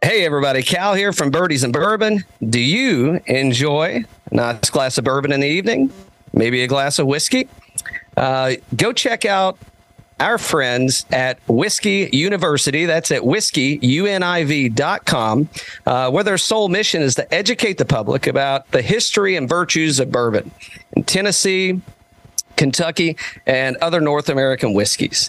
Hey, everybody. Cal here from Birdies and Bourbon. Do you enjoy a nice glass of bourbon in the evening? Maybe a glass of whiskey? Uh, go check out our friends at Whiskey University. That's at whiskeyuniv.com, uh, where their sole mission is to educate the public about the history and virtues of bourbon in Tennessee, Kentucky, and other North American whiskeys.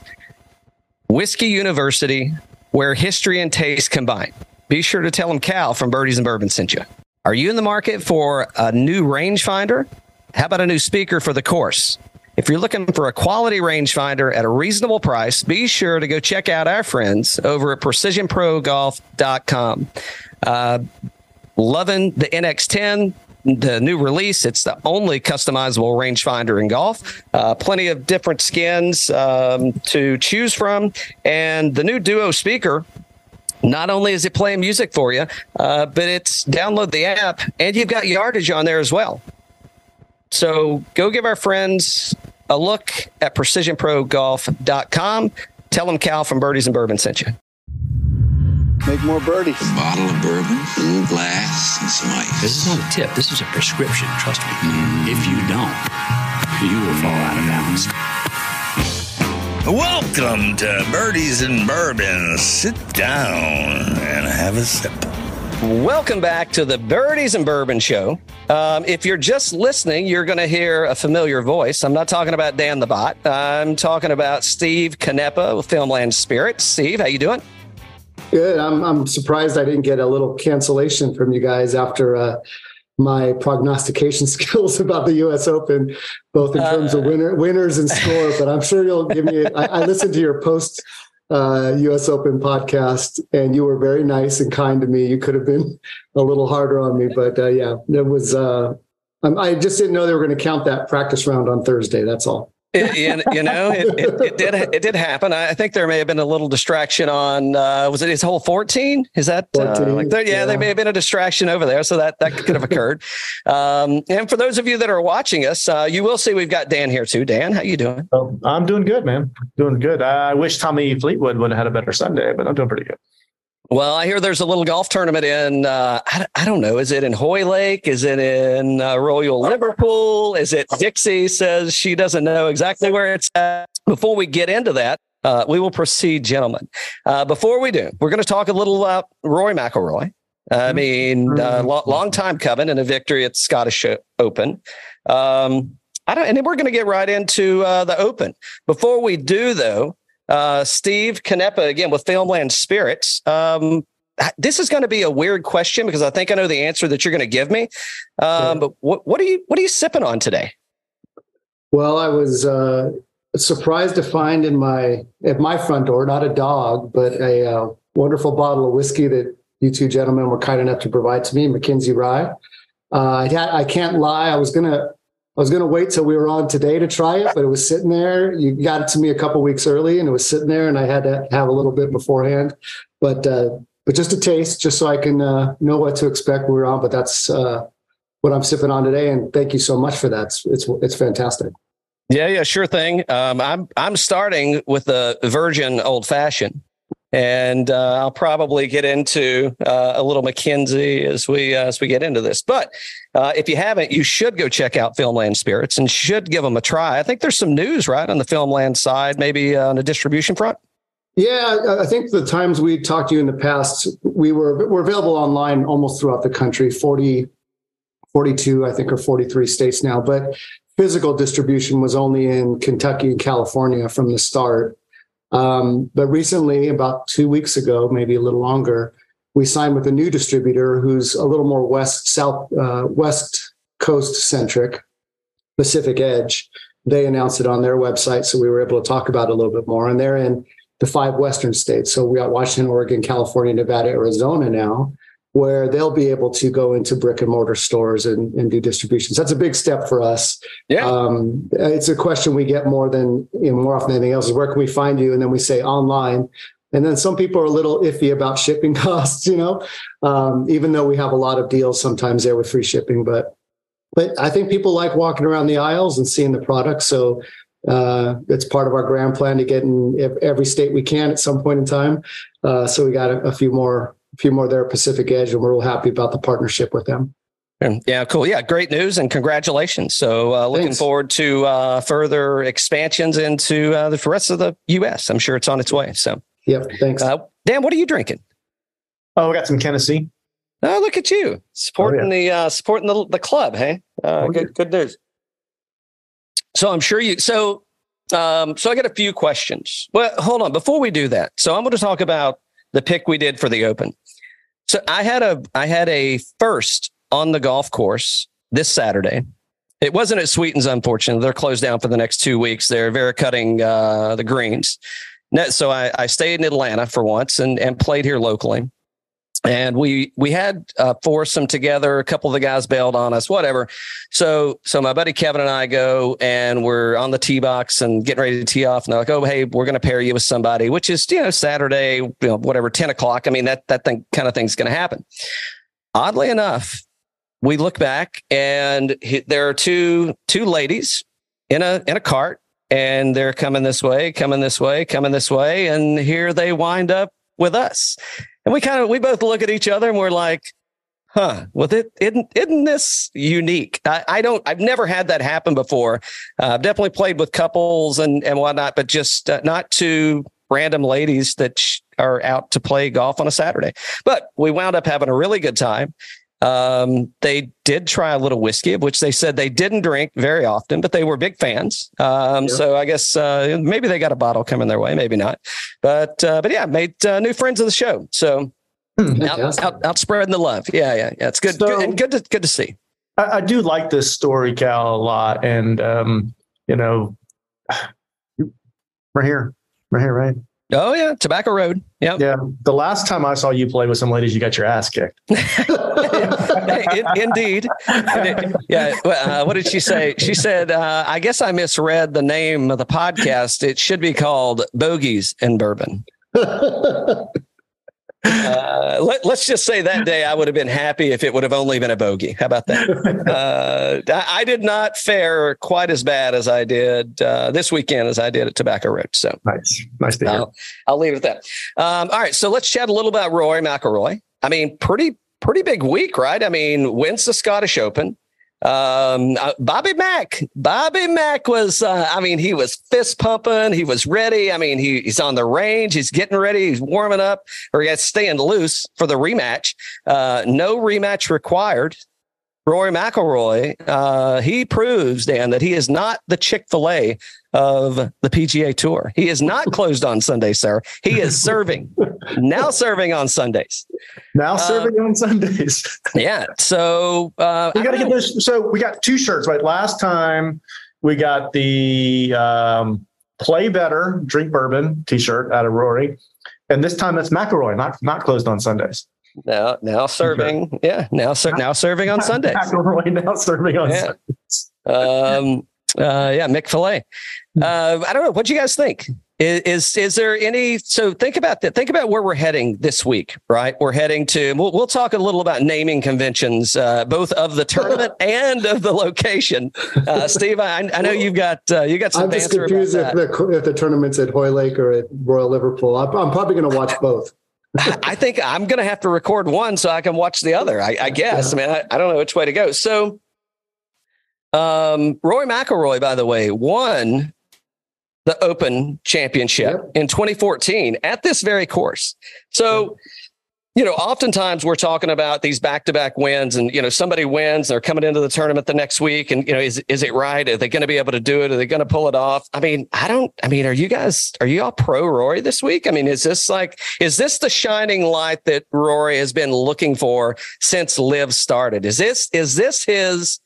Whiskey University, where history and taste combine. Be sure to tell them Cal from Birdies and Bourbon sent you. Are you in the market for a new rangefinder? How about a new speaker for the course? If you're looking for a quality rangefinder at a reasonable price, be sure to go check out our friends over at precisionprogolf.com. Uh, loving the NX10, the new release. It's the only customizable rangefinder in golf. Uh, plenty of different skins um, to choose from. And the new Duo speaker not only is it playing music for you, uh, but it's download the app and you've got yardage on there as well. So go give our friends a look at precisionprogolf.com. Tell them Cal from Birdies and Bourbon sent you. Make more birdies. A bottle of bourbon, a little glass, and some ice. This is not a tip. This is a prescription. Trust me. If you don't, you will fall out of balance. Welcome to Birdies and Bourbon. Sit down and have a sip. Welcome back to the Birdies and Bourbon Show. Um, if you're just listening, you're going to hear a familiar voice. I'm not talking about Dan the Bot. I'm talking about Steve Canepa with Filmland Spirit. Steve, how you doing? Good. I'm, I'm surprised I didn't get a little cancellation from you guys after uh, my prognostication skills about the U.S. Open, both in terms uh, of winner, winners and score. But I'm sure you'll give me. I, I listened to your post uh, U.S. Open podcast, and you were very nice and kind to me. You could have been a little harder on me, but uh, yeah, it was. Uh, I just didn't know they were going to count that practice round on Thursday. That's all. It, you know, it, it, it, did it did happen. I think there may have been a little distraction on uh, was it his whole fourteen? Is that 14, uh, like yeah, yeah, there may have been a distraction over there, so that that could have occurred. Um, and for those of you that are watching us, uh, you will see we've got Dan here too. Dan, how you doing? Oh, I'm doing good, man. Doing good. I wish Tommy Fleetwood would have had a better Sunday, but I'm doing pretty good. Well, I hear there's a little golf tournament in, uh, I, I, don't know, is it in Hoylake? Is it in uh, Royal Liverpool? Is it Dixie says she doesn't know exactly where it's at? Before we get into that, uh, we will proceed, gentlemen. Uh, before we do, we're going to talk a little about Rory McIlroy. I mm-hmm. mean, uh, lo- long time coming and a victory at Scottish Open. Um, I don't, and then we're going to get right into uh, the Open. Before we do, though, uh, Steve Canepa again with Filmland Spirits. Um, this is going to be a weird question because I think I know the answer that you're going to give me. Um, But what, what are you what are you sipping on today? Well, I was uh, surprised to find in my at my front door not a dog, but a uh, wonderful bottle of whiskey that you two gentlemen were kind enough to provide to me, McKenzie Rye. Uh, I, had, I can't lie. I was gonna I was going to wait till we were on today to try it, but it was sitting there. You got it to me a couple weeks early, and it was sitting there, and I had to have a little bit beforehand. But uh, but just a taste, just so I can uh, know what to expect when we're on. But that's uh, what I'm sipping on today, and thank you so much for that. It's it's, it's fantastic. Yeah, yeah, sure thing. Um, I'm I'm starting with the virgin old fashioned and uh, I'll probably get into uh, a little McKenzie as we uh, as we get into this. But uh, if you haven't, you should go check out Filmland Spirits and should give them a try. I think there's some news right on the Filmland side, maybe uh, on the distribution front. Yeah, I think the times we talked to you in the past, we were we're available online almost throughout the country, 40, 42, I think, or 43 states now. But physical distribution was only in Kentucky and California from the start. Um, but recently, about two weeks ago, maybe a little longer, we signed with a new distributor who's a little more west south uh, west coast centric, Pacific Edge. They announced it on their website, so we were able to talk about it a little bit more. And they're in the five western states. So we got Washington, Oregon, California, Nevada, Arizona now where they'll be able to go into brick and mortar stores and, and do distributions. That's a big step for us. Yeah. Um, it's a question we get more than you know, more often than anything else is where can we find you? And then we say online. And then some people are a little iffy about shipping costs, you know, um, even though we have a lot of deals sometimes there with free shipping. But but I think people like walking around the aisles and seeing the product. So uh, it's part of our grand plan to get in every state we can at some point in time. Uh, so we got a, a few more few more there at Pacific Edge, and we're real happy about the partnership with them. Yeah, cool. Yeah, great news and congratulations. So, uh, looking Thanks. forward to uh, further expansions into uh, the rest of the U.S. I'm sure it's on its way. So, Yep. Thanks. uh, Dan, what are you drinking? Oh, we got some Tennessee. Oh, look at you supporting the uh, supporting the the club. Hey, uh, Oh, good good news. So I'm sure you. So um, so I got a few questions. Well, hold on before we do that. So I'm going to talk about the pick we did for the Open. So I had a I had a first on the golf course this Saturday. It wasn't at Sweetens, unfortunately. They're closed down for the next two weeks. They're very cutting uh, the greens. So I, I stayed in Atlanta for once and, and played here locally and we we had a foursome together. A couple of the guys bailed on us, whatever. So so my buddy Kevin and I go and we're on the tee box and getting ready to tee off. And they're like, "Oh, hey, we're going to pair you with somebody," which is you know Saturday, you know, whatever, ten o'clock. I mean that that thing kind of thing's going to happen. Oddly enough, we look back and he, there are two two ladies in a in a cart and they're coming this way, coming this way, coming this way, and here they wind up with us. And we kind of we both look at each other and we're like, huh, well, it isn't isn't this unique? I, I don't I've never had that happen before. Uh, I've definitely played with couples and and whatnot, but just uh, not two random ladies that sh- are out to play golf on a Saturday. But we wound up having a really good time. Um, they did try a little whiskey, of which they said they didn't drink very often, but they were big fans. Um, Yeah. So I guess uh, maybe they got a bottle coming their way, maybe not. But uh, but yeah, made uh, new friends of the show. So out, out, out spreading the love. Yeah, yeah, yeah. It's good, So- good and good to good to see. I, I do like this story, Cal, a lot. And, um, you know, right here, right here, right? Oh yeah, Tobacco Road. Yeah, Yeah. The last time I saw you play with some ladies, you got your ass kicked. In, indeed. Yeah. Uh, what did she say? She said, uh, "I guess I misread the name of the podcast. It should be called Bogies and Bourbon." Uh, let, us just say that day I would have been happy if it would have only been a bogey. How about that? Uh, I, I did not fare quite as bad as I did uh, this weekend as I did at Tobacco Road. So Nice. Nice to hear. I'll, I'll leave it at that. Um, all right, so let's chat a little about Rory McIlroy. I mean, pretty pretty big week, right? I mean, wins the Scottish Open. Um, uh, Bobby Mack, Bobby Mack was, uh, I mean, he was fist pumping. He was ready. I mean, he, he's on the range. He's getting ready. He's warming up or he's staying loose for the rematch. Uh, no rematch required. Rory McIlroy, uh, he proves, Dan, that he is not the Chick fil A of the PGA Tour. He is not closed on Sunday, sir. He is serving, now serving on Sundays. Now serving on Sundays. Yeah. So uh, we got to get this. So we got two shirts, right? Last time we got the um, play better, drink bourbon t-shirt out of Rory. And this time it's McIlroy, not not closed on Sundays. Now, now serving. Yeah. Now, ser- now serving on Sundays. Now serving on Yeah. Sundays. Um, uh, yeah, Mick Filet. Uh, I don't know. What do you guys think? Is, is is there any? So think about that. Think about where we're heading this week. Right, we're heading to. We'll, we'll talk a little about naming conventions, uh, both of the tournament and of the location. Uh, Steve, I, I know you've got uh, you got some I'm just confused if the, if the tournament's at Hoylake or at Royal Liverpool. I'm, I'm probably going to watch both. I think I'm going to have to record one so I can watch the other. I, I guess. I mean, I, I don't know which way to go. So, um, Rory McIlroy, by the way, won the Open Championship Yep. in 2014 at this very course. So, you know, oftentimes we're talking about these back-to-back wins, and you know, somebody wins, they're coming into the tournament the next week, and you know, is is it right? Are they going to be able to do it? Are they going to pull it off? I mean, I don't. I mean, are you guys are you all pro Rory this week? I mean, is this like is this the shining light that Rory has been looking for since LIV started? Is this is this his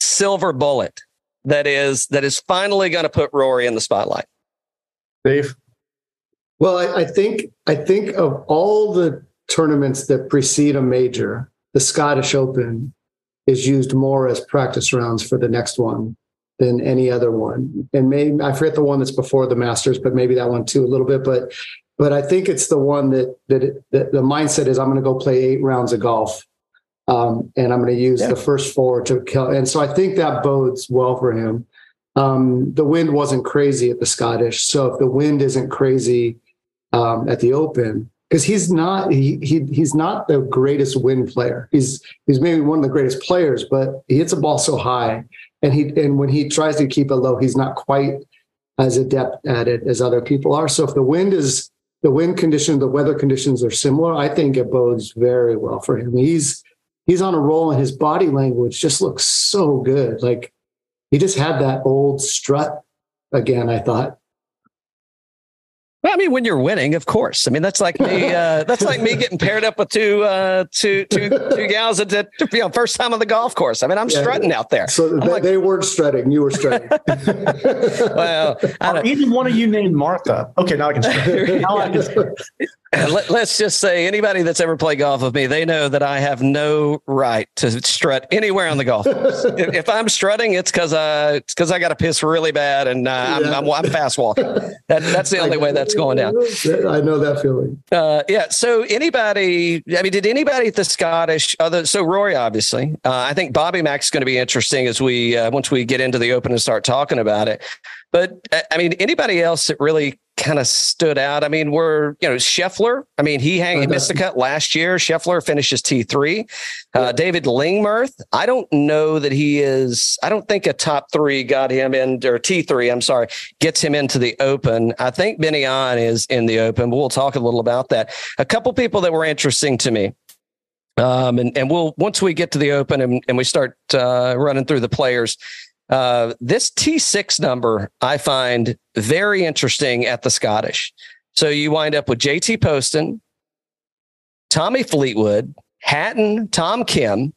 silver bullet that is that is finally going to put Rory in the spotlight? Dave. Well, I, I think I think of all the tournaments that precede a major, the Scottish Open is used more as practice rounds for the next one than any other one. And maybe I forget the one that's before the Masters, but maybe that one too a little bit. But but I think it's the one that that, it, that the mindset is I'm going to go play eight rounds of golf. Um, and I'm going to use Yeah. the first four to kill. And so I think that bodes well for him. Um, the wind wasn't crazy at the Scottish. So if the wind isn't crazy um, at the Open, because he's not he, he he's not the greatest wind player. He's he's maybe one of the greatest players, but he hits a ball so high, and he and when he tries to keep it low, he's not quite as adept at it as other people are. So if the wind is the wind condition, the weather conditions are similar, I think it bodes very well for him. He's he's on a roll, and his body language just looks so good. Like he just had that old strut again. I thought. Well, I mean, when you're winning, of course. I mean, that's like me. Uh, that's like me getting paired up with two, uh, two, two, two gals at that you know, first time on the golf course. I mean, I'm Yeah. strutting out there. So they, like- they weren't strutting. You were strutting. Well, I Are don't, either one of you named Martha? Okay, now I can. start. Now I can. start. let, us just say anybody that's ever played golf with me, they know that I have no right to strut anywhere on the golf course. if, if I'm strutting, it's because uh, it's because I got to piss really bad and uh, I'm, I'm, I'm fast walking. That, that's the only way that's going down. I know that feeling. Uh, yeah. So anybody, I mean, did anybody at the Scottish other? So Rory, obviously, uh, I think Bobby Mack's going to be interesting as we uh, once we get into the Open and start talking about it. But uh, I mean, anybody else that really kind of stood out? I mean, we're you know Scheffler. I mean, he hang, he missed the cut last year. Scheffler finishes T three. Uh, David Lingmerth. I don't know that he is. I don't think a top three got him in or T three. I'm sorry, gets him into the Open. I think Ben An is in the Open. But we'll talk a little about that. A couple people that were interesting to me. Um, and, and we'll once we get to the open and, and we start uh, running through the players, uh, this T6 number I find very interesting at the Scottish. So you wind up with JT Poston, Tommy Fleetwood, Hatton, Tom Kim,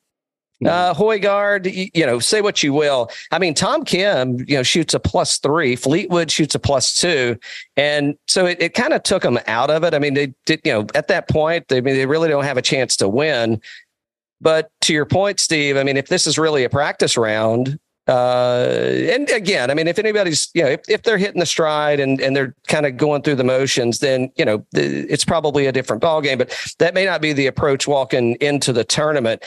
uh, Hojgaard, you, you know, say what you will. I mean, Tom Kim, you know, shoots a plus three. Fleetwood shoots a plus two. And so it, it kind of took them out of it. I mean, they did, you know, at that point, they, I mean, they really don't have a chance to win. But to your point, Steve, I mean, if this is really a practice round, uh, and again, I mean, if anybody's, you know, if, if they're hitting the stride and, and they're kind of going through the motions, then, you know, it's probably a different ballgame, but that may not be the approach walking into the tournament.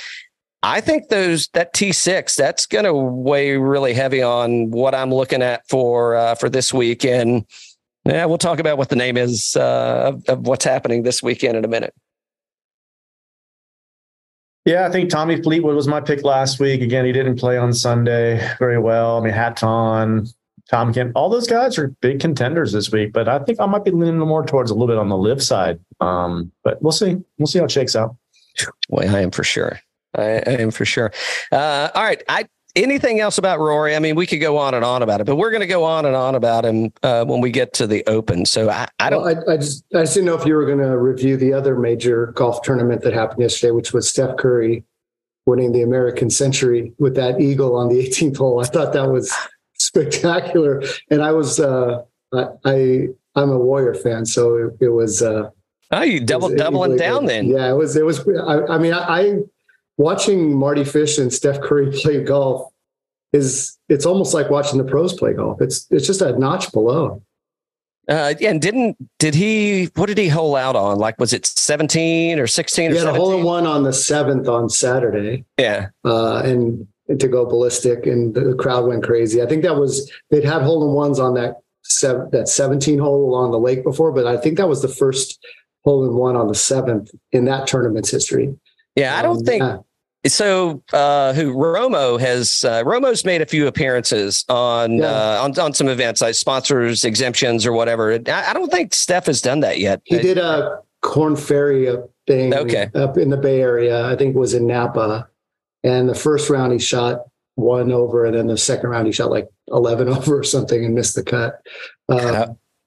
I think those that T6 that's going to weigh really heavy on what I'm looking at for uh, for this week, and yeah, we'll talk about what the name is uh, of, of what's happening this weekend in a minute. Yeah, I think Tommy Fleetwood was my pick last week. Again, he didn't play on Sunday very well. I mean, Hatton, Tom Kim, all those guys are big contenders this week. But I think I might be leaning more towards a little bit on the LIV side. Um, but we'll see. We'll see how it shakes out. I am for sure. I, I am for sure. Uh, all right, I anything else about Rory? I mean, we could go on and on about it, but we're going to go on and on about him uh, when we get to the Open. So I, I don't. Well, I, I just I just didn't know if you were going to review the other major golf tournament that happened yesterday, which was Steph Curry winning the American Century with that eagle on the 18th hole. I thought that was spectacular, and I was uh, I, I I'm a Warrior fan, so it, it was. Uh, oh, you double was- doubling was- down then. Yeah, it was. It was. I, I mean, I, I watching Mardy Fish and Steph Curry play golf is it's almost like watching the pros play golf. It's it's just a notch below. Uh, yeah, and didn't did he? What did he hole out on? Like, was it seventeen or sixteen He or had a hole in one on the seventh on Saturday, Yeah, uh, and, and to go ballistic, and the crowd went crazy. I think that was they'd had hole in ones on that seven, that seventeen hole along the lake before, but I think that was the first hole in one on the seventh in that tournament's history. Yeah. I don't Um, think yeah. so. Uh, who Romo has? Uh, Romo's made a few appearances on Yeah. uh, on on some events, like sponsors exemptions or whatever. I, I don't think Steph has done that yet. He did a Korn Ferry thing Okay. up in the Bay Area. I think it was in Napa. And the first round he shot one over, and then the second round he shot like eleven over or something and missed the cut. Uh,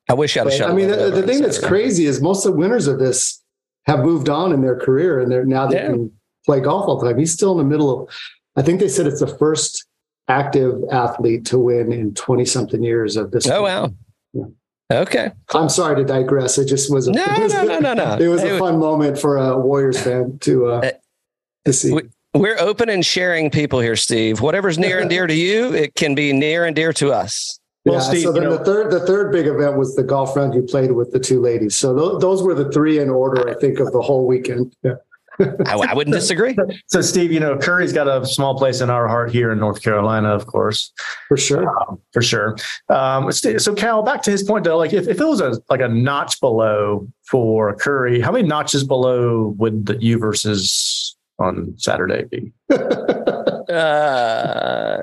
I wish I'd have but, shot. I mean, the, the thing that's crazy is most of the winners of this have moved on in their career, and they're now they Yeah. can play golf all the time. He's still in the middle of. I think they said it's the first active athlete to win in twenty something years of this. Oh wow. Yeah. Okay. I'm sorry to digress. It just was. A, No, it was, no, no, no, no. It was a fun moment for a Warriors fan to uh, Uh, to see. we- We're open and sharing people here, Steve. Whatever's near and dear to you, it can be near and dear to us. Well, yeah. Steve, so then you know- the third the third big event was the golf round you played with the two ladies. So tho- those were the three in order, I think, of the whole weekend. Yeah. I, I wouldn't disagree. So, Steve, you know, Curry's got a small place in our heart here in North Carolina, of course, For sure. um, for sure. Um, so, Cal, back to his point though, like if, if it was a like a notch below for Curry, how many notches below would the U versus on Saturday be? Uh,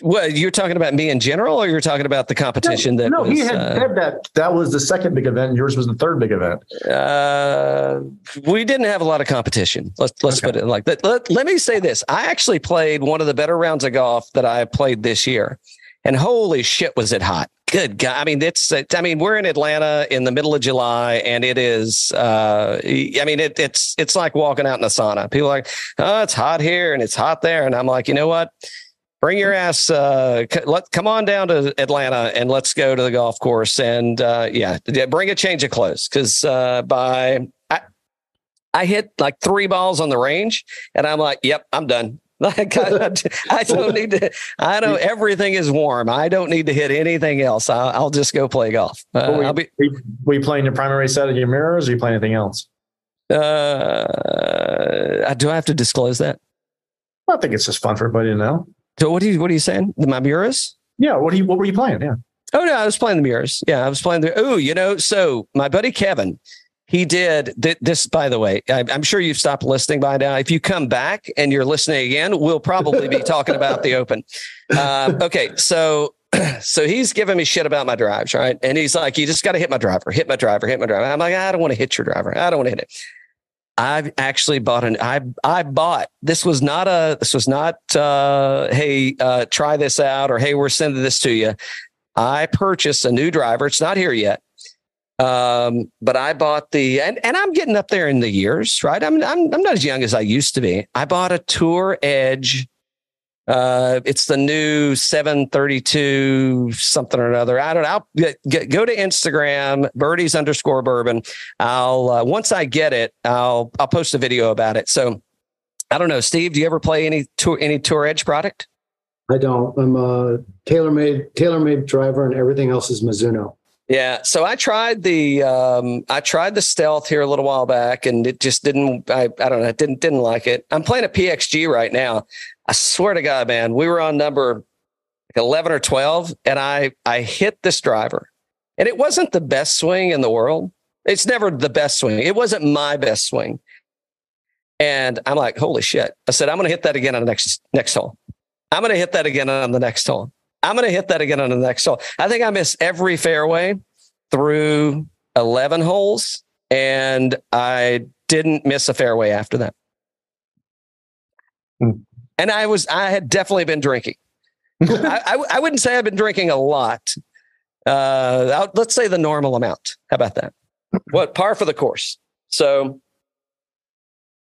what you're talking about me in general, or you're talking about the competition that no, was, he had uh, said that that was the second big event. Yours was the third big event. uh, we didn't have a lot of competition. Let's let's put it like that. Let, let me say this: I actually played one of the better rounds of golf that I played this year, and holy shit, was it hot! Good God! I mean, it's I mean, we're in Atlanta in the middle of July, and it is. Uh, I mean, it, it's it's like walking out in a sauna. People are like, oh, it's hot here and it's hot there, and I'm like, you know what? Bring your ass. Uh, c- let come on down to Atlanta and let's go to the golf course. And uh, yeah, bring a change of clothes because uh, by I, I hit like three balls on the range, and I'm like, yep, I'm done. Like I, I don't need to. I know everything is warm. I don't need to hit anything else. I'll, I'll just go play golf. Uh, were, I'll be. were you playing your primary set of your mirrors or you playing anything else? Uh, do I have to disclose that? I think it's just fun for everybody to know. So what are you? What are you saying? My mirrors? Yeah. What do you? What were you playing? Yeah. Oh no, I was playing the mirrors. Yeah, I was playing the. Oh, you know, so my buddy Kevin, he did th- this. By the way, I'm sure you've stopped listening by now. If you come back and you're listening again, we'll probably be talking about the Open. Um, okay, so so he's giving me shit about my drives, right? And he's like, "You just got to hit my driver, hit my driver, hit my driver." I'm like, "I don't want to hit your driver. I don't want to hit it." I've actually bought an I I bought this was not a this was not uh hey uh try this out or hey we're sending this to you. I purchased a new driver. It's not here yet. Um, but I bought the and, and I'm getting up there in the years, right? I'm I'm I'm not as young as I used to be. I bought a Tour Edge. Uh, it's the new 732 something or another. I don't know. I'll get, get, go to Instagram, birdies underscore bourbon. I'll uh, once I get it, I'll I'll post a video about it. So I don't know, Steve. Do you ever play any tour any Tour Edge product? I don't. I'm a TaylorMade TaylorMade driver, and everything else is Mizuno. Yeah, so I tried the um, I tried the stealth here a little while back, and it just didn't. I I don't know, I didn't didn't like it. I'm playing a PXG right now. I swear to God, man, we were on number 11 or 12, and I I hit this driver, and it wasn't the best swing in the world. It's never the best swing. It wasn't my best swing, and I'm like, holy shit! I said I'm going to hit that again on the next next hole. I'm going to hit that again on the next hole. I'm going to hit that again on the next hole. I think I missed every fairway through 11 holes, and I didn't miss a fairway after that. Hmm. And I was, I had definitely been drinking. I, I, I wouldn't say I've been drinking a lot. Uh, let's say the normal amount. How about that? What par for the course? So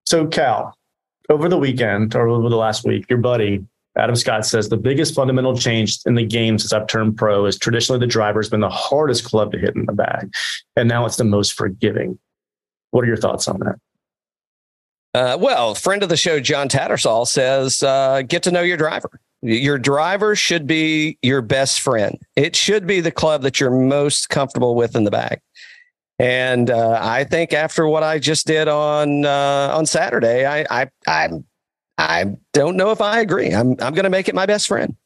So, Cal, over the weekend or over the last week, your buddy Adam Scott says the biggest fundamental change in the game since I've turned pro is traditionally the driver's been the hardest club to hit in the bag, and now it's the most forgiving. What are your thoughts on that? Uh, well, friend of the show, John Tattersall says, uh, get to know your driver. Your driver should be your best friend. It should be the club that you're most comfortable with in the bag. And uh, I think after what I just did on uh, on Saturday, I I I I don't know if I agree. I'm I'm going to make it my best friend.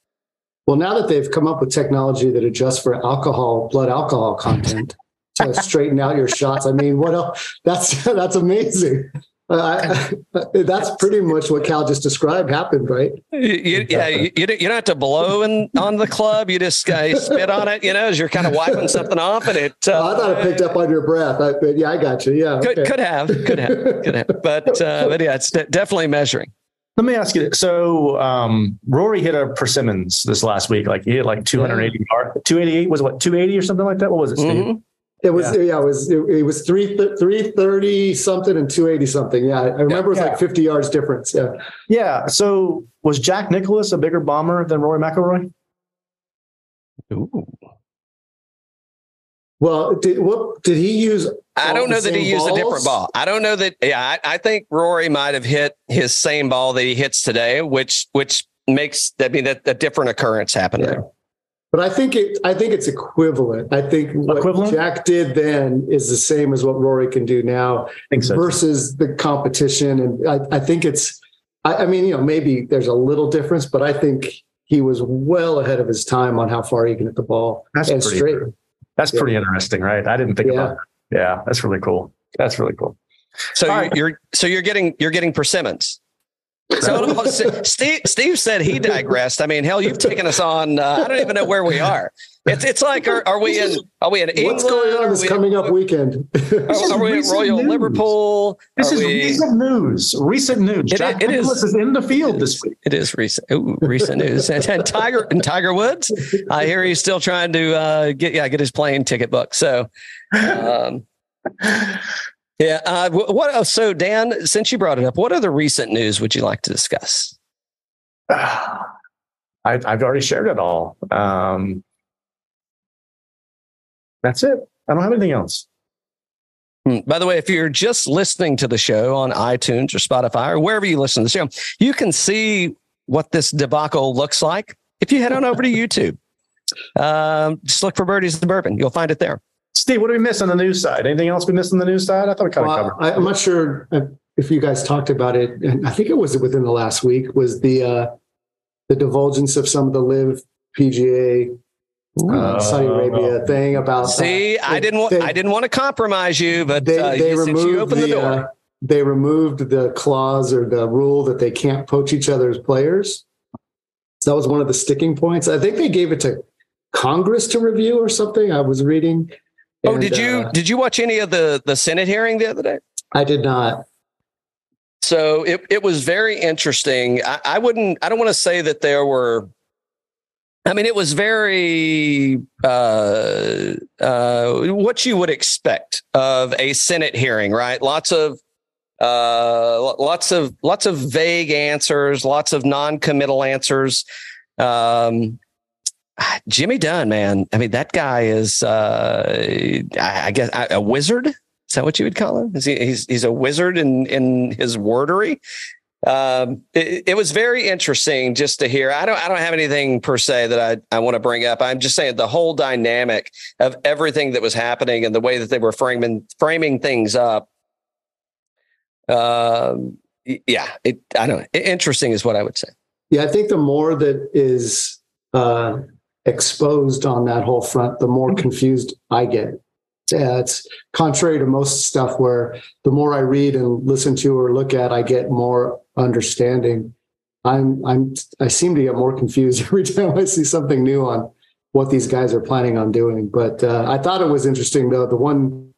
Well, now that they've come up with technology that adjusts for alcohol, blood alcohol content to straighten out your shots, I mean, what else? That's that's amazing. Uh, I, that's pretty much what Cal just described happened, right? You, yeah, you, you don't have to blow in, on the club. You just uh, spit on it, you know, as you're kind of wiping something off, and it. Uh, Oh, I thought it picked up on your breath. I, but yeah, I got you. Yeah, Could, okay. could have, could have, could have, but uh, but yeah, it's de- definitely measuring. Let me ask you. So, um, Rory hit a persimmons this last week. Like he hit like 280 yard, 288 was it, what 280 or something like that. What was it, Steve? Mhm. It was yeah, it was it, it was three three thirty something and two eighty something. Yeah, I remember it was Yeah. like fifty yards difference. Yeah, Yeah. So, was Jack Nicklaus a bigger bomber than Rory McIlroy? Well, did what did he use? I don't know that he same used a different ball. I don't know that. Yeah, I, I think Rory might have hit his same ball that he hits today, which which makes I mean that a different occurrence happened Yeah. there. But I think it. I think it's equivalent. I think what Equivalent? Jack did then is the same as what Rory can do now I think so. versus the competition. And I, I think it's. I, I mean, you know, maybe there's a little difference, but I think he was well ahead of his time on how far he can hit the ball That's and pretty straight. That's pretty interesting, right? I didn't think Yeah. about that. Yeah, that's really cool. That's really cool. So All you're, right. you're so you're getting you're getting persimmons. So Steve Steve said he digressed. I mean, hell, you've taken us on. Uh, I don't even know where we are. It's it's like are, are we in are we in England? What's going on this we- coming up weekend? Are, are we at Royal news. Liverpool? This Are is we- recent news. Recent news. It- Jack it is. Nicklaus is in the field this week. It is recent. Ooh, recent news. And, and Tiger and Tiger Woods. I hear he's still trying to uh, get yeah get his plane ticket booked. So, um, yeah. Uh, what? oh, So Dan, since you brought it up, what other recent news would you like to discuss? I, I've already shared it all. Um, that's it. I don't have anything else. Hmm. By the way, if you're just listening to the show on iTunes or Spotify or wherever you listen to the show, you can see what this debacle looks like if you head on over to YouTube. Um, just look for Birdies the Bourbon. You'll find it there. Steve, what do we miss on the news side? Anything else we missed on the news side? I thought we kind of covered. I, I'm not sure if you guys talked about it, and I think it was within the last week. Was the uh, the divulgence of some of the LIV PGA uh, Saudi Oh. Arabia thing about? uh, See, I didn't want they- I didnn't want to compromise you, but they, uh, they you- since you removed opened the, the, door. uh, they removed the clause or the rule that they can't poach each other's players. So that was one of the sticking points. I think they gave it to Congress to review or something. I was reading. oh, did you uh, did you watch any of the the Senate hearing the other day? I did not. So it, it was very interesting. I, I wouldn't, I don't want to say that there were, I mean, it was very, uh, uh, what you would expect of a Senate hearing, right? Lots of, uh, lots of, lots of vague answers, lots of non-committal answers. Um, Jimmy Dunne, man. I mean, that guy is, uh, I, I guess, a wizard. Is that what you would call him? Is he, he's he's a wizard in in his wordery. Um, it, it was very interesting just to hear. I don't I don't have anything per se that I I want to bring up. I'm just saying the whole dynamic of everything that was happening and the way that they were framing framing things up. Um, yeah, it I don't know. Interesting is what I would say. Yeah, I think the more that is uh, exposed on that whole front, the more confused I get. Yeah, it's contrary to most stuff where the more I read and listen to or look at, I get more understanding. I'm I'm I seem to get more confused every time I see something new on what these guys are planning on doing. But uh, I thought it was interesting though. The one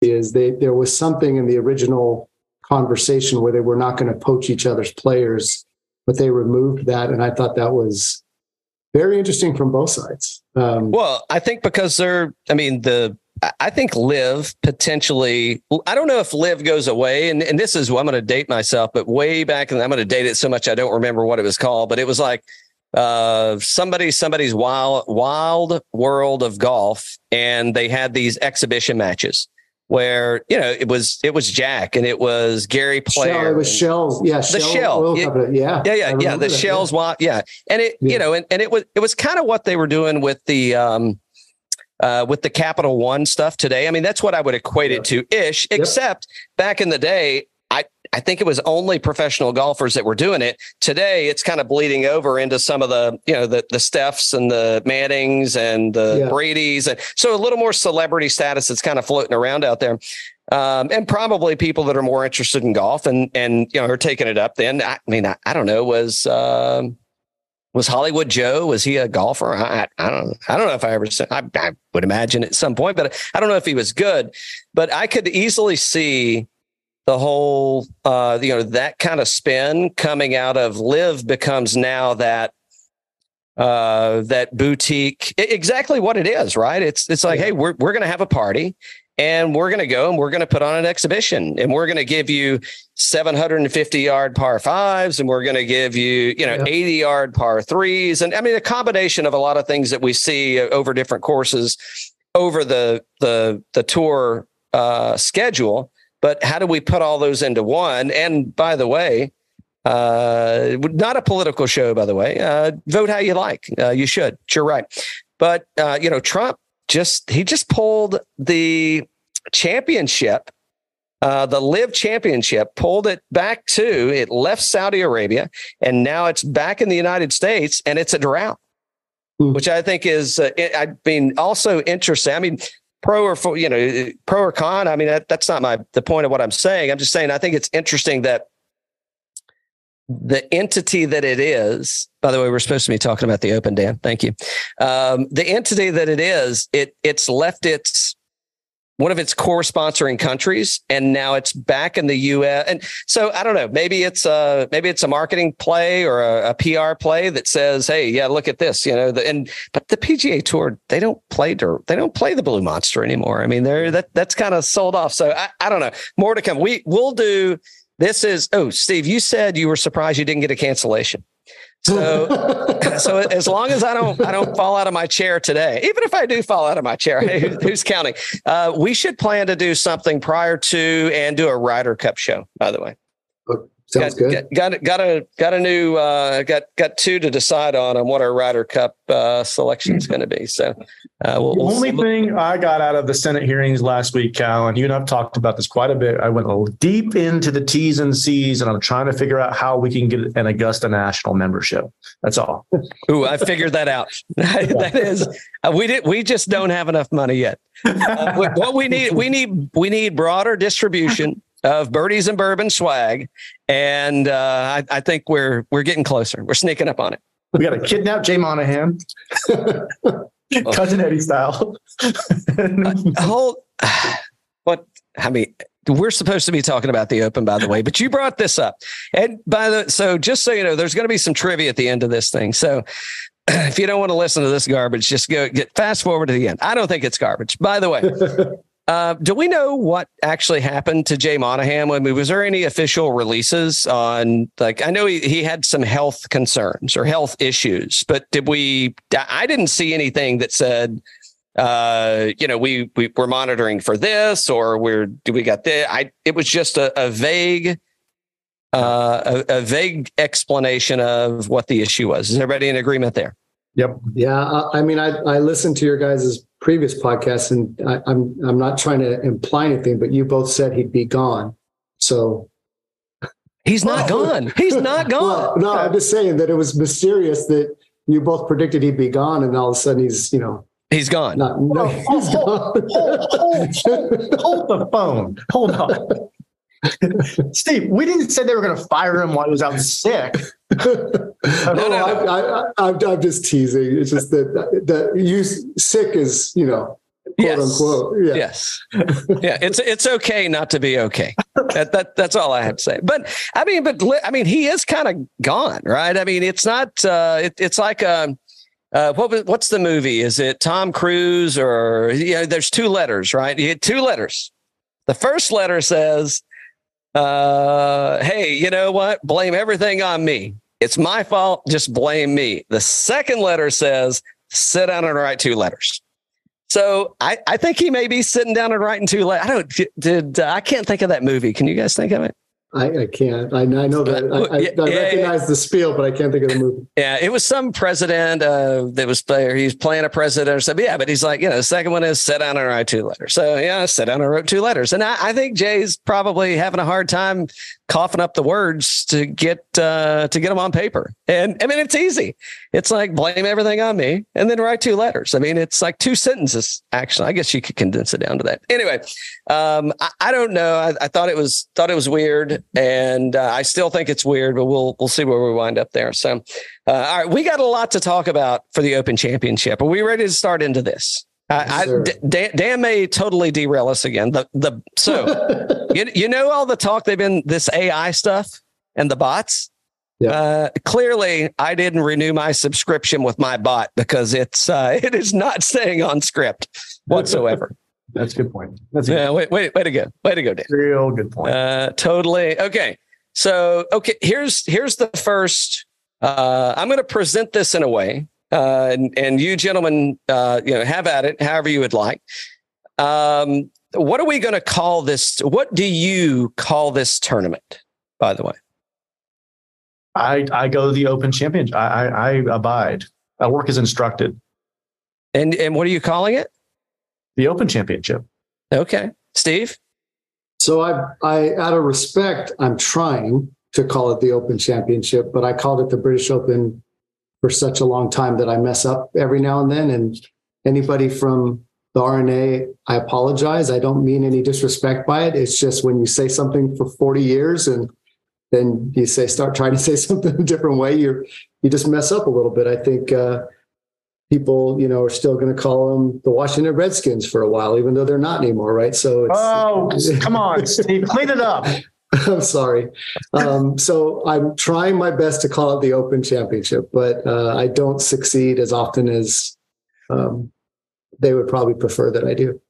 is they there was something in the original conversation where they were not going to poach each other's players, but they removed that, and I thought that was very interesting from both sides. Um, Well, I think because they're, I mean, the, I- think LIV potentially, I don't know if LIV goes away. And, and this is, I'm going to date myself, but way back, and I'm going to date it so much I don't remember what it was called, but it was like uh, somebody, somebody's wild, wild world of golf. And they had these exhibition matches where, you know, it was, it was Jack and it was Gary Player. Shell, it was shells. Yeah, The Shell yeah. Yeah, yeah, yeah, yeah. The that, shells, wild, yeah, and it, Yeah. you know, and, and it was it was kind of what they were doing with the um, uh, with the Capital One stuff today. I mean, that's what I would equate it to ish. Except back in the day, I I think it was only professional golfers that were doing it. Today, it's kind of bleeding over into some of the you know the the Stephs and the Mannings and the Yeah. Brady's, and so a little more celebrity status that's kind of floating around out there um, and probably people that are more interested in golf and and you know are taking it up. Then I mean I, I don't know was um, was Hollywood Joe was he a golfer? I, I don't know. I don't know if I ever said I, I would imagine at some point, but I don't know if he was good. But I could easily see the whole uh, you know that kind of spin coming out of LIV becomes now that uh that boutique exactly what it is right it's it's like Yeah. hey we're we're going to have a party and we're going to go and we're going to put on an exhibition and we're going to give you 750 yard par fives and we're going to give you you know Yeah. 80 yard par threes and i mean a combination of a lot of things that we see over different courses over the the the tour uh schedule but how do we put all those into one and by the way Uh, not a political show, by the way. Uh, vote how you like. Uh, you should. You're right. But uh, you know, Trump just he just pulled the championship, uh, the LIV Championship, pulled it back to it left Saudi Arabia, and now it's back in the United States, and it's a drought, Hmm. which I think is, uh, I mean, also interesting. I mean. Pro or you know, pro or con. I mean, that, that's not my the point of what I'm saying. I'm just saying I think it's interesting that the entity that it is by the way we're supposed to be talking about the open dan. Thank you. Um, the entity that it is it it's left its one of its core sponsoring countries and now it's back in the us and so i don't know maybe it's a maybe it's a marketing play or a, a pr play that says hey yeah look at this you know the, and but the pga tour they don't play they don't play the blue monster anymore. I mean they're that that's kind of sold off. So I, I don't know more to come. We will do this is oh, Steve, you said you were surprised you didn't get a cancellation. So, so as long as I don't, I don't fall out of my chair today. Even if I do fall out of my chair, who, who's counting? Uh, we should plan to do something prior to and do a Ryder Cup show. By the way, Sounds got, good. Got, got, got a got a new uh, got got two to decide on on what our Ryder Cup uh, selection is going to be. So uh, we'll, The we'll only see. thing I got out of the Senate hearings last week, Cal, and you and I've talked about this quite a bit. I went a little deep into the T's and C's, and I'm trying to figure out how we can get an Augusta National membership. That's all. Ooh, I figured that out. that is, uh, we did. We just don't have enough money yet. Uh, what- what we need, we need, we need broader distribution of birdies and bourbon swag, and uh, I, I think we're we're getting closer. We're sneaking up on it. We got to kidnap Jay Monahan, cousin Eddie style. Hold. What I mean, we're supposed to be talking about the Open, by the way, but you brought this up, and by the so just so you know, there's going to be some trivia at the end of this thing. So. If you don't want to listen to this garbage, just go get fast forward to the end. I don't think it's garbage. By the way, Uh, do we know what actually happened to Jay Monahan? I mean, was there any official releases on like I know he, he had some health concerns or health issues, but did we I didn't see anything that said uh, you know, we we we're monitoring for this or we're do we got this? I it was just a, a vague uh a, a vague explanation of what the issue was. Is everybody in agreement there? yep. Yeah, I, I mean, I, I listened to your guys' previous podcast, and I, I'm I'm not trying to imply anything, but you both said he'd be gone. So He's not gone. He's not Well, gone. no, I'm just saying that it was mysterious that you both predicted he'd be gone, and all of a sudden he's you know He's gone. not. No, he's hold, hold, hold, hold the phone. Hold on. Steve, we didn't say they were going to fire him while he was out sick. No, no, no. I, I, I, I'm, I'm just teasing. It's just that that you sick is you know quote Yes. unquote. Yeah. Yes. yeah. It's it's okay not to be okay. That, that that's all I have to say. But I mean, but I mean, he is kind of gone, right? I mean, it's not. Uh, it, it's like um, uh, what what's the movie? Is it Tom Cruise or you know? There's two letters, right? You get two letters. The first letter says, uh, "Hey, you know what? Blame everything on me. It's my fault. Just blame me." The second letter says, "Sit down and write two letters." So I, I think he may be sitting down and writing two. letters. I don't did uh, I can't think of that movie. Can you guys think of it? I, I can't. I, I know that. I, I, Yeah, I yeah, recognize the spiel, but I can't think of the movie. Yeah, it was some president uh, that was player. He's playing a president or something. Yeah, but he's like, you know, the second one is sit down and write two letters. So yeah, sit down and wrote two letters. And I, I think Jay's probably having a hard time coughing up the words to get uh, to get them on paper. And I mean, it's easy. It's like blame everything on me and then write two letters. I mean, it's like two sentences. Actually, I guess you could condense it down to that. Anyway, um, I, I don't know. I, I thought it was thought it was weird, and uh, I still think it's weird. But we'll we'll see where we wind up there. So, uh, all right, we got a lot to talk about for the Open Championship. Are we ready to start into this? I, I, Dan, Dan may totally derail us again. The the so you, you know all the talk they've been this AI stuff and the bots. Yeah. Uh, clearly, I didn't renew my subscription with my bot because it's uh, it is not staying on script whatsoever. That's a good point. That's a yeah, wait, wait, way to go, way to go, Dan. real good point. Uh, totally. Okay. So, okay, here's here's the first. Uh, I'm going to present this in a way, uh, and, and you gentlemen, uh, you know, have at it however you would like. Um, what are we going to call this? What do you call this tournament? By the way, I I go the Open Championship. I, I I abide. I work as instructed. And and what are you calling it? The Open Championship. Okay, Steve. So I, I, out of respect, I'm trying to call it the Open Championship, but I called it the British Open for such a long time that I mess up every now and then. And anybody from the R&A, I apologize. I don't mean any disrespect by it. It's just when you say something for 40 years and then you say start trying to say something a different way, you're you just mess up a little bit. I think uh, people, you know, are still going to call them the Washington Redskins for a while, even though they're not anymore, right? So it's, Oh, come on, Steve, clean it up. I'm sorry. Um, so I'm trying my best to call it the Open Championship, but uh, I don't succeed as often as um, they would probably prefer that I do.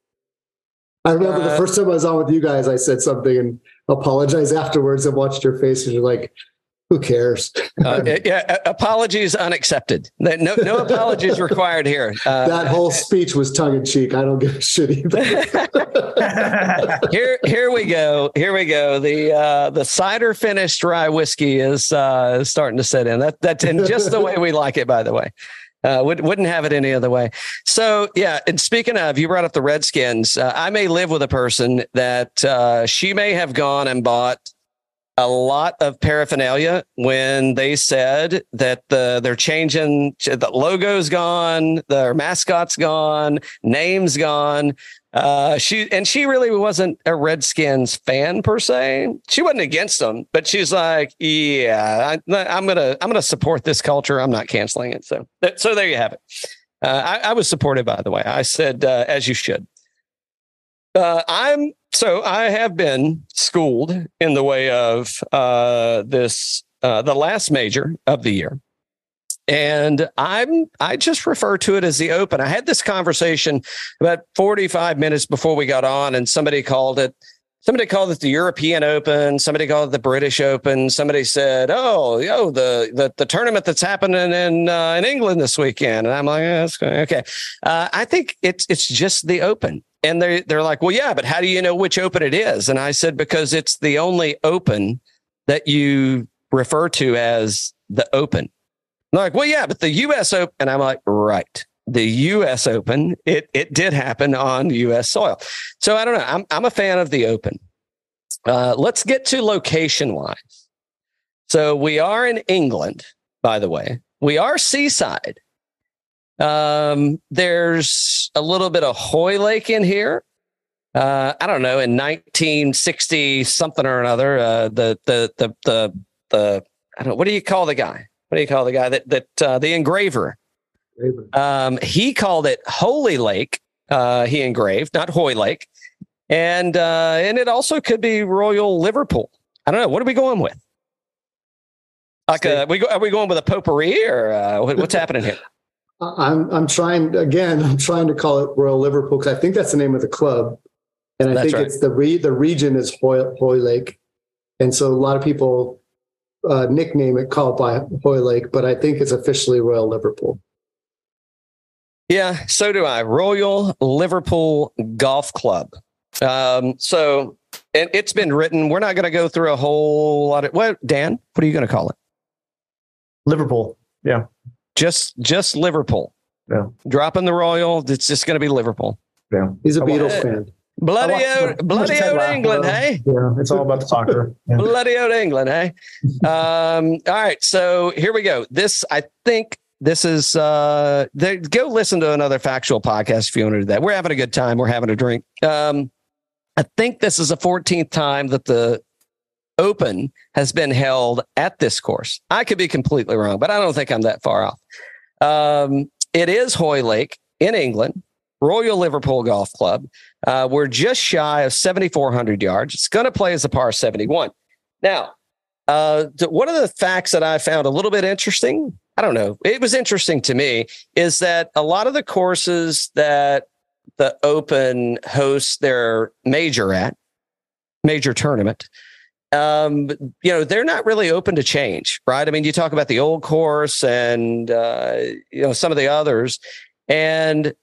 I remember the Uh, first time I was on with you guys, I said something and apologized afterwards and watched your face, and you're like, "Who cares?" Uh, yeah, apologies unaccepted. No, no apologies required here. Uh, that whole speech was tongue in cheek. I don't give a shit either. here, here we go. Here we go. The uh, the cider finished rye whiskey is uh, starting to set in. That that's in just the way we like it. By the way, uh, would, wouldn't have it any other way. So yeah. And speaking of, you brought up the Redskins. Uh, I may live with a person that uh, she may have gone and bought a lot of paraphernalia when they said that the they're changing the logo's gone, their mascot's gone, name's gone. Uh, she and she really wasn't a Redskins fan per se. She wasn't against them, but she's like, yeah, I, I'm gonna I'm gonna support this culture. I'm not canceling it. So so there you have it. Uh, I, I was supportive, by the way. I said uh, as you should. Uh, I'm so I have been schooled in the way of uh, this uh, the last major of the year, and I'm I just refer to it as the Open. I had this conversation about 45 minutes before we got on, and somebody called it. Somebody called it the European Open. Somebody called it the British Open. Somebody said, "Oh, yo, the the, the tournament that's happening in uh, in England this weekend." And I'm like, yeah, that's okay. Uh, I think it's it's just the Open, and they they're like, "Well, yeah, but how do you know which Open it is?" And I said, "Because it's the only Open that you refer to as the Open." They're like, well, yeah, but the U.S. Open, and I'm like, right, the U.S. Open, it it did happen on U.S. soil. So I don't know. I'm I'm a fan of the Open. Uh, let's get to location wise. So we are in England, by the way. We are seaside. Um, there's a little bit of Hoylake in here. Uh, I don't know, in 1960 something or another, uh, the the the the the I don't what do you call the guy? What do you call the guy that that uh, the engraver? Um, he called it Holy Lake. Uh, he engraved, not Hoylake, and uh, and it also could be Royal Liverpool. I don't know. What are we going with? Like, uh, we go, are we going with a potpourri or uh, what's happening here? I'm I'm trying again. I'm trying to call it Royal Liverpool because I think that's the name of the club, and I That's think right. it's the re, the region is Hoy, Hoylake, and so a lot of people uh, nickname it called by Hoylake, but I think it's officially Royal Liverpool. Yeah, so do I. Royal Liverpool Golf Club. Um, so and it's been written. We're not going to go through a whole lot of what Dan. What are you going to call it? Liverpool. Yeah. Just just Liverpool. Yeah. Dropping the Royal. It's just going to be Liverpool. Yeah. He's a want- Beatles fan. Bloody old, bloody old. England, hey. Yeah. It's all about the soccer. Yeah. bloody old England, hey. Um, all right, so here we go. This, I think, this is. uh there, Go listen to another factual podcast if you want to do that. We're having a good time. We're having a drink. Um, I think this is the 14th time that the Open has been held at this course. I could be completely wrong, but I don't think I'm that far off. Um, it is Hoylake in England, Royal Liverpool Golf Club. Uh, we're just shy of 7,400 yards. It's going to play as a par 71. Now, uh, one of the facts that I found a little bit interesting, I don't know, it was interesting to me, is that a lot of the courses that the Open hosts their major at, major tournament, um, you know, they're not really open to change, right? I mean, you talk about the old course and uh, you know some of the others, and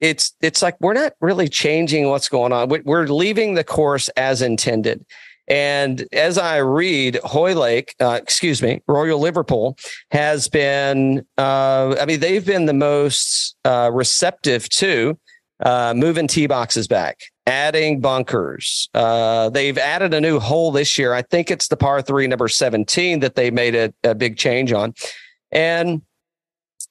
it's it's like we're not really changing what's going on. We- We're leaving the course as intended. And as I read, Hoylake, uh, excuse me, Royal Liverpool has been, uh, I mean, they've been the most uh, receptive to uh, moving tee boxes back, adding bunkers. Uh, they've added a new hole this year. I think it's the par three, number 17, that they made a, a big change on. And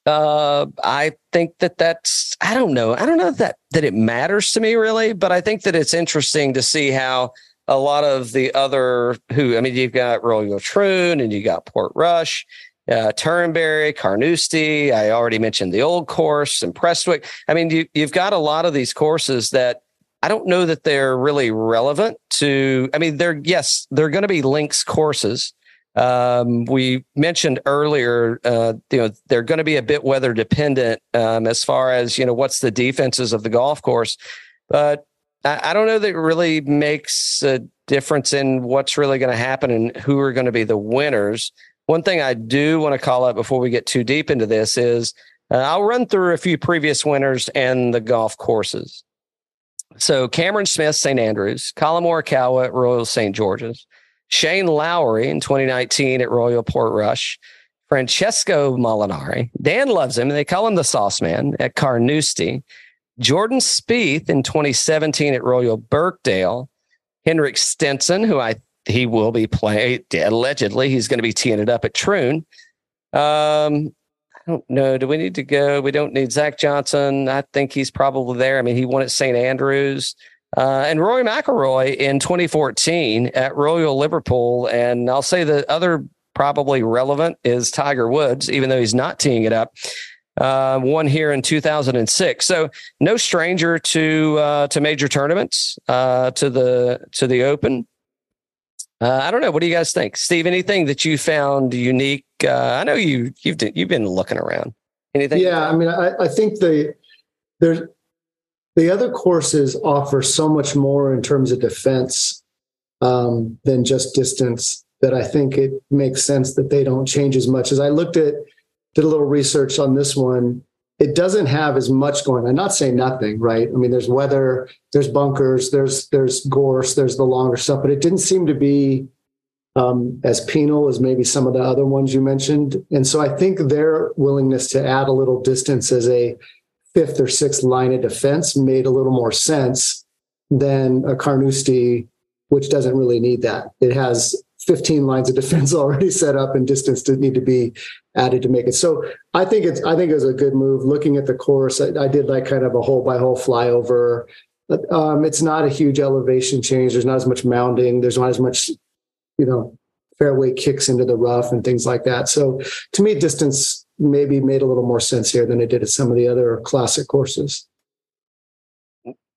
uh, I think that that's, I don't know. I don't know that, that it matters to me really, but I think that it's interesting to see how a lot of the other who, I mean, you've got Royal Troon and you got Portrush, uh, Turnberry, Carnoustie. I already mentioned the old course and Prestwick. I mean, you, you've got a lot of these courses that I don't know that they're really relevant to, I mean, they're, yes, they're going to be links courses. Um, we mentioned earlier, uh, you know, they're going to be a bit weather dependent um, as far as, you know, what's the defenses of the golf course. But I, I don't know that it really makes a difference in what's really going to happen and who are going to be the winners. One thing I do want to call out before we get too deep into this is uh, I'll run through a few previous winners and the golf courses. So Cameron Smith, St. Andrews, Collin Morikawa Royal St. George's, Shane Lowry in 2019 at Royal Portrush, Francesco Molinari. Dan loves him. They call him the Sauce Man at Carnoustie. Jordan Spieth in 2017 at Royal Birkdale. Henrik Stenson, who I he will be playing allegedly, he's going to be teeing it up at Troon. Um, I don't know. Do we need to go? We don't need Zach Johnson. I think he's probably there. I mean, he won at St. Andrews. Uh, and Rory McIlroy in 2014 at Royal Liverpool. And I'll say the other probably relevant is Tiger Woods, even though he's not teeing it up uh, one here in 2006. So no stranger to uh, to major tournaments, uh, to the to the Open. Uh, I don't know. What do you guys think, Steve? Anything that you found unique? Uh, I know you you've you've been looking around. Anything? Yeah, I mean, I, I think the there's the other courses offer so much more in terms of defense um, than just distance that I think it makes sense that they don't change as much. As I looked at did a little research on this one. It doesn't have as much going. on. Not saying nothing, right? I mean, there's weather, there's bunkers, there's there's gorse, there's the longer stuff, but it didn't seem to be um, as penal as maybe some of the other ones you mentioned. And so I think their willingness to add a little distance as a fifth or sixth line of defense made a little more sense than a Carnoustie, which doesn't really need that. It has 15 lines of defense already set up and distance to need to be added to make it. So I think it's I think it was a good move. Looking at the course, I, I did like kind of a hole by hole flyover. Um, it's not a huge elevation change. There's not as much mounding. There's not as much, you know, fairway kicks into the rough and things like that. So to me, distance maybe made a little more sense here than it did at some of the other classic courses.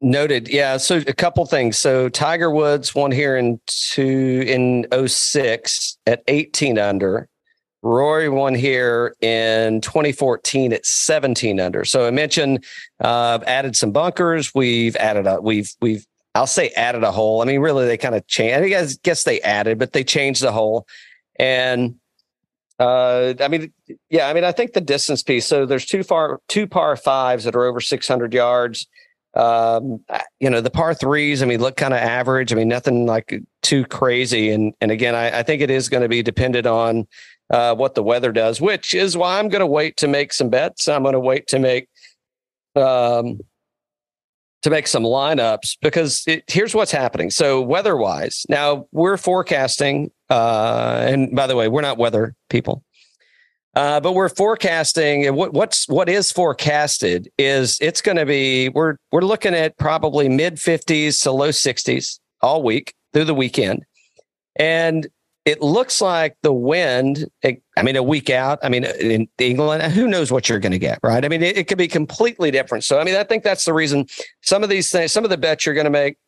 Noted. Yeah. So a couple things. So Tiger Woods won here in two in 06 at 18 under. Rory won here in 2014 at 17 under. So I mentioned uh, added some bunkers. We've added a we've we've I'll say added a hole. I mean, really, they kind of changed. I guess, guess they added, but they changed the hole. And uh, I mean, yeah, I mean, I think the distance piece. So there's two far two par fives that are over 600 yards. Um, you know, the par threes, I mean, look kind of average. I mean, nothing like too crazy. And and again, I, I think it is going to be dependent on uh, what the weather does, which is why I'm going to wait to make some bets. I'm going to wait to make um, to make some lineups because it, here's what's happening. So weather wise, now we're forecasting, uh, and by the way, we're not weather people. Uh, but we're forecasting and what, what's what is forecasted is it's going to be we're we're looking at probably mid 50s to low 60s all week through the weekend and it looks like the wind, I mean, a week out, I mean, in England, who knows what you're going to get, right? I mean, it, it could be completely different. So, I mean, I think that's the reason some of these things, some of the bets you're going to make,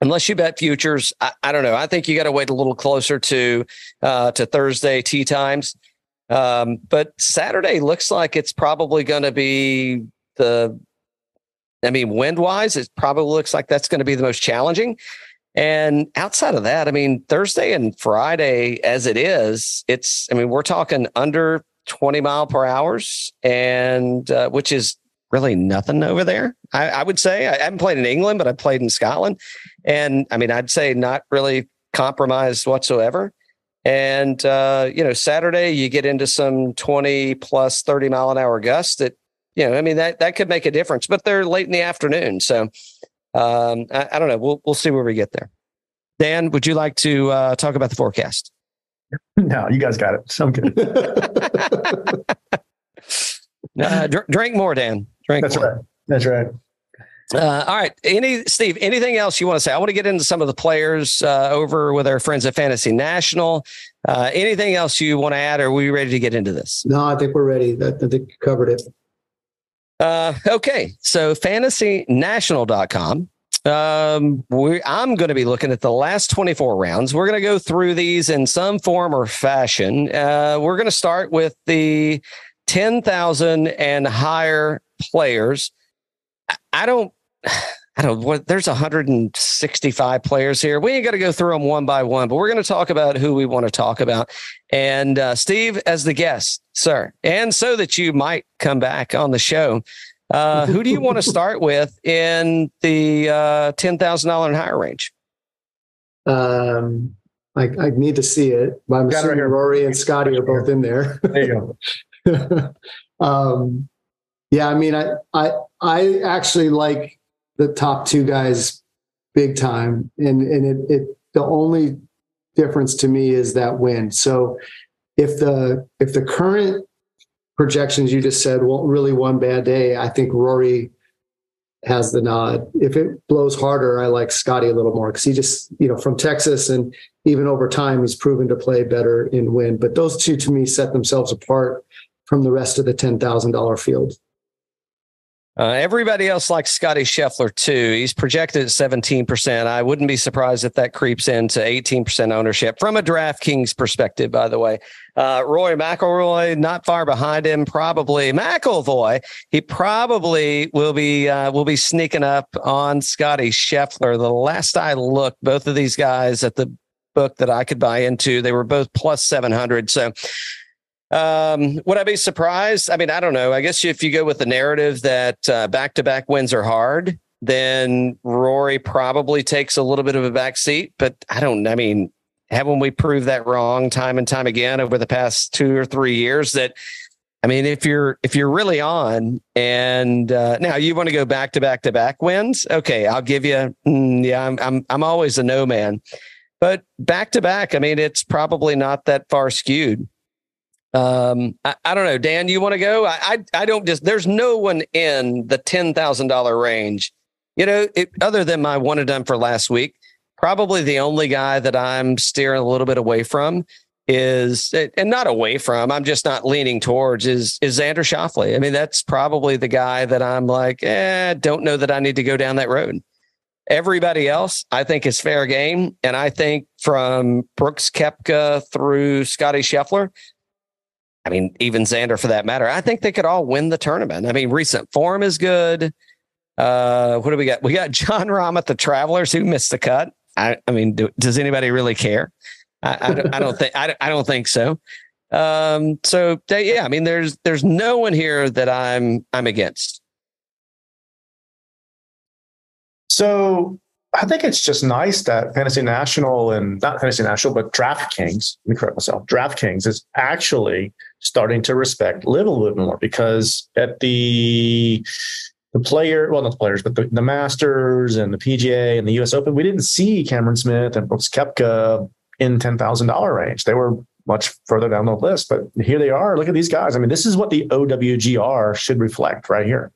unless you bet futures, I, I don't know. I think you got to wait a little closer to uh, to Thursday tee times. Um, but Saturday looks like it's probably going to be the, I mean, wind wise, it probably looks like that's going to be the most challenging. And outside of that, I mean, Thursday and Friday, as it is, it's, I mean, we're talking under 20 mile per hours, and uh, which is really nothing over there. I, I, would say I haven't played in England, but I played in Scotland. And I mean, I'd say not really compromised whatsoever. And uh, you know, Saturday you get into some 20 plus 30 mile an hour gusts that, you know, I mean that that could make a difference, but they're late in the afternoon. So um, I, I, don't know. We'll we'll see where we get there. Dan, would you like to uh, talk about the forecast? No, you guys got it. I'm good. uh, dr- drink more, Dan. Drink. That's more. right. That's right. Uh, all right. Any Steve? Anything else you want to say? I want to get into some of the players uh, over with our friends at Fantasy National. Uh, anything else you want to add? Or are we ready to get into this? No, I think we're ready. I think you covered it. Uh, okay. So fantasynational.com. Um, we, I'm going to be looking at the last 24 rounds. We're going to go through these in some form or fashion. Uh, we're going to start with the 10,000 and higher players. I don't I don't what there's 165 players here. We ain't got to go through them one by one, but we're going to talk about who we want to talk about. And uh, Steve, as the guest, sir, and so that you might come back on the show, uh, who do you want to start with in the uh, ten thousand dollar and higher range? Um, I, I need to see it. But I'm Got assuming right. Rory and Scotty are both in there. There you go. um, yeah, I mean, I, I, I actually like the top two guys big time, and and it, it the only difference to me is that win. So if the if the current projections you just said won't really one bad day, I think Rory has the nod. If it blows harder, I like Scotty a little more because he just, you know, from Texas and even over time, he's proven to play better in wind. But those two to me set themselves apart from the rest of the $10,000 field. Uh, everybody else likes Scotty Scheffler too. He's projected at 17%. I wouldn't be surprised if that creeps into 18% ownership from a DraftKings perspective, by the way. Uh, Roy McIlroy, not far behind him, probably McIlroy. He probably will be uh, will be sneaking up on Scotty Scheffler. The last I looked, both of these guys at the book that I could buy into, they were both plus 700. So um, would I be surprised? I mean, I don't know. I guess if you go with the narrative that back to back wins are hard, then Rory probably takes a little bit of a back seat. But I don't, I mean, haven't we proved that wrong time and time again over the past two or three years that I mean, if you're if you're really on, and uh, now you want to go back to back to back wins, okay, I'll give you. Mm, yeah, I'm I'm I'm always a no man, but back to back, I mean, it's probably not that far skewed. Um, I, I don't know, Dan. You want to go? I, I I don't just. There's no one in the ten thousand dollar range. You know, it, other than my one and done for last week, probably the only guy that I'm steering a little bit away from is and not away from i'm just not leaning towards is is xander Schauffele. i mean that's probably the guy that i'm like eh, don't know that i need to go down that road everybody else i think is fair game and i think from brooks Koepka through scotty scheffler i mean even xander for that matter i think they could all win the tournament. I mean recent form is good. Uh what do we got? We got john rahm at the travelers who missed the cut. I, I mean do, does anybody really care? I, I, don't, I don't think I, I don't think so. Um, so yeah, I mean, there's there's no one here that I'm I'm against. So I think it's just nice that Fantasy National and not Fantasy National, but DraftKings, let me correct myself, DraftKings is actually starting to respect LIV a little bit more because at the the player, well, not the players, but the, the Masters and the PGA and the US Open, we didn't see Cameron Smith and Brooks Koepka in $10,000 range. They were much further down the list, but here they are. Look at these guys. I mean, this is what the OWGR should reflect right here.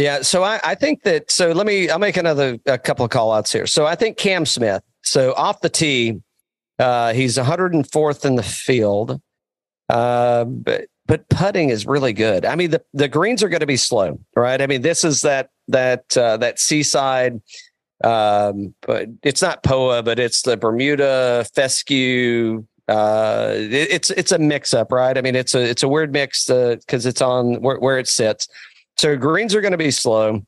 Yeah. So I, I think that, so let me, I'll make another, a couple of call outs here. So I think Cam Smith, so off the tee, uh, he's 104th in the field. Uh, but, but putting is really good. I mean, the, the greens are going to be slow, right? I mean, this is that, that, uh, that seaside, um, but it's not POA, but it's the Bermuda fescue. Uh, it, it's it's a mix up, right? I mean, it's a it's a weird mix because it's on where, where it sits. So greens are going to be slow.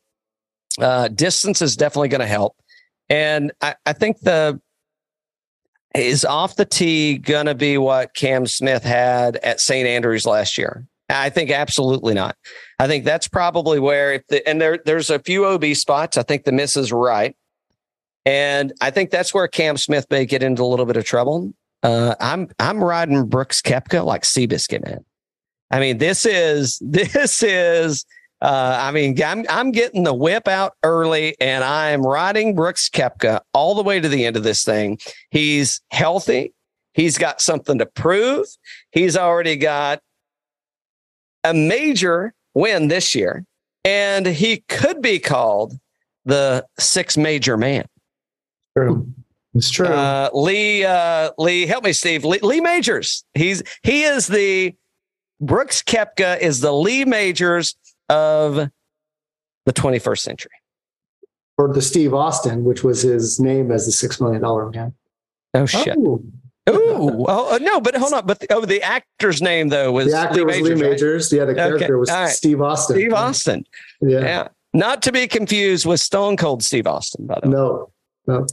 Uh, distance is definitely going to help, and I, I think the is off the tee going to be what Cam Smith had at St. Andrews last year. I think absolutely not. I think that's probably where if the and there there's a few OB spots. I think the miss is right. And I think that's where Cam Smith may get into a little bit of trouble. Uh, I'm I'm riding Brooks Koepka like Seabiscuit, man. I mean, this is this is. Uh, I mean, I'm I'm getting the whip out early, and I am riding Brooks Koepka all the way to the end of this thing. He's healthy. He's got something to prove. He's already got a major win this year, and he could be called the six major man. True. It's true. Uh, Lee, uh, Lee, help me, Steve. Lee, Lee Majors. He's he is the Brooks Koepka is the Lee Majors of the 21st century. Or the Steve Austin, which was his name as the six million dollar man. Oh shit. Oh, Ooh, oh no, but hold on. But the, oh, the actor's name though was the actor was Lee Majors, right? Yeah, the character was all right. Steve Austin. Steve Austin. Yeah. Yeah. Not to be confused with Stone Cold Steve Austin, by the way. No, no.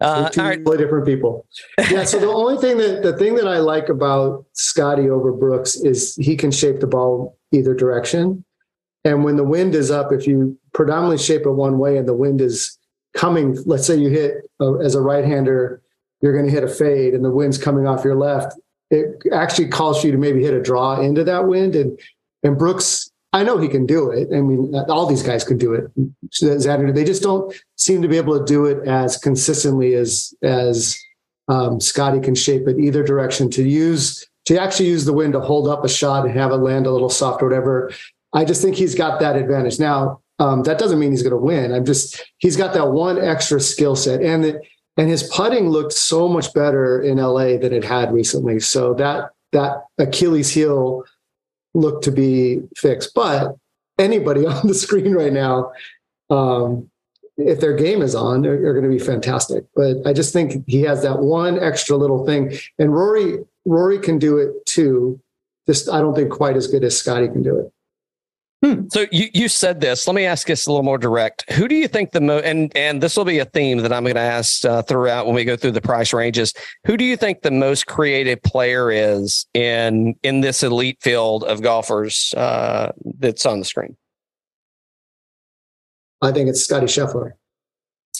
Uh, two all right. totally different people. Yeah. So the only thing that the thing that I like about Scotty over Brooks is he can shape the ball either direction. And when the wind is up, if you predominantly shape it one way and the wind is coming, let's say you hit uh, as a right hander, you're going to hit a fade and the wind's coming off your left. It actually calls for you to maybe hit a draw into that wind. And and Brooks, I know he can do it. I mean, all these guys can do it. They just don't seem to be able to do it as consistently as as um, Scotty can shape it either direction to use to actually use the wind to hold up a shot and have it land a little soft or whatever. I just think he's got that advantage. Now, um, that doesn't mean he's going to win. I'm just he's got that one extra skill set, and and his putting looked so much better in LA than it had recently. So that that Achilles heel looked to be fixed. But anybody on the screen right now, um, if their game is on, they're, they're going to be fantastic. But I just think he has that one extra little thing, and Rory Rory can do it too. Just I don't think quite as good as Scotty can do it. So you, you said this. Let me ask this a little more direct. Who do you think the most and and this will be a theme that I'm going to ask uh, throughout when we go through the price ranges. Who do you think the most creative player is in in this elite field of golfers uh, that's on the screen? I think it's Scotty Scheffler.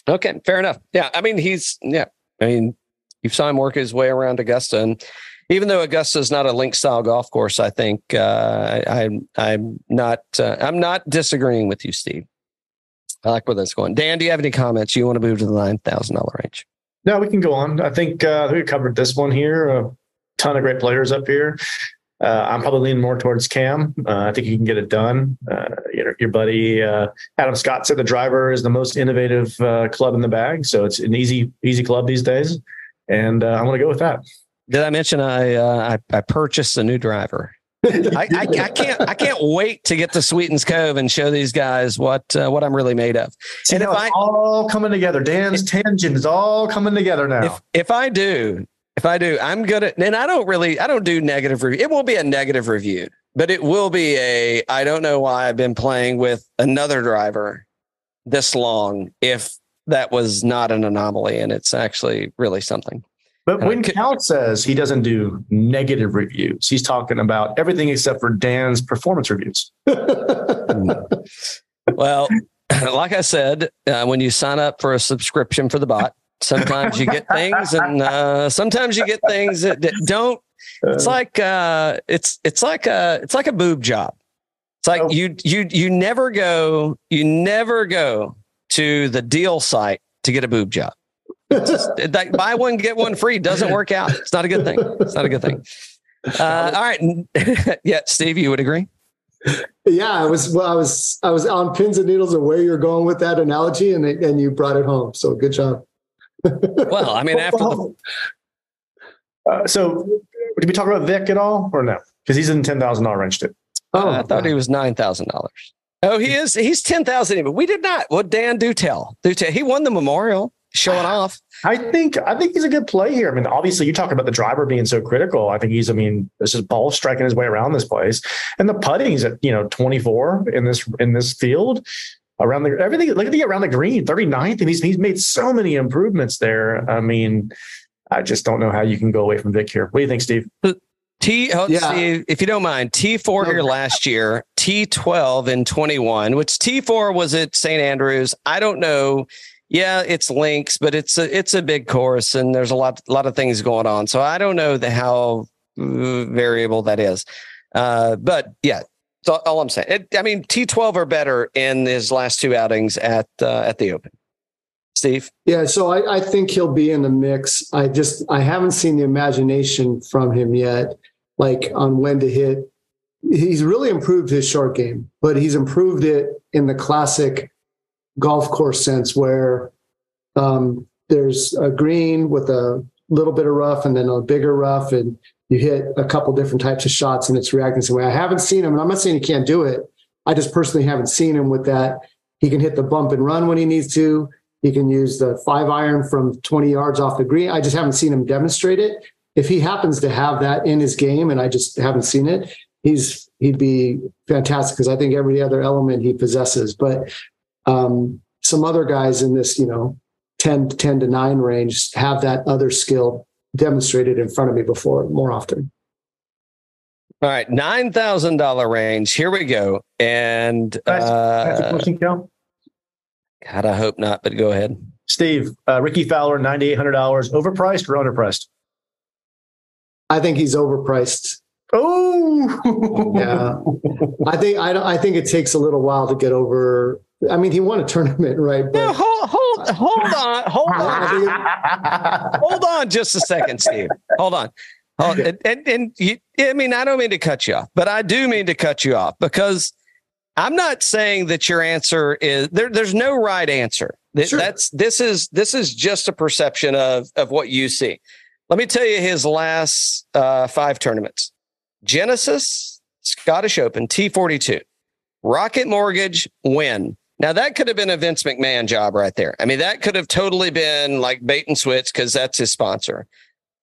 Okay, fair enough. Yeah, I mean he's yeah. I mean you've saw him work his way around Augusta, and even though Augusta is not a link style golf course, I think uh, I, I'm I'm not uh, I'm not disagreeing with you, Steve. I like where that's going. Dan, do you have any comments? You want to move to the nine thousand dollar range? No, we can go on. I think uh, we covered this one here. A ton of great players up here. Uh, I'm probably leaning more towards Cam. Uh, I think you can get it done. Uh, your, your buddy uh, Adam Scott said the driver is the most innovative uh, club in the bag, so it's an easy easy club these days, and uh, I'm going to go with that. Did I mention I uh, I, I purchased a new driver? I, I, I can't I can't wait to get to Sweetens Cove and show these guys what uh, what I'm really made of. See, And if I- it's all coming together. Dan's tangent is all coming together now. if if I do, if I do, I'm gonna and I don't really I don't do negative review. It won't be a negative review, but it will be a I don't know why I've been playing with another driver this long if that was not an anomaly and it's actually really something. But Uh, when Cal says he doesn't do negative reviews, he's talking about everything except for Dan's performance reviews. Well, like I said, uh, when you sign up for a subscription for the bot, sometimes you get things, and uh, sometimes you get things that, that don't. It's like uh, it's it's like a it's like a boob job. It's like Oh. you you you never go you never go to the deal site to get a boob job. It's just, like buy one get one free doesn't work out. It's not a good thing. It's not a good thing. Uh, all right, yeah, Steve, you would agree. yeah, I was well, I was I was on pins and needles of where you're going with that analogy, and it, and you brought it home. So good job. Well, I mean, after the Uh, so, did we talk about Vic at all or no? Because he's in ten thousand dollar range too. Oh, I thought he was nine thousand dollars. Oh, he is. He's ten thousand. But we did not. Well, Dan, do tell. Do tell. He won the Memorial, showing off. I think I think he's a good play here. I mean, obviously, you talk about the driver being so critical. I think he's. I mean, this is ball striking his way around this place, and the putting's at you know twenty four in this in this field. Around the everything, look at the around the green, 39th, and he's he's made so many improvements there. I mean, I just don't know how you can go away from Vic here. What do you think, Steve? T. Oh, Yeah. Steve, if you don't mind, T four No. here last year, T twelve in twenty one. Which T four was at St Andrews. I don't know. Yeah, it's links, but it's a it's a big course, and there's a lot lot of things going on. So I don't know the how variable that is. Uh, but yeah, all I'm saying. It, I mean, T12 are better in his last two outings at uh, at the Open. Steve? Yeah, so I, I, think he'll be in the mix. I just I haven't seen the imagination from him yet, like on when to hit. He's really improved his short game, but he's improved it in the classic golf course sense where um, there's a green with a little bit of rough and then a bigger rough, and you hit a couple different types of shots and it's reacting some way. I haven't seen him, and I'm not saying he can't do it. I just personally haven't seen him with that. He can hit the bump and run when he needs to. He can use the five iron from 20 yards off the green. I just haven't seen him demonstrate it. If he happens to have that in his game, and I just haven't seen it, he's he'd be fantastic because I think every other element he possesses. But um, some other guys in this, you know, 10, 10 to 9 range have that other skill demonstrated in front of me before more often. All right, nine thousand dollar range. Here we go. And uh, question, Cal? God, I hope not. But go ahead, Steve. Uh, Rickie Fowler, ninety eight hundred dollars. Overpriced or underpriced? I think he's overpriced. Oh, yeah. I think I, I think it takes a little while to get over. I mean, he won a tournament, right? But, no, hold, hold, hold on, hold on, hold on, just a second, Steve. Hold on. Oh, and, and, and you, I mean, I don't mean to cut you off, but I do mean to cut you off because I'm not saying that your answer is there. There's no right answer. Sure. That's this is this is just a perception of of what you see. Let me tell you his last uh, five tournaments: Genesis, Scottish Open, T42, Rocket Mortgage, win. Now that could have been a Vince McMahon job right there. I mean, that could have totally been like bait and switch because that's his sponsor.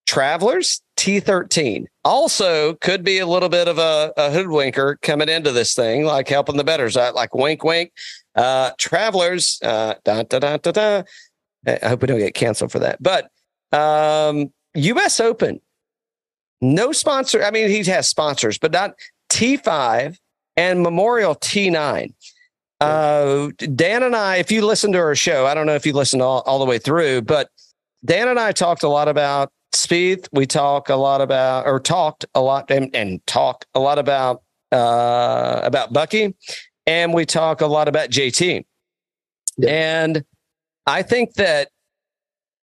Travelers, T13. Also, could be a little bit of a, a hoodwinker coming into this thing, like helping the betters out, like wink, wink. Uh, travelers, uh, da, da, da, da, da. I hope we don't get canceled for that. But um, US Open, no sponsor. I mean, he has sponsors, but not T5 and Memorial T9. Uh, Dan and I, if you listen to our show, I don't know if you listened all, all the way through, but Dan and I talked a lot about Spieth, we talk a lot about, or talked a lot, and, and talk a lot about uh, about Bucky, and we talk a lot about JT. Yeah. And I think that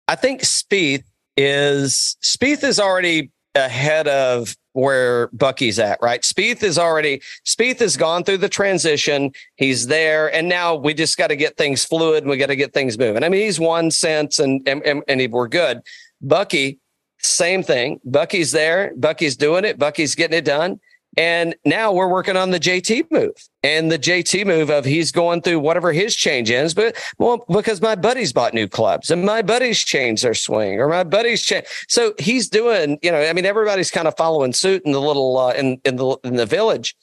I think Spieth is Spieth is already ahead of where Bucky's at, right? Spieth is already Spieth has gone through the transition. He's there, and now we just got to get things fluid. and We got to get things moving. I mean, he's won since, and and and, and we're good. Bucky same thing. Bucky's there. Bucky's doing it. Bucky's getting it done. And now we're working on the JT move and the JT move of he's going through whatever his change is. But well, because my buddies bought new clubs and my buddies changed their swing or my buddies change. So he's doing, you know, I mean, everybody's kind of following suit in the little, uh, in, in the, in the village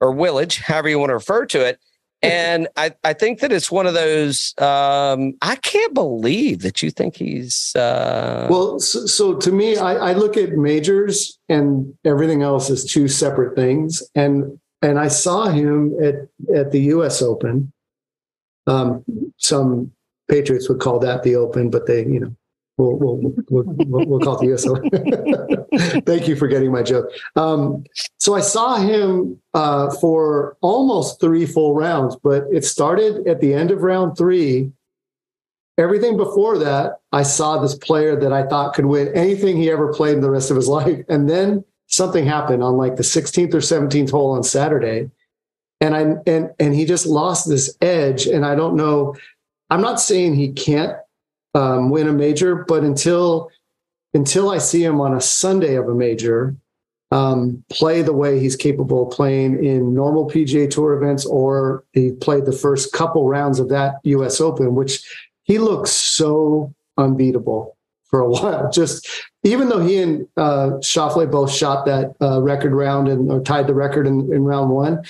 or village, however you want to refer to it and I, I think that it's one of those um, i can't believe that you think he's uh... well so, so, to me I, I, look at majors and everything else as two separate things. And and i saw him at at the us open. Um, some patriots would call that the open but they you know We'll, we'll, we'll, we'll, call it the USO. Thank you for getting my joke. Um, so I saw him uh, for almost three full rounds, but it started at the end of round three. Everything before that, I saw this player that I thought could win anything he ever played in the rest of his life. And then something happened on like the 16th or 17th hole on Saturday. And I and and he just lost this edge. And I don't know. I'm not saying he can't um, win a major, but until until I see him on a Sunday of a major, um, play the way he's capable of playing in normal PGA Tour events, or he played the first couple rounds of that U.S. Open, which he looks so unbeatable for a while. Just even though he and uh, Schauffele both shot that uh, record round and or tied the record in, in round one,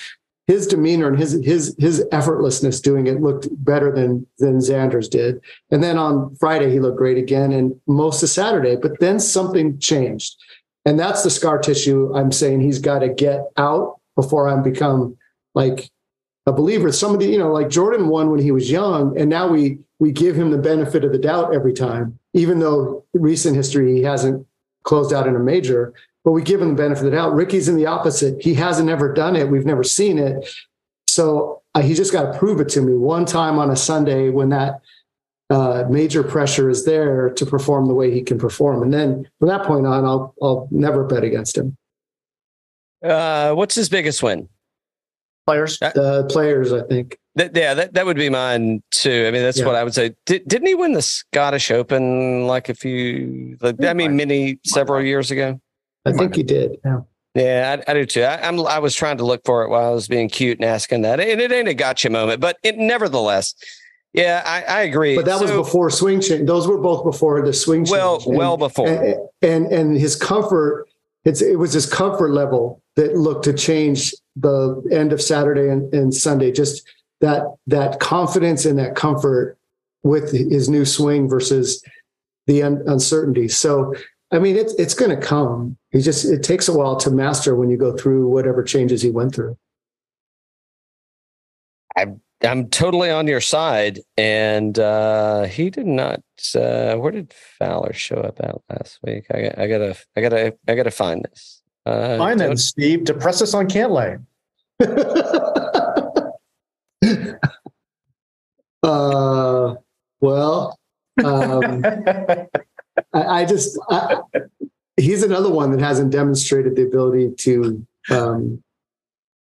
his demeanor and his his his effortlessness doing it looked better than than Xander's did. And then on Friday he looked great again, and most of Saturday. But then something changed, and that's the scar tissue. I'm saying he's got to get out before I become like a believer. Some of the, you know, like Jordan won when he was young, and now we we give him the benefit of the doubt every time, even though recent history he hasn't closed out in a major. But we give him the benefit of the doubt. Rickie's in the opposite. He hasn't ever done it. We've never seen it. So uh, he just got to prove it to me one time on a Sunday when that uh, major pressure is there to perform the way he can perform. And then from that point on, I'll I'll never bet against him. Uh, what's his biggest win? Players. The players, I think. That, yeah, that, that would be mine too. I mean, that's Yeah. what I would say. Did, didn't he win the Scottish Open like a few, like, I mean, many several years ago? I think he did. Yeah. Yeah, I, I do too. I, I'm. I was trying to look for it while I was being cute and asking that, and it ain't a gotcha moment, but it nevertheless, yeah, I, I agree. But that was before swing change. Those were both before the swing change. well, And- well before. and, and and his comfort it's it was his comfort level that looked to change the end of saturday and, and sunday just that that confidence and that comfort with his new swing versus the un- uncertainty so i mean it's it's going to come he just it takes a while to master when you go through whatever changes he went through I'm i'm totally on your side, and uh, he did not. Uh, where did Fowler show up at last week? I, got- I gotta, I gotta, I gotta find this. Uh, Fine then, Steve. Depress us on Cantlay. uh well um I, I just I, he's another one that hasn't demonstrated the ability to um,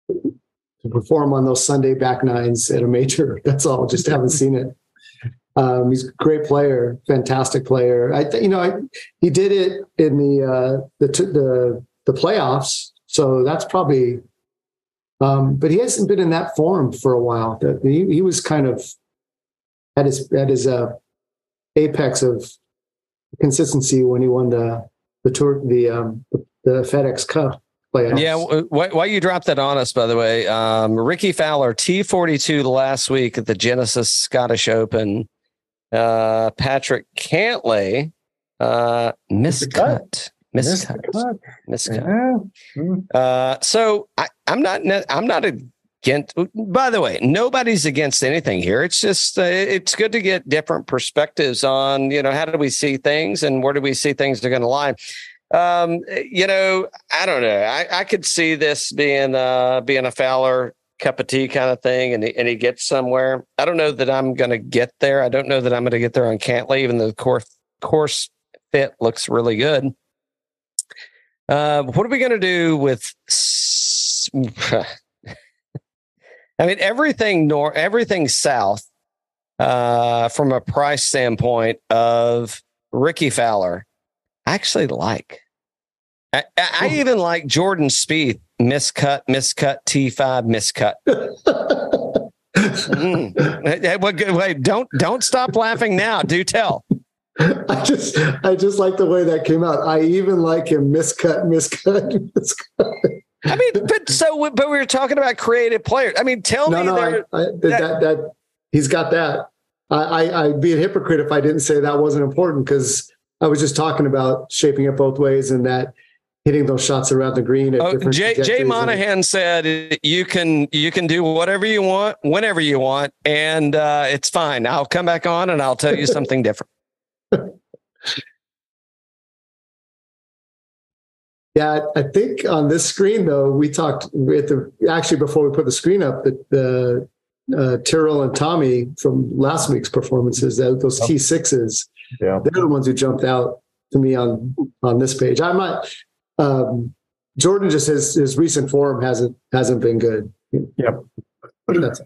to perform on those Sunday back nines at a major. That's all. Just haven't seen it. Um, he's a great player, fantastic player. I th- you know I, he did it in the uh, the t- the the playoffs, so that's probably. Um, but he hasn't been in that form for a while. He, he was kind of at his at his uh, apex of consistency when he won the the tour the um the, the FedEx Cup playoffs. Yeah, why, why you dropped that on us, by the way? Um, Rickie Fowler, T forty two last week at the Genesis Scottish Open. Uh, Patrick Cantlay, uh, miscut, miscut, miscut. Yeah. Uh, so I, I'm not. ne- I'm not against. By the way, nobody's against anything here. It's just uh, it's good to get different perspectives on you know how do we see things and where do we see things are going to lie. Um, you know, I don't know. I, I could see this being uh being a Fowler cup of tea kind of thing, and he, and he gets somewhere. I don't know that I'm going to get there. I don't know that I'm going to get there on Cantlay, even though the course course fit looks really good. Uh, what are we going to do with? I mean, everything nor everything south, uh, from a price standpoint of Rickie Fowler, I actually like. I, I I even like Jordan Spieth miscut, miscut, T five miscut. Mm. Wait, don't don't stop laughing now. Do tell. I just I just like the way that came out. I even like him miscut, miscut, miscut. I mean, but so, but we were talking about creative players. I mean, tell No, me no, there. I, I, that, that he's got that. I, I I'd be a hypocrite if I didn't say that wasn't important because I was just talking about shaping it both ways and that hitting those shots around the green. At Oh, different Jay, Jay Monahan said you can you can do whatever you want whenever you want, and uh, it's fine. I'll come back on and I'll tell you something different. Yeah, I think on this screen though, we talked at the actually before we put the screen up that the uh, Tyrrell and Tommy from last week's performances, that those T sixes, Yeah. they're the ones who jumped out to me on on this page. I'm not. Um, Jordan just his his recent form hasn't hasn't been good. Yep. That's I,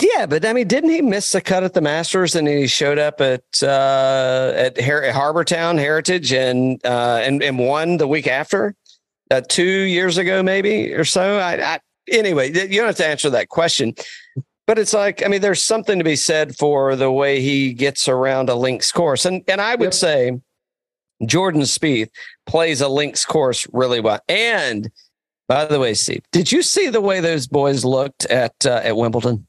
yeah, but I mean, didn't he miss a cut at the Masters and he showed up at uh, at Har- Harbour Town Heritage and uh, and and won the week after, uh, two years ago maybe or so. I, I anyway, you don't have to answer that question. But it's like, I mean, there's something to be said for the way he gets around a links course, and and I would Yep. say Jordan Spieth plays a links course really well. And by the way, Steve, did you see the way those boys looked at uh, at Wimbledon?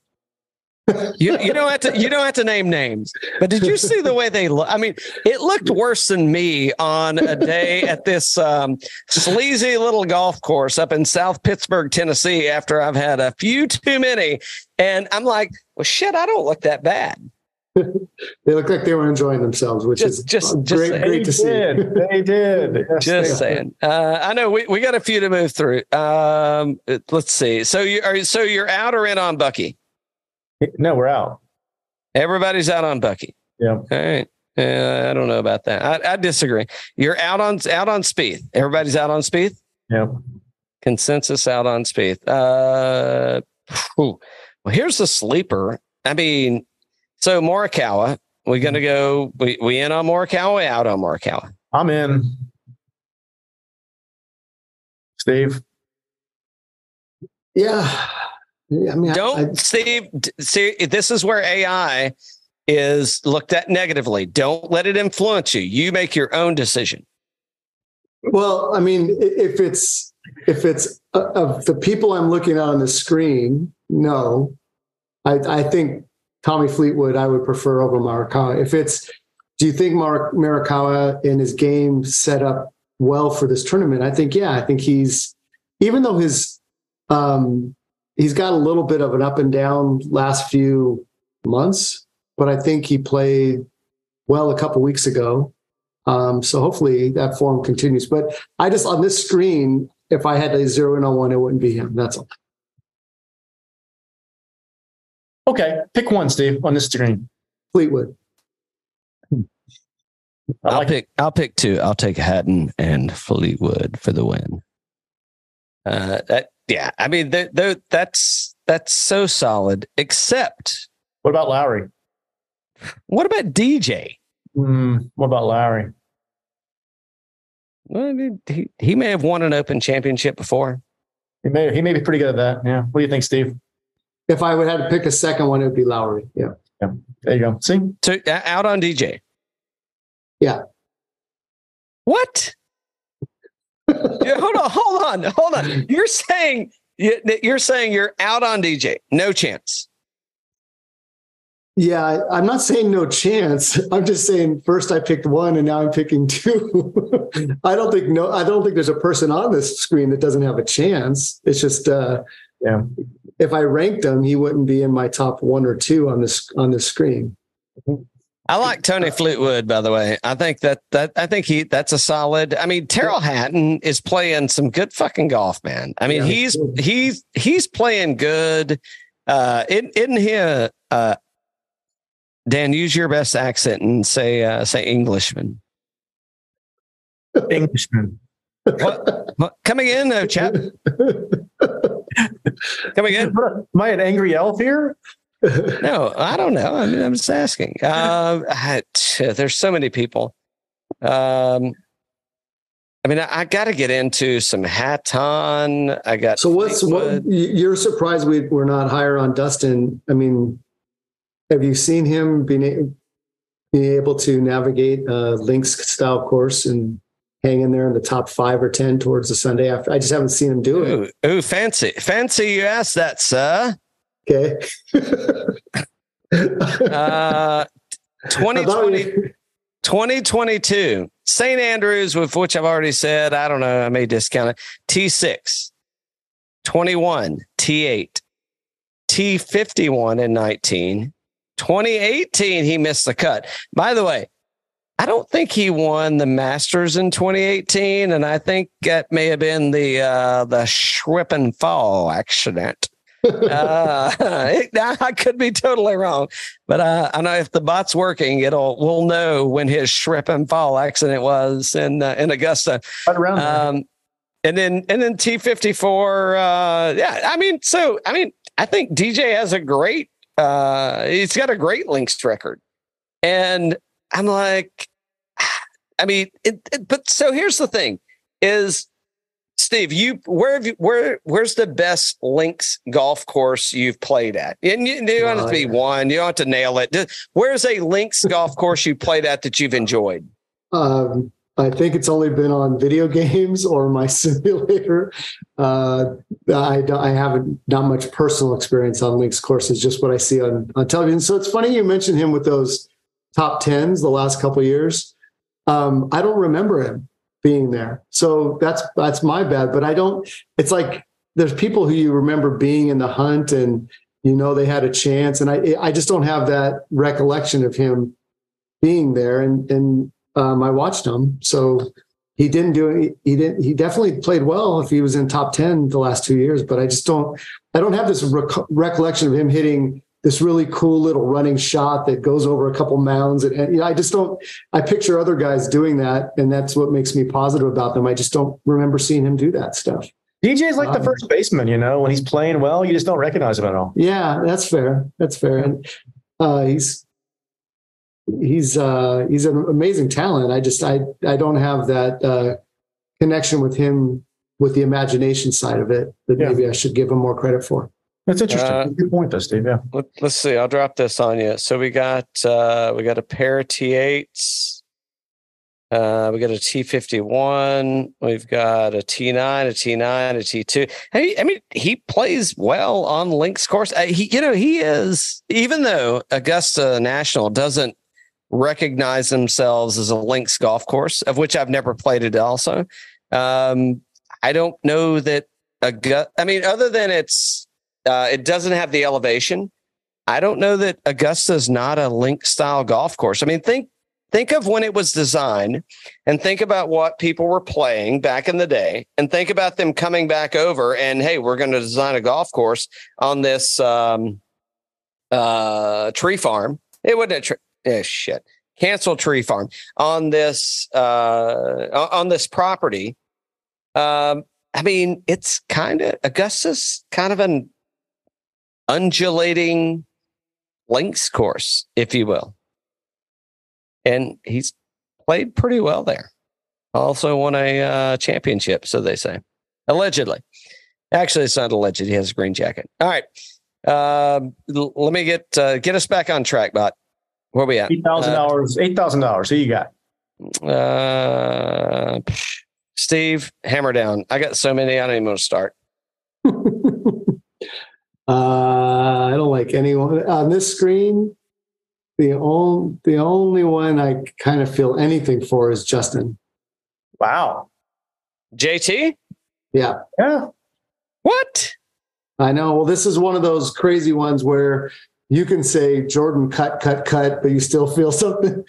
You you don't have to you don't have to name names. But did you see the way they look? I mean, it looked worse than me on a day at this um, sleazy little golf course up in South Pittsburg, Tennessee. After I've had a few too many, and I'm like, well, shit, I don't look that bad. They look like they were enjoying themselves, which Just- is just- uh, just great, great They to see. did. They did. Yes, Just they- saying. Uh, I know we, we got a few to move through. Um, let's see. So you are so you're out or in on Bucky? No, we're out. Everybody's out on Bucky. Yeah. All right. Uh, I don't know about that. I, I disagree. You're out on out on Spieth. Everybody's out on Spieth. Yeah. Consensus out on Spieth. Uh, whew. well, here's the sleeper. I mean, so Morikawa. We're gonna go? We we in on Morikawa? Out on Morikawa? I'm in. Steve. Yeah. I mean, Don't, I- Steve. d- See, this is where AI is looked at negatively. Don't let it influence you. You make your own decision. Well, I mean, if it's if it's uh, of the people I'm looking at on the screen, no, I, I think Tommy Fleetwood I would prefer over Morikawa. If it's, do you think Mar- Morikawa in his game set up well for this tournament? I think yeah, I think he's even though his um, he's got a little bit of an up and down last few months, but I think he played well a couple weeks ago. Um, so hopefully that form continues. But I just on this screen, if I had to zero in on one, it wouldn't be him. That's all. Okay. Pick one, Steve, on this screen. Fleetwood. I I'll like pick. I'll pick two. I'll take Hatton and Fleetwood for the win. Uh, that yeah. I mean, th- th- that's that's so solid. Except, What about Lowry? what about DJ? Hmm, what about Lowry? Well, he he may have won an Open Championship before. He may he may be pretty good at that. Yeah. What do you think, Steve? If I would have to pick a second one, it would be Lowry. Yeah. Yeah. There you go. See? So out on DJ. Yeah. What? yeah, hold on, hold on, hold on. You're saying you- you're saying you're out on DJ. No chance. Yeah, I, I'm not saying no chance. I'm just saying first I picked one and now I'm picking two. I don't think no. I don't think there's a person on this screen that doesn't have a chance. It's just uh, Yeah. if I ranked him, he wouldn't be in my top one or two on this on this screen. I like Tommy Fleetwood, by the way. I think that that I think he that's a solid. I mean, Tyrrell Hatton is playing some good fucking golf, man. I mean, Yeah, he's he's he's playing good. Uh, isn't, isn't he a, uh, Dan? Use your best accent and say uh, say Englishman. Englishman. What, what coming in, though, chap? Coming in? Am I an angry elf here? No, I don't know. I mean, I'm just asking. Um, I, there's so many people. Um, I mean, I, I got to get into some Hatton. I got So what's what? Fleetwood. You're surprised we we're not higher on Dustin. I mean, have you seen him being being able to navigate a links style course and hang in there in the top five or ten towards the Sunday after? I just haven't seen him do it. Ooh, ooh, fancy, fancy! You asked that, sir. Okay. Uh, 2020, 2022, St. Andrews, with which I've already said, I don't know, I may discount it. T6, 21, T8, T51 and 19. 2018, he missed the cut. By the way, I don't think he won the Masters in 2018, and I think that may have been the uh, the Schwippen Fall accident. Uh, it- I could be totally wrong, but uh, I know if the bot's working, it'll we'll know when his shrimp and Fall accident was in uh, in Augusta. Right around. Um, and then and then T fifty four. Yeah, I mean, so I mean, I think DJ has a great. Uh, he's got a great links record, and I'm like, I mean, it, it, but so here's the thing: is Steve, you where have you where where's the best links golf course you've played at? And you, you don't have to be one, you don't have to nail it. Where's a links golf course you played at that you've enjoyed? um, I think it's only been on video games or my simulator. Uh, I, I haven't not much personal experience on links courses, just what I see on, on television. So it's funny you mentioned him with those top tens the last couple of years. Um, I don't remember him being there, so that's that's my bad. But I don't. It's like there's people who you remember being in the hunt and you know they had a chance, and I I just don't have that recollection of him being there. And and um, I watched him, so he didn't do it. He didn't. He definitely played well if he was in top ten the last two years. But I just don't. I don't have this rec- recollection of him hitting this really cool little running shot that goes over a couple mounds. And, and you know, I just don't. I picture other guys doing that, and that's what makes me positive about them. I just don't remember seeing him do that stuff. DJ's like the Um, first baseman, you know, when he's playing well, you just don't recognize him at all. Yeah, that's fair. That's fair. And uh, he's he's uh, he's an amazing talent. I just I I don't have that uh, connection with him with the imagination side of it that Yeah. maybe I should give him more credit for. That's interesting. Uh, Good point, though, Steve. Yeah. Let, let's see. I'll drop this on you. So we got uh we got a pair of T8s. Uh, we got a T51. We've got a T9, a T9, a T2. Hey, I mean, he plays well on links course. Uh, he, you know, he is even though Augusta National doesn't recognize themselves as a links golf course, of which I've never played it. Also, um, I don't know that Augusta. I mean, other than it's uh, it doesn't have the elevation. I don't know that Augusta's not a link style golf course. I mean, think think of when it was designed and think about what people were playing back in the day and think about them coming back over and hey, we're going to design a golf course on this um uh tree farm. It a tree eh, shit. Cancel tree farm on this uh on this property. Um I mean, it's kind of Augusta's kind of an undulating links course, if you will. And he's played pretty well there. Also won a uh, championship, so they say. Allegedly. Actually, it's not alleged. He has a green jacket. All right. Um, l- let me get uh, get us back on track, bot. Where we at? Eight thousand dollars. Eight thousand dollars. Who you got? Uh, Steve, hammer down. I got so many. I don't even want to start. Uh, I don't like anyone on this screen. The only the only one I kind of feel anything for is Justin. Wow. JT, Yeah, Yeah. what? I know. Well, this is one of those crazy ones where you can say Jordan cut, cut, cut, but you still feel something.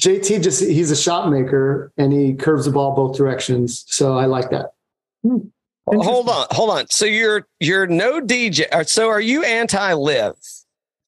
JT just he's a shot maker and he curves the ball both directions. So I like that. Well, hold on, hold on. So you're you're no DJ. So are you anti LIV?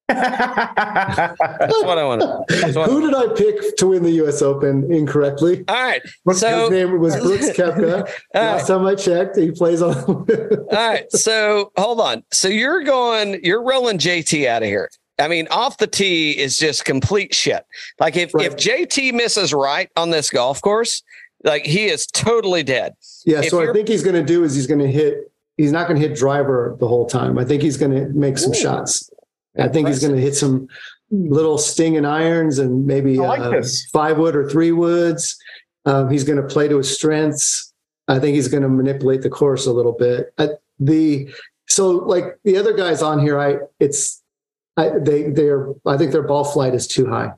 That's what I want to. That's what I Who did I pick to win the US Open incorrectly? All right. His So name was Brooks Koepka. Last right. time I checked, he plays on. All right. So hold on. So you're going, you're rolling JT out of here. I mean, off the tee is just complete shit. Like if, Right. if JT misses right on this golf course, like he is totally dead. yeah, If so I think he's going to do is he's going to hit. He's not going to hit driver the whole time. I think he's going to make some Ooh. shots. I think he's going to hit some little stinging irons and maybe like uh, five wood or three woods. Um, he's going to play to his strengths. I think he's going to manipulate the course a little bit. Uh, the so like the other guys on here, I it's I, they they're I think their ball flight is too high.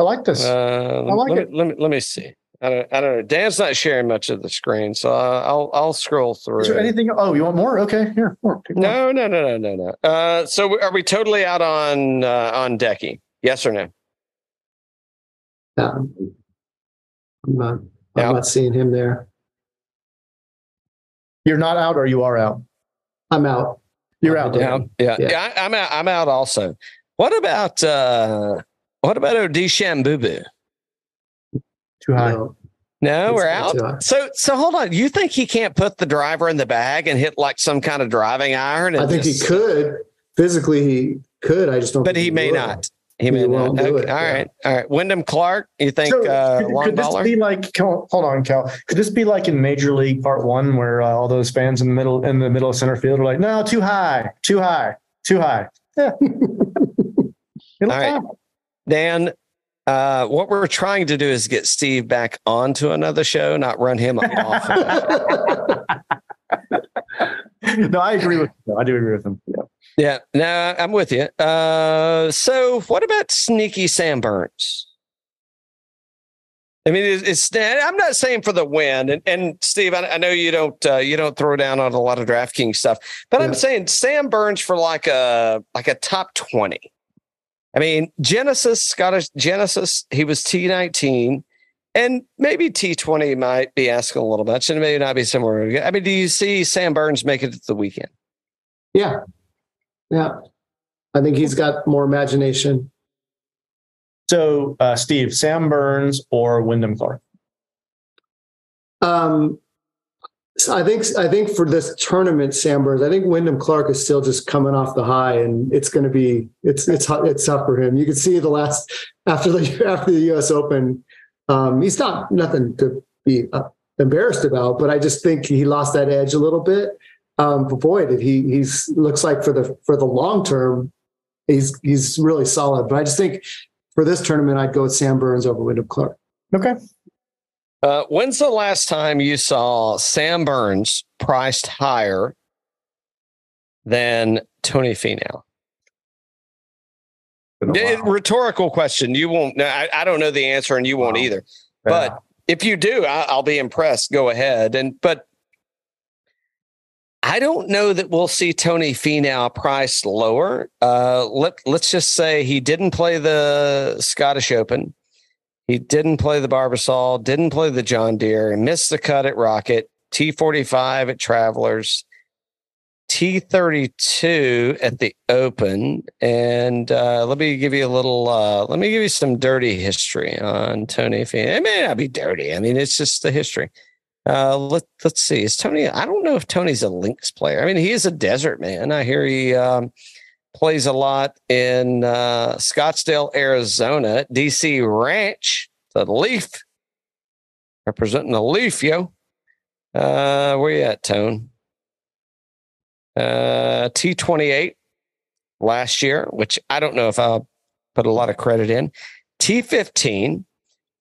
I like this. Uh, I like let, it. Me, let me let me see. I don't I don't know. Dan's not sharing much of the screen, so uh, I'll I'll scroll through. Is there anything? Oh, you want more? Okay, here. More. No, no, no, no, no, no. Uh, so are we totally out on uh, on Decky? Yes or no? Um, I'm not. I'm Yeah. not seeing him there. You're not out, or you are out. I'm out. You're out. Yeah. Yeah, yeah, Yeah. yeah. I, I'm out. I'm out. Also, what about uh, what about Odishan Boo Boo? Too high. No. No, we're out. So, so hold on. You think he can't put the driver in the bag and hit like some kind of driving iron? and I think he could physically. He could. I just don't. but think he may will. not. He He may not. won't do Okay, it, All yeah. right, all right. Wyndham Clark, you think So, uh, could, long could this baller? be like? Hold on, Cal. Could this be like in Major League Part One, where uh, all those fans in the middle in the middle of center field are like, "No, too high, too high, too high." Yeah. It'll All right. count. Dan, Uh, what we're trying to do is get Steve back onto another show, not run him off. no, I agree with him. I do agree with him. Yeah. Yeah, no, I'm with you. Uh, so what about sneaky Sam Burns? I mean, it's, it's I'm not saying for the win, and, and Steve, I, I know you don't uh, you don't throw down on a lot of DraftKings stuff, but Yeah. I'm saying Sam Burns for like a like a top twenty. I mean, Genesis Scottish Genesis, he was T19, and maybe T20 might be asking a little much, and maybe not be somewhere. I mean, do you see Sam Burns make it to the weekend? Yeah. Yeah. I think he's got more imagination. So, uh, Steve, Sam Burns or Wyndham Clark? Um, so I think I think for this tournament, Sam Burns, I think Wyndham Clark is still just coming off the high, and it's going to be it's it's it's tough for him. You can see the last after the after the U.S. Open, um, he's not nothing to be uh, embarrassed about, but I just think he lost that edge a little bit. Um, but boy, did he he's looks like for the for the long term, he's he's really solid. But I just think for this tournament, I'd go with Sam Burns over Wyndham Clark. Okay. Uh, when's the last time you saw Sam Burns priced higher than Tony Finau? Been a D- while. Rhetorical question. You won't. know. I, I don't know the answer, and you won't Wow. either. But if you do, I, I'll be impressed. Go ahead. And but I don't know that we'll see Tony Finau priced lower. Uh, let Let's just say he didn't play the Scottish Open. He didn't play the Barbasol, didn't play the John Deere, missed the cut at Rocket, T45 at Travelers, T32 at the Open. And uh, let me give you a little, uh, let me give you some dirty history on Tony Finau. It may not be dirty. I mean, it's just the history. Uh, let, let's see. Is Tony, I don't know if Tony's a links player. I mean, he is a desert man. I hear he um, plays a lot in uh, Scottsdale, Arizona, DC Ranch, the Leaf, representing the Leaf, yo. Uh, where you at, Tone? Uh, T28 last year, which I don't know if I'll put a lot of credit in. T15,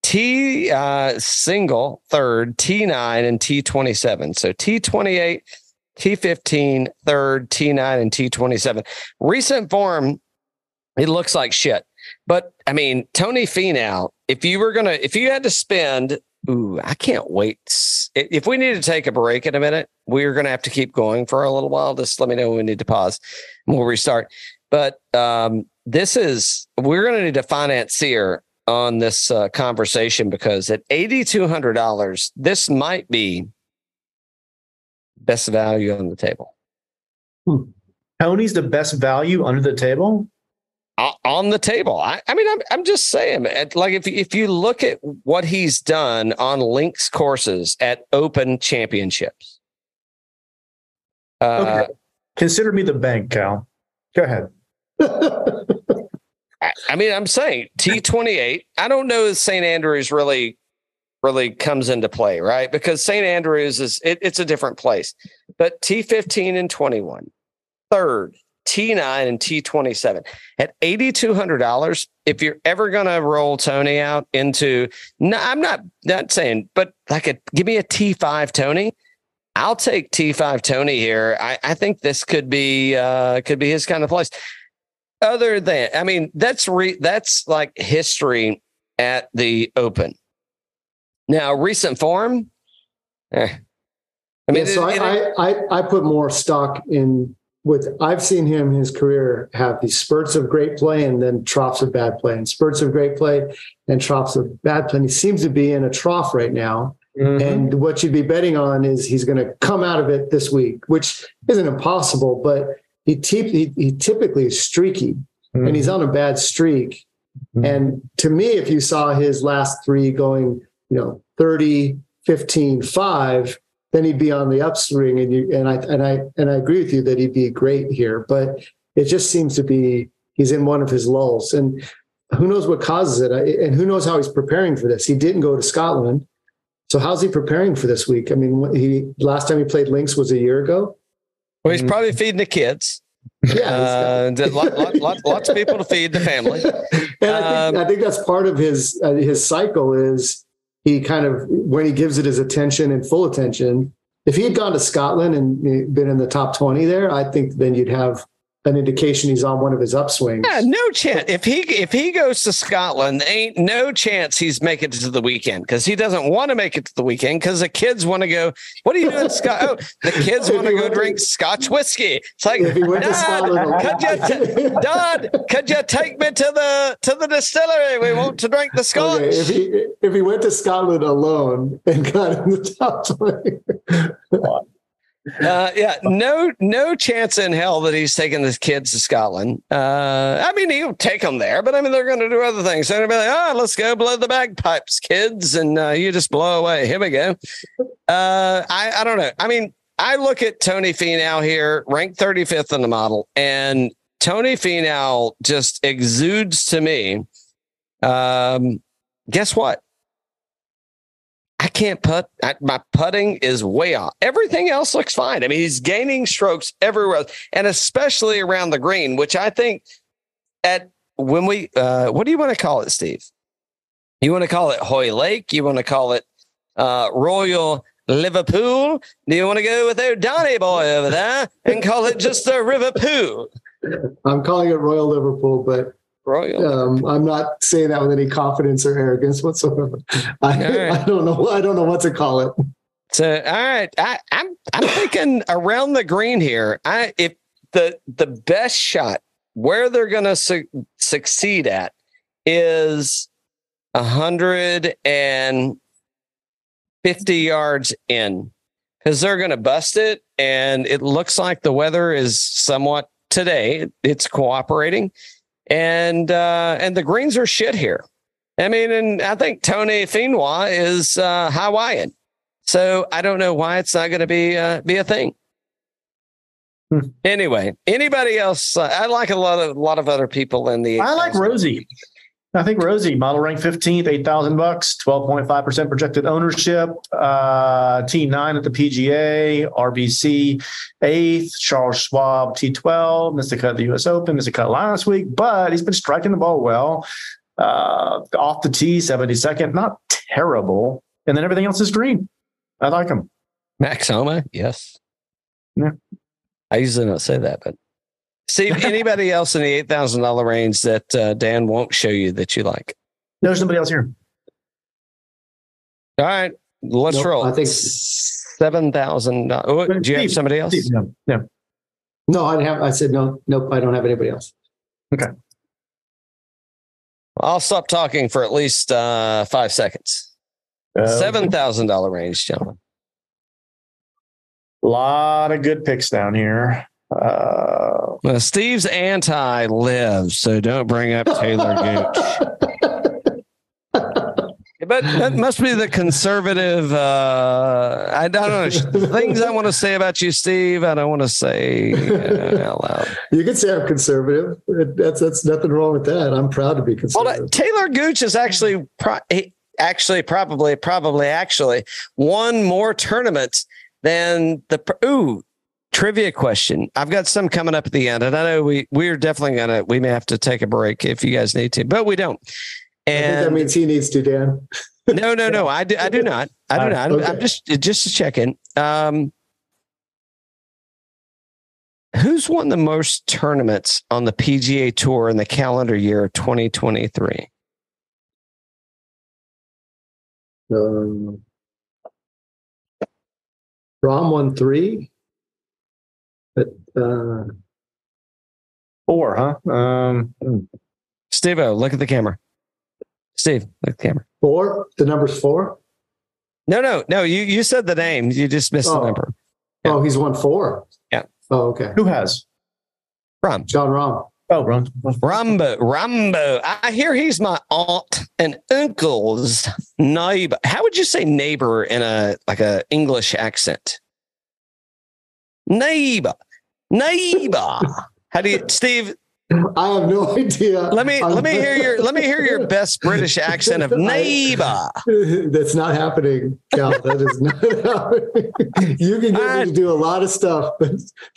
T uh, single third, T9, and T27. So T28, T15, third, T9, and T27. Recent form, it looks like shit. But I mean, Tony Finau, if you were gonna, if you had to spend, ooh, I can't wait. If we need to take a break in a minute, we're gonna have to keep going for a little while. Just let me know when we need to pause and we'll restart. But um, this is we're gonna need a financier on this uh, conversation because at eighty two hundred dollars, this might be best value on the table. Tony's the best value under the table. On the table. I, I mean, I'm, I'm just saying, it- like if if you look at what he's done on links courses at Open Championships, uh, Okay. Consider me the bank, Cal. Go ahead. I, I mean, I'm saying T28. I don't know if St. Andrews really really comes into play, right? Because St. Andrews is it, it's a different place, but T15 and 21, third. T9 and T27 at $8,200. If you're ever going to roll Tony out into, no, I'm not, not saying, but like a, give me a T5 Tony. I'll take T5 Tony here. I, I think this could be, uh, could be his kind of place. Other than, I mean, that's re, that's like history at the open. Now, recent form, eh. I mean, Yeah, so it- it- I, I, I put more stock in with I've seen him his career have these spurts of great play and then troughs of bad play and spurts of great play and troughs of bad play. And he seems to be in a trough right now. Mhm. And what you'd be betting on is he's going to come out of it this week, which isn't impossible, but he, te- he, he typically is streaky and he's on a bad streak. Mhm. And to me, if you saw his last three going, you know, 30, 15, 5, then he'd be on the upswing. And you and I and I and I agree with you that he'd be great here. But it just seems to be he's in one of his lulls. And who knows what causes it? And who knows how he's preparing for this? He didn't go to Scotland. So how's he preparing for this week? I mean, he last time he played links was a year ago. well, he's probably feeding the kids. Yeah, Uh, lot, lot, lot, lots of people to feed the family. and I, think, um, I think that's part of his uh, his cycle is he kind of when he gives it his attention and full attention. If he had gone to Scotland and been in the top twenty there, I think then you'd have an indication he's on one of his upswings. Yeah, no chance. If he if he goes to Scotland, ain't no chance he's making it to the weekend because he doesn't want to make it to the weekend because the kids want to go. What are you doing, Scott? Oh, the kids want to go went to- drink Scotch whiskey. It's like, If he went to Dad, Scotland, could you, t- Dad, could you take me to the to the distillery? We want to drink the Scotch. Okay, if he if he went to Scotland alone and got in the top twenty, Uh, yeah, no, no chance in hell that he's taking his kids to Scotland. Uh, I mean, he'll take them there, but I mean, they're going to do other things. They're going to be like, oh, let's go blow the bagpipes, kids, and uh, you just blow away. Here we go. Uh, I, I don't know. I mean, I look at Tony Finau here, ranked 35th in the model, and Tony Finau just exudes to me. Um, guess what? I can't putt. I, my putting is way off. Everything else looks fine. I mean, he's gaining strokes everywhere, and especially around the green, which I think at when we, uh, what do you want to call it, Steve? You want to call it Hoylake? You want to call it uh, Royal Liverpool? Do you want to go with Donny boy over there and call it just the Liverpool? I'm calling it Royal Liverpool, but Royal. um, I'm not saying that with any confidence or arrogance whatsoever. I, right. I don't know. I don't know what to call it. So, all right, I, I'm I'm thinking around the green here. I if the the best shot where they're going to su- succeed at is a hundred and fifty yards in, because they're going to bust it, and it looks like the weather is somewhat today. It's cooperating, and uh, and the greens are shit here. I mean, and I think Tony Finau is uh, Hawaiian. So I don't know why it's not going to be uh, be a thing. Hmm. Anyway, anybody else? Uh, I like a lot of a lot of other people in the. I like Rosie. I think Rosie, model rank 15th, 8,000 bucks, 12.5% projected ownership, uh, T9 at the PGA, RBC 8th, Charles Schwab T12, missed the cut at the US Open, cut last week, but he's been striking the ball well. Uh, off the tee, 72nd, not terrible. And then everything else is green. I like him. Max Homa. Yes. Yeah. I usually don't say that, but Steve, anybody else in the eight thousand dollar range that uh, Dan won't show you that you like? No, there's nobody else here. All right, let's Nope, roll. I think- seven thousand. Oh, do you have somebody else? Steve, yeah, yeah. No, I have. I said no. Nope. I don't have anybody else. Okay. I'll stop talking for at least uh, five seconds. Uh, Seven thousand dollar range, gentlemen. A lot of good picks down here. Uh, Well, Steve's anti LIV, so don't bring up Taylor Gooch. But that must be the conservative. Uh, I don't know things I want to say about you, Steve. I don't want to say uh, out loud. You could say I'm conservative. That's that's nothing wrong with that. I'm proud to be conservative. on. Taylor Gooch is actually pro- he actually probably probably actually won more tournaments than the ooh trivia question. I've got some coming up at the end, and I know we we're definitely gonna we may have to take a break if you guys need to, but we don't. I think that And means he needs to, Dan. no, no, no, I do I do not. I do not. I'm, I'm just just to check in. Um, who's won the most tournaments on the PGA Tour in the calendar year 2023? Um, Rahm won three, but uh, four, huh? Um, Steve, look at the camera. Steve, look at the camera. four. The number's four. No, no, no. You you said the name. You just missed the Oh. number. Yeah. Oh, he's won four. Yeah. Oh, okay. who has? Ram. Jon Rahm. Oh, Ron. Rambo. Rambo. I hear he's my aunt and uncle's neighbor. How would you say neighbor in a like a English accent? Neighbor. Neighbor. How do you Steve? I have no idea. Let me let me hear your let me hear your best British accent of neighbor. That's not happening, Cal. That is not happening. You can get me to do a lot of stuff, but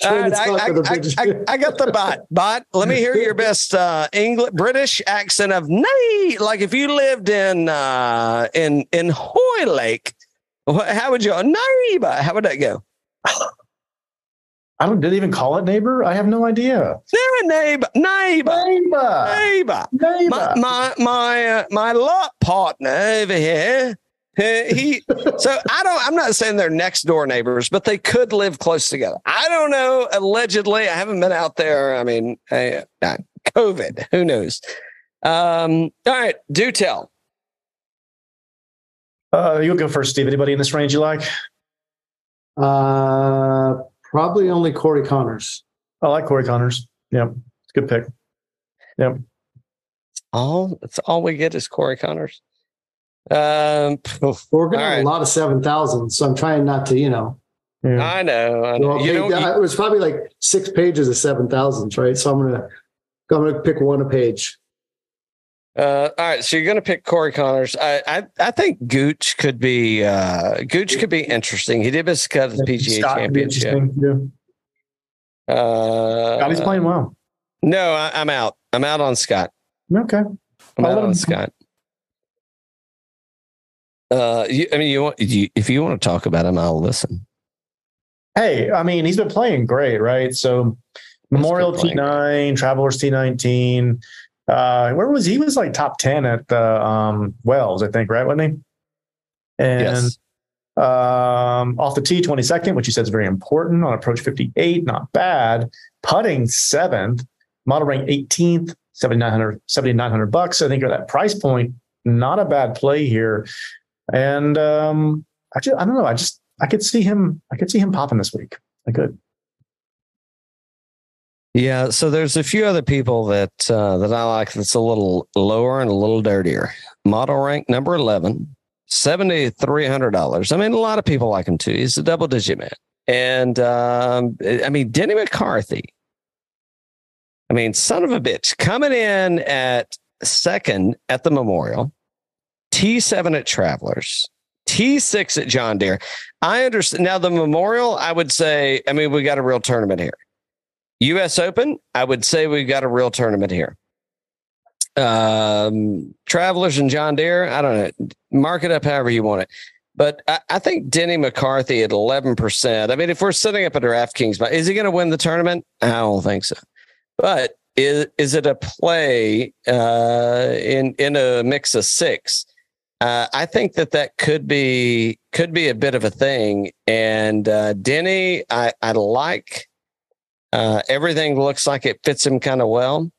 right, I, I, I, British I, I got the bot. Bot, let me hear your best uh, English British accent of nay. Like if you lived in uh, in in Hoylake, how would you neighbor? How would that go? I don't. Did they even call it neighbor? I have no idea. Yeah, neighbor, neighbor, Neighbor. neighbor. Neighbor. My my my uh, my lot partner over here. He so I don't. I'm not saying they're next door neighbors, but they could live close together. I don't know. Allegedly, I haven't been out there. I mean, I, COVID. Who knows? Um. All right. Do tell. Uh, you'll go first, Steve. Anybody in this range you like? Uh, probably only Corey Conners. I like Corey Conners. Yep, it's a good pick. Yep. All that's all we get is Corey Conners. Um. poof. We're going to have right. a lot of seven thousand, so I'm trying not to, you know. Yeah. I know. I know. Well, You okay, know. that- you- it was probably like six pages of seven thousands, right? So I'm gonna, I'm gonna pick one a page. Uh, all right, so you're going to pick Corey Conners. I, I I think Gooch could be uh, Gooch could be interesting. He did miss cut at the PGA Scott Championship. Yeah. Uh, Scotty's playing well. No, I, I'm out. I'm out on Scott. Okay. I'm I'll out on him- Scott. Uh, you, I mean, you want you, if you want to talk about him, I'll listen. Hey, I mean, he's been playing great, right? So Memorial T9, Travelers T19. Uh, where was he? He was like top 10 at the um, Wells, I think, right? Wasn't he? And yes. um, off the tee 22nd, which you said is very important on approach 58, not bad. Putting seventh, model rank 18th, 7,900, 7,900 bucks. I think at that price point, not a bad play here. And um, I just, I don't know. I just, I could see him, I could see him popping this week. I could. Yeah. So there's a few other people that uh, that I like. That's a little lower and a little dirtier. Model rank number eleven. Seventy three hundred dollars. I mean, a lot of people like him too. He's a double digit man, and um, I mean, Denny McCarthy. I mean, son of a bitch, coming in at second at the Memorial, T seven at Travelers, T six at John Deere. I understand now the Memorial. I would say, I mean, we got a real tournament here. U.S. Open, I would say we've got a real tournament here. Um, Travelers and John Deere, I don't know. Mark it up however you want it. But I, I think Denny McCarthy at 11%. I mean, if we're setting up a DraftKings, is he going to win the tournament? I don't think so. But is, is it a play uh, in, in a mix of six? Uh, I think that that could be could be a bit of a thing. And uh, Denny, I, I like. Uh, everything looks like it fits him kind of well.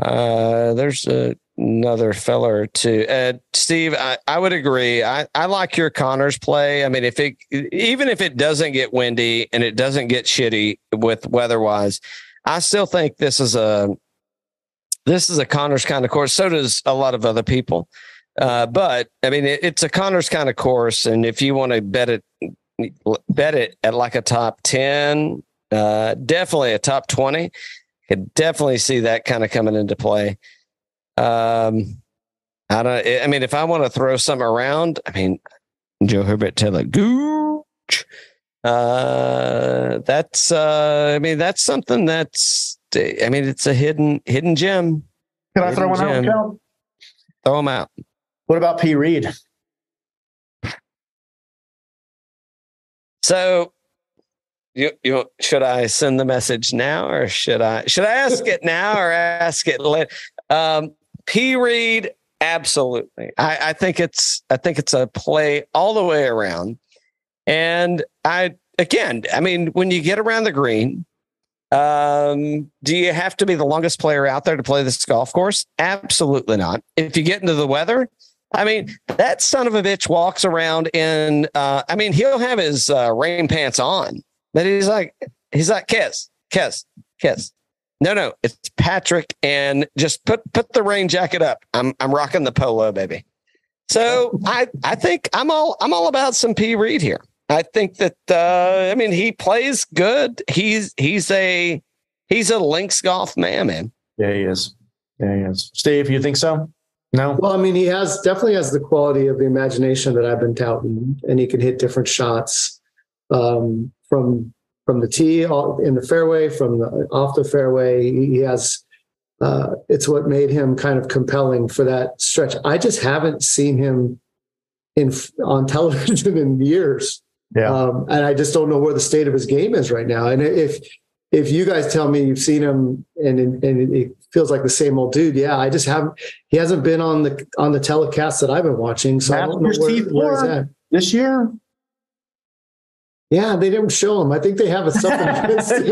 Uh, there's a, another fella or two. Uh, Steve, I, I would agree. I, I like your Conners play. I mean, if it even if it doesn't get windy and it doesn't get shitty with weather wise, I still think this is a this is a Conners kind of course. So does a lot of other people. Uh, but I mean, it, it's a Conners kind of course, and if you want to bet it, bet it at like a top ten, uh, definitely a top twenty. Could definitely see that kind of coming into play. Um, I don't. I mean, if I want to throw some around, I mean, Joe Herbert Taylor Gooch. Uh, that's. Uh, I mean, that's something that's. I mean, it's a hidden hidden gem. Can I throw one out? Jim. Throw them out. What about P. Reed? So, you, you should I send the message now, or should I should I ask it now, or ask it later? Um, P. Reed, absolutely. I, I think it's I think it's a play all the way around, and I again, I mean, when you get around the green, um, do you have to be the longest player out there to play this golf course? Absolutely not. If you get into the weather, I mean, that son of a bitch walks around in, uh, I mean, he'll have his uh, rain pants on, but he's like, he's like, kiss, kiss, kiss. No, no, it's Patrick, and just put put the rain jacket up. I'm I'm rocking the polo, baby. So I I think I'm all I'm all about some P Reed here. I think that uh, I mean he plays good. He's he's a he's a links golf man, man. Yeah, he is. Yeah, he is. Steve, you think so? No. Well, I mean, he has definitely has the quality of the imagination that I've been touting, and he can hit different shots um, from from the tee in the fairway, from the off the fairway. He has. Uh, it's what made him kind of compelling for that stretch. I just haven't seen him in on television in years, Yeah. um, and I just don't know where the state of his game is right now. And if if you guys tell me you've seen him and and it feels like the same old dude, yeah, I just haven't. He hasn't been on the on the telecast that I've been watching, so I don't know where, where he's at. this year? Yeah, they didn't show him. I think they have a something against they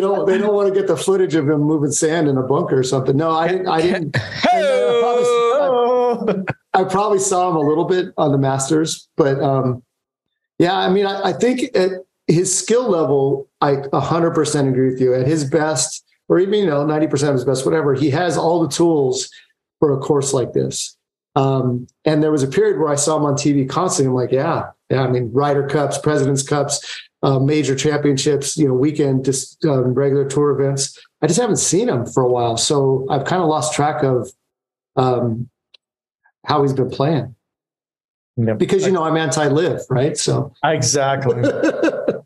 don't. They don't want to get the footage of him moving sand in a bunker or something. No, I didn't. I didn't. uh, probably- Oh. I probably saw him a little bit on the Masters, but um, yeah, I mean, I, I think at his skill level, I 100% agree with you. At his best, or even you know, 90% of his best, whatever, he has all the tools for a course like this. Um, and there was a period where I saw him on TV constantly. I'm like, yeah. I mean, Ryder Cups, Presidents Cups, uh, major championships, you know, weekend, just um, regular tour events. I just haven't seen him for a while, so I've kind of lost track of um, how he's been playing Yep. because you know I'm anti-LIV, right? So exactly.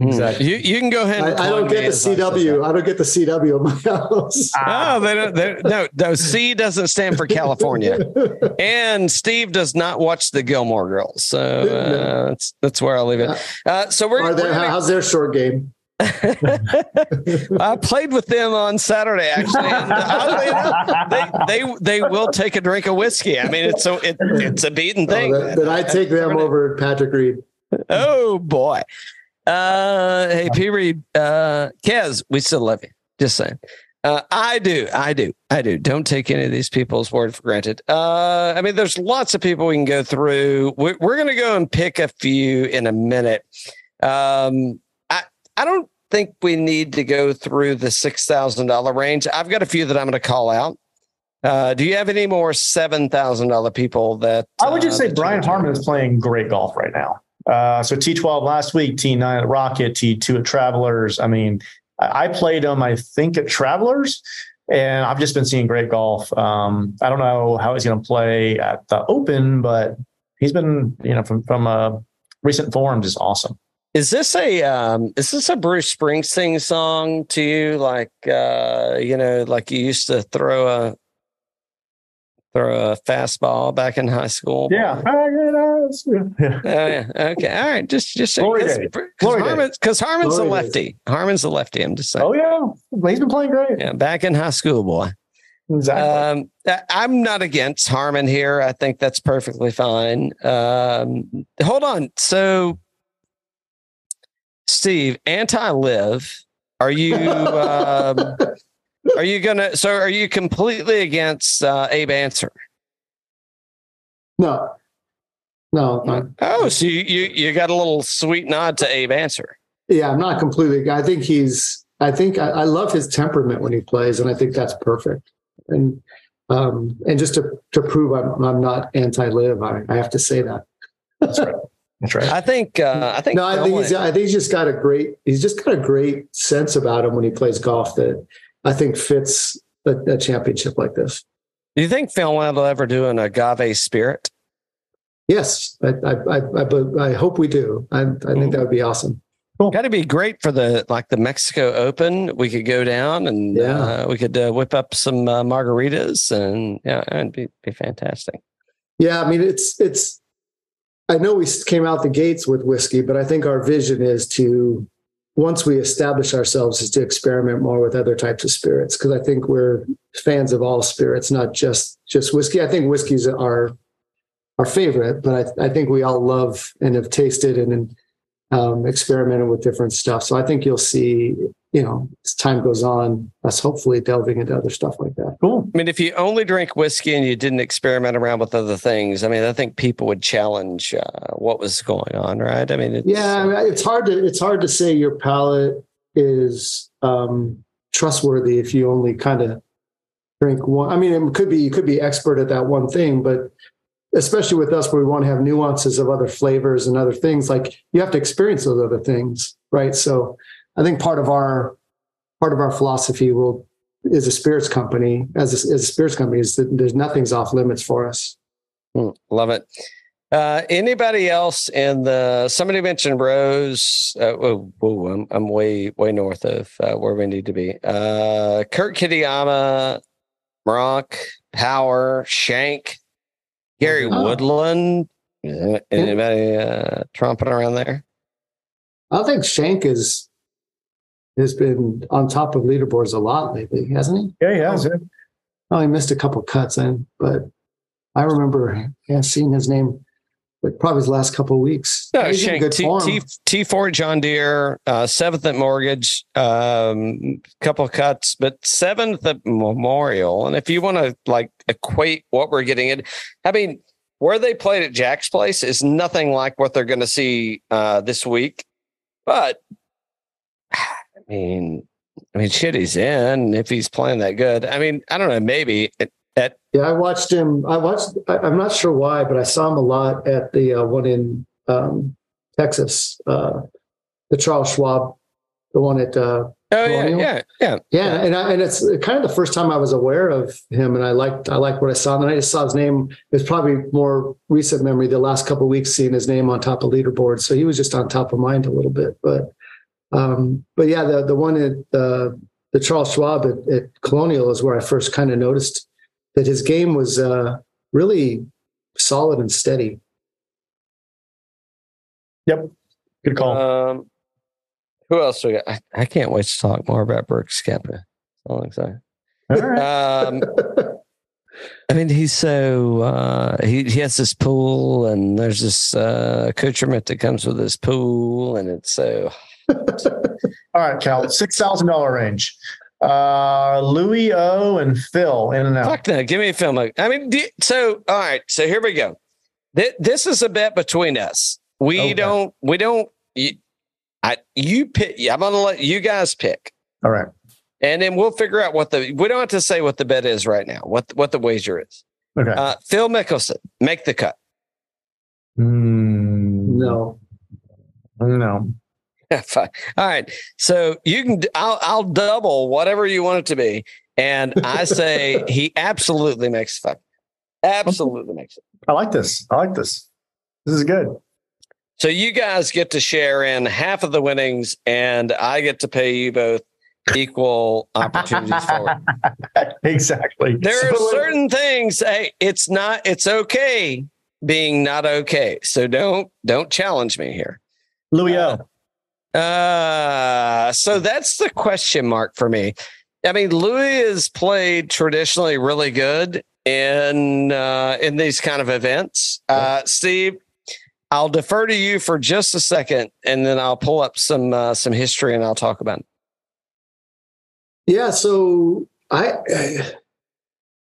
Exactly. You you can go ahead. I, And I don't get the as I said CW. I don't get the CW in my house. Ah. Oh, they don't. They, no, no. C doesn't stand for California, and Steve does not watch the Gilmore Girls. So uh, that's that's where I'll leave it. Uh, so we're, Are they, we're gonna- how's their short game? I played with them on Saturday actually. And oddly enough, they they they will take a drink of whiskey. I mean, it's so it, it's a beaten thing. Oh, that, that I take them over Patrick Reed. Oh boy. Uh, hey, P. Reed, uh, Kez, we still love you. Just saying. Uh, I do, I do, I do. Don't take any of these people's word for granted. Uh, I mean, there's lots of people we can go through. We're, we're going to go and pick a few in a minute. Um, I I don't think we need to go through the six thousand dollar range. I've got a few that I'm going to call out. Uh, do you have any more seven thousand dollar people that I would just uh, say Brian Harman is playing great golf right now. Uh, so T12 last week, T9 at Rocket, T2 at Travelers. I mean, I played him, I think, at Travelers, and I've just been seeing great golf. Um, I don't know how he's going to play at the Open, but he's been, you know, from from a recent form, just awesome. Is this a um is this a Bruce Springsteen song to you? Like uh, you know, like you used to throw a throw a fastball back in high school? Yeah. yeah. Oh yeah. Okay. All right. Just just Glory because day. Glory day. Harman's, 'cause Harman's a Glory days. lefty. Harman's a lefty. I'm just saying. Oh yeah, he's been playing great. Yeah, back in high school, boy. Exactly. Um, I- I'm not against Harman here. I think that's perfectly fine. Um, hold on. So, Steve, anti-LIV. Are you? Um, are you gonna? So, are you completely against uh, Abe Ancer? No, no, not, Oh, so you, you you got a little sweet nod to Abe Ancer. yeah, I'm not completely. I think he's. I think I, I love his temperament when he plays, and I think that's perfect. And um, and just to to prove I'm I'm not anti-LIV, I, I have to say that. That's right. That's right. I think. Uh, I think. No, I think he's. I think he's just got a great. He's just got a great sense about him when he plays golf that I think fits a, a championship like this. Do you think Phil will ever do an agave spirit? Yes, I I I, I, I hope we do. I, I think that would be awesome. Got to be great for the like the Mexico Open. We could go down and Yeah. uh, we could uh, whip up some uh, margaritas and yeah, it'd be, be fantastic. Yeah, I mean it's it's. I know we came out the gates with whiskey, but I think our vision is to once we establish ourselves is to experiment more with other types of spirits because I think we're fans of all spirits, not just just whiskey. I think whiskey's our our favorite, but I, I think we all love and have tasted and um, experimented with different stuff. So I think you'll see, you know, as time goes on, us hopefully delving into other stuff like that. Cool. I mean, if you only drink whiskey and you didn't experiment around with other things, I mean, I think people would challenge uh, what was going on, right? I mean, it's, Yeah, I mean, it's hard to it's hard to say your palate is um, trustworthy if you only kind of drink one. I mean, it could be you could be expert at that one thing, but especially with us, where we want to have nuances of other flavors and other things, like you have to experience those other things, right? So I think part of our part of our philosophy will is a spirits company as a, as a spirits company is that there's nothing's off limits for us. Hmm, love it. Uh, anybody else in the? Somebody mentioned Rose. Uh, oh, oh, I'm I'm way way north of uh, where we need to be. Uh, Kurt Kitayama, Meronk, Power, Schenk, Gary Oh. Woodland. Anybody uh, tromping around there? I think Schenk is has been on top of leaderboards a lot lately, hasn't he? Yeah, yeah. Oh. Oh, he missed a couple cuts in, but I remember yeah, seeing his name like probably his last couple of weeks. No, He's in Schenk good T form. T T Ford John Deere, uh, seventh at Mortgage, um, couple of cuts, but seventh at Memorial. And if you want to like equate what we're getting in, I mean, where they played at Jack's Place is nothing like what they're going to see uh, this week. But I mean, I mean, shit, he's in if he's playing that good. I mean, I don't know, maybe at, at Yeah, I watched him. I watched. I, I'm not sure why, but I saw him a lot at the uh, one in um, Texas, uh, the Charles Schwab, the one at. Uh, oh yeah, Colonial? yeah, yeah. yeah, and I, and it's kind of the first time I was aware of him, and I liked I liked what I saw. And then I just saw his name. It's probably more recent memory. The last couple of weeks, seeing his name on top of leaderboards, so he was just on top of mind a little bit. But um, but yeah, the the one at uh, the Charles Schwab at, at Colonial is where I first kind of noticed that his game was uh, really solid and steady. Yep. Good call. Um, who else we got? I, I can't wait to talk more about Brooks Koepka. That's all I'm saying. All right. Um, I mean, he's so uh, he he has this pool, and there's this uh, accoutrement that comes with this pool, and it's so. All right, Cal. Six thousand dollar range. Uh, Louis O and Phil in and out. Fuck no! Give me a film. Like. I mean, do, so all right. So here we go. This, this is a bet between us. We Okay. don't. We don't. You, I you pick. I'm gonna let you guys pick. All right. and then we'll figure out what the we don't have to say what the bet is right now what what the wager is Okay. uh phil mickelson make the cut Mm, no, no. Fine. all right so you can I'll, I'll double whatever you want it to be and i say he absolutely makes the cut absolutely makes it I like this. I like this. This is good. so you guys get to share in half of the winnings and i get to pay you both equal opportunities forward exactly. there are certain things hey it's not it's okay being not okay so don't don't challenge me here Louis O. Uh, uh so that's the question mark for me i mean louis is played traditionally really good in uh in these kind of events uh steve i'll defer to you for just a second and then i'll pull up some uh, some history and i'll talk about it yeah. So I. I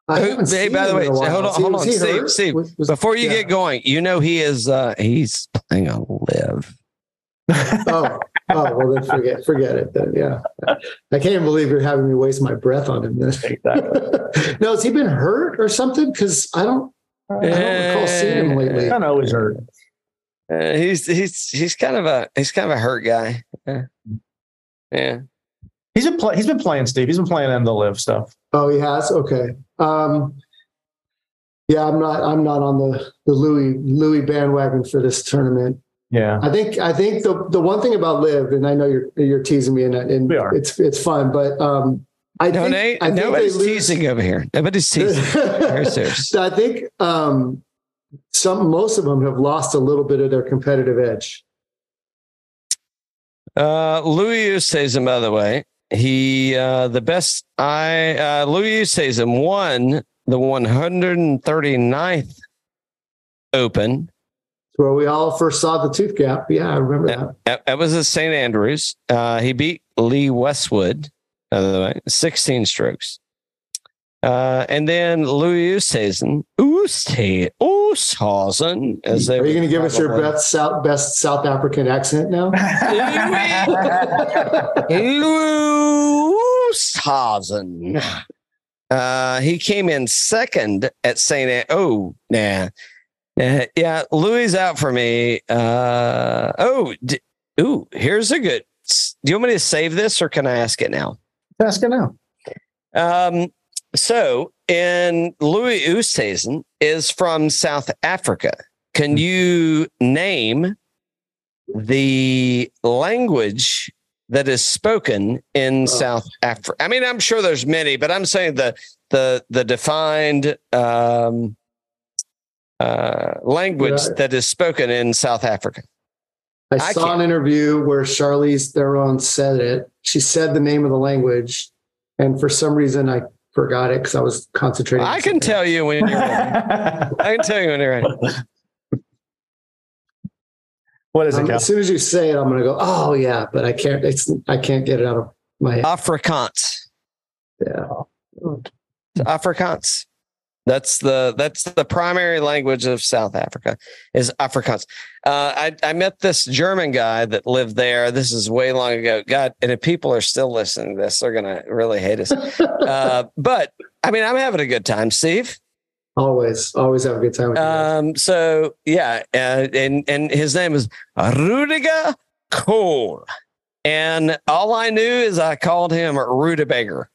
I Who- hey, by the way, in a while. hold on- hold on, Steve. Steve, was- before you yeah. get going you know he is uh he's playing a LIV oh, oh, well then forget forget it then. Yeah, I can't even believe you're having me waste my breath on him. Then. Exactly. no, has he been hurt or something? Because I don't, I don't recall seeing him lately. I know he's hurt. Uh, he's he's he's kind of a he's kind of a hurt guy. Yeah. Yeah. He's been play, he's been playing Steve. He's been playing in the LIV stuff. Oh, he has. Okay. Um, yeah, I'm not. I'm not on the the Louis Louis bandwagon for this tournament. Yeah. I think I think the the one thing about LIV, and I know you're you're teasing me, and, and We are. it's it's fun, but um, I No, think, Nate, I think nobody's they lose- teasing over here. Nobody's teasing. Very serious. I think um, some most of them have lost a little bit of their competitive edge. Uh, Louis Oosthuizen, by the way, he uh, the best. I uh, Louis Oosthuizen won the 139th Open. Where we all first saw the tooth gap. Yeah, I remember that. That, that was at St. Andrews. Uh, he beat Lee Westwood, by the way, 16 strokes. Uh, and then Louis Oosthuizen, Oosthuizen, as they Are you going to give us your best South best South African accent now? Oosthuizen. Uh, he came in second at St. An- oh, nah. Uh, yeah, Louis out for me. Uh, oh, d- ooh, here's a good do you want me to save this or can I ask it now? Ask it now. Um, so, in Louis Oosthuizen is from South Africa. Can Hmm. you name the language that is spoken in Oh. South Africa? I mean, I'm sure there's many, but I'm saying the the the defined um, uh, language Right. that is spoken in South Africa. I, I saw can't- an interview where Charlize Theron said it. She said the name of the language, and for some reason I forgot it because I was concentrating. on I can tell you when you're ready. I can tell you when you're ready. what is it, Um, as soon as you say it, I'm going to go. Oh yeah, but I can't. It's I can't get it out of my head. Afrikaans. Yeah. Afrikaans. That's the that's the primary language of South Africa is Afrikaans. Uh, I I met this German guy that lived there. This is way long ago. God, and if people are still listening to this, they're gonna really hate us. Uh, but I mean, I'm having a good time, Steve. Always, always have a good time with you. Um, so yeah, uh, and and his name is Rudiger Kohl, and all I knew is I called him Rudebager,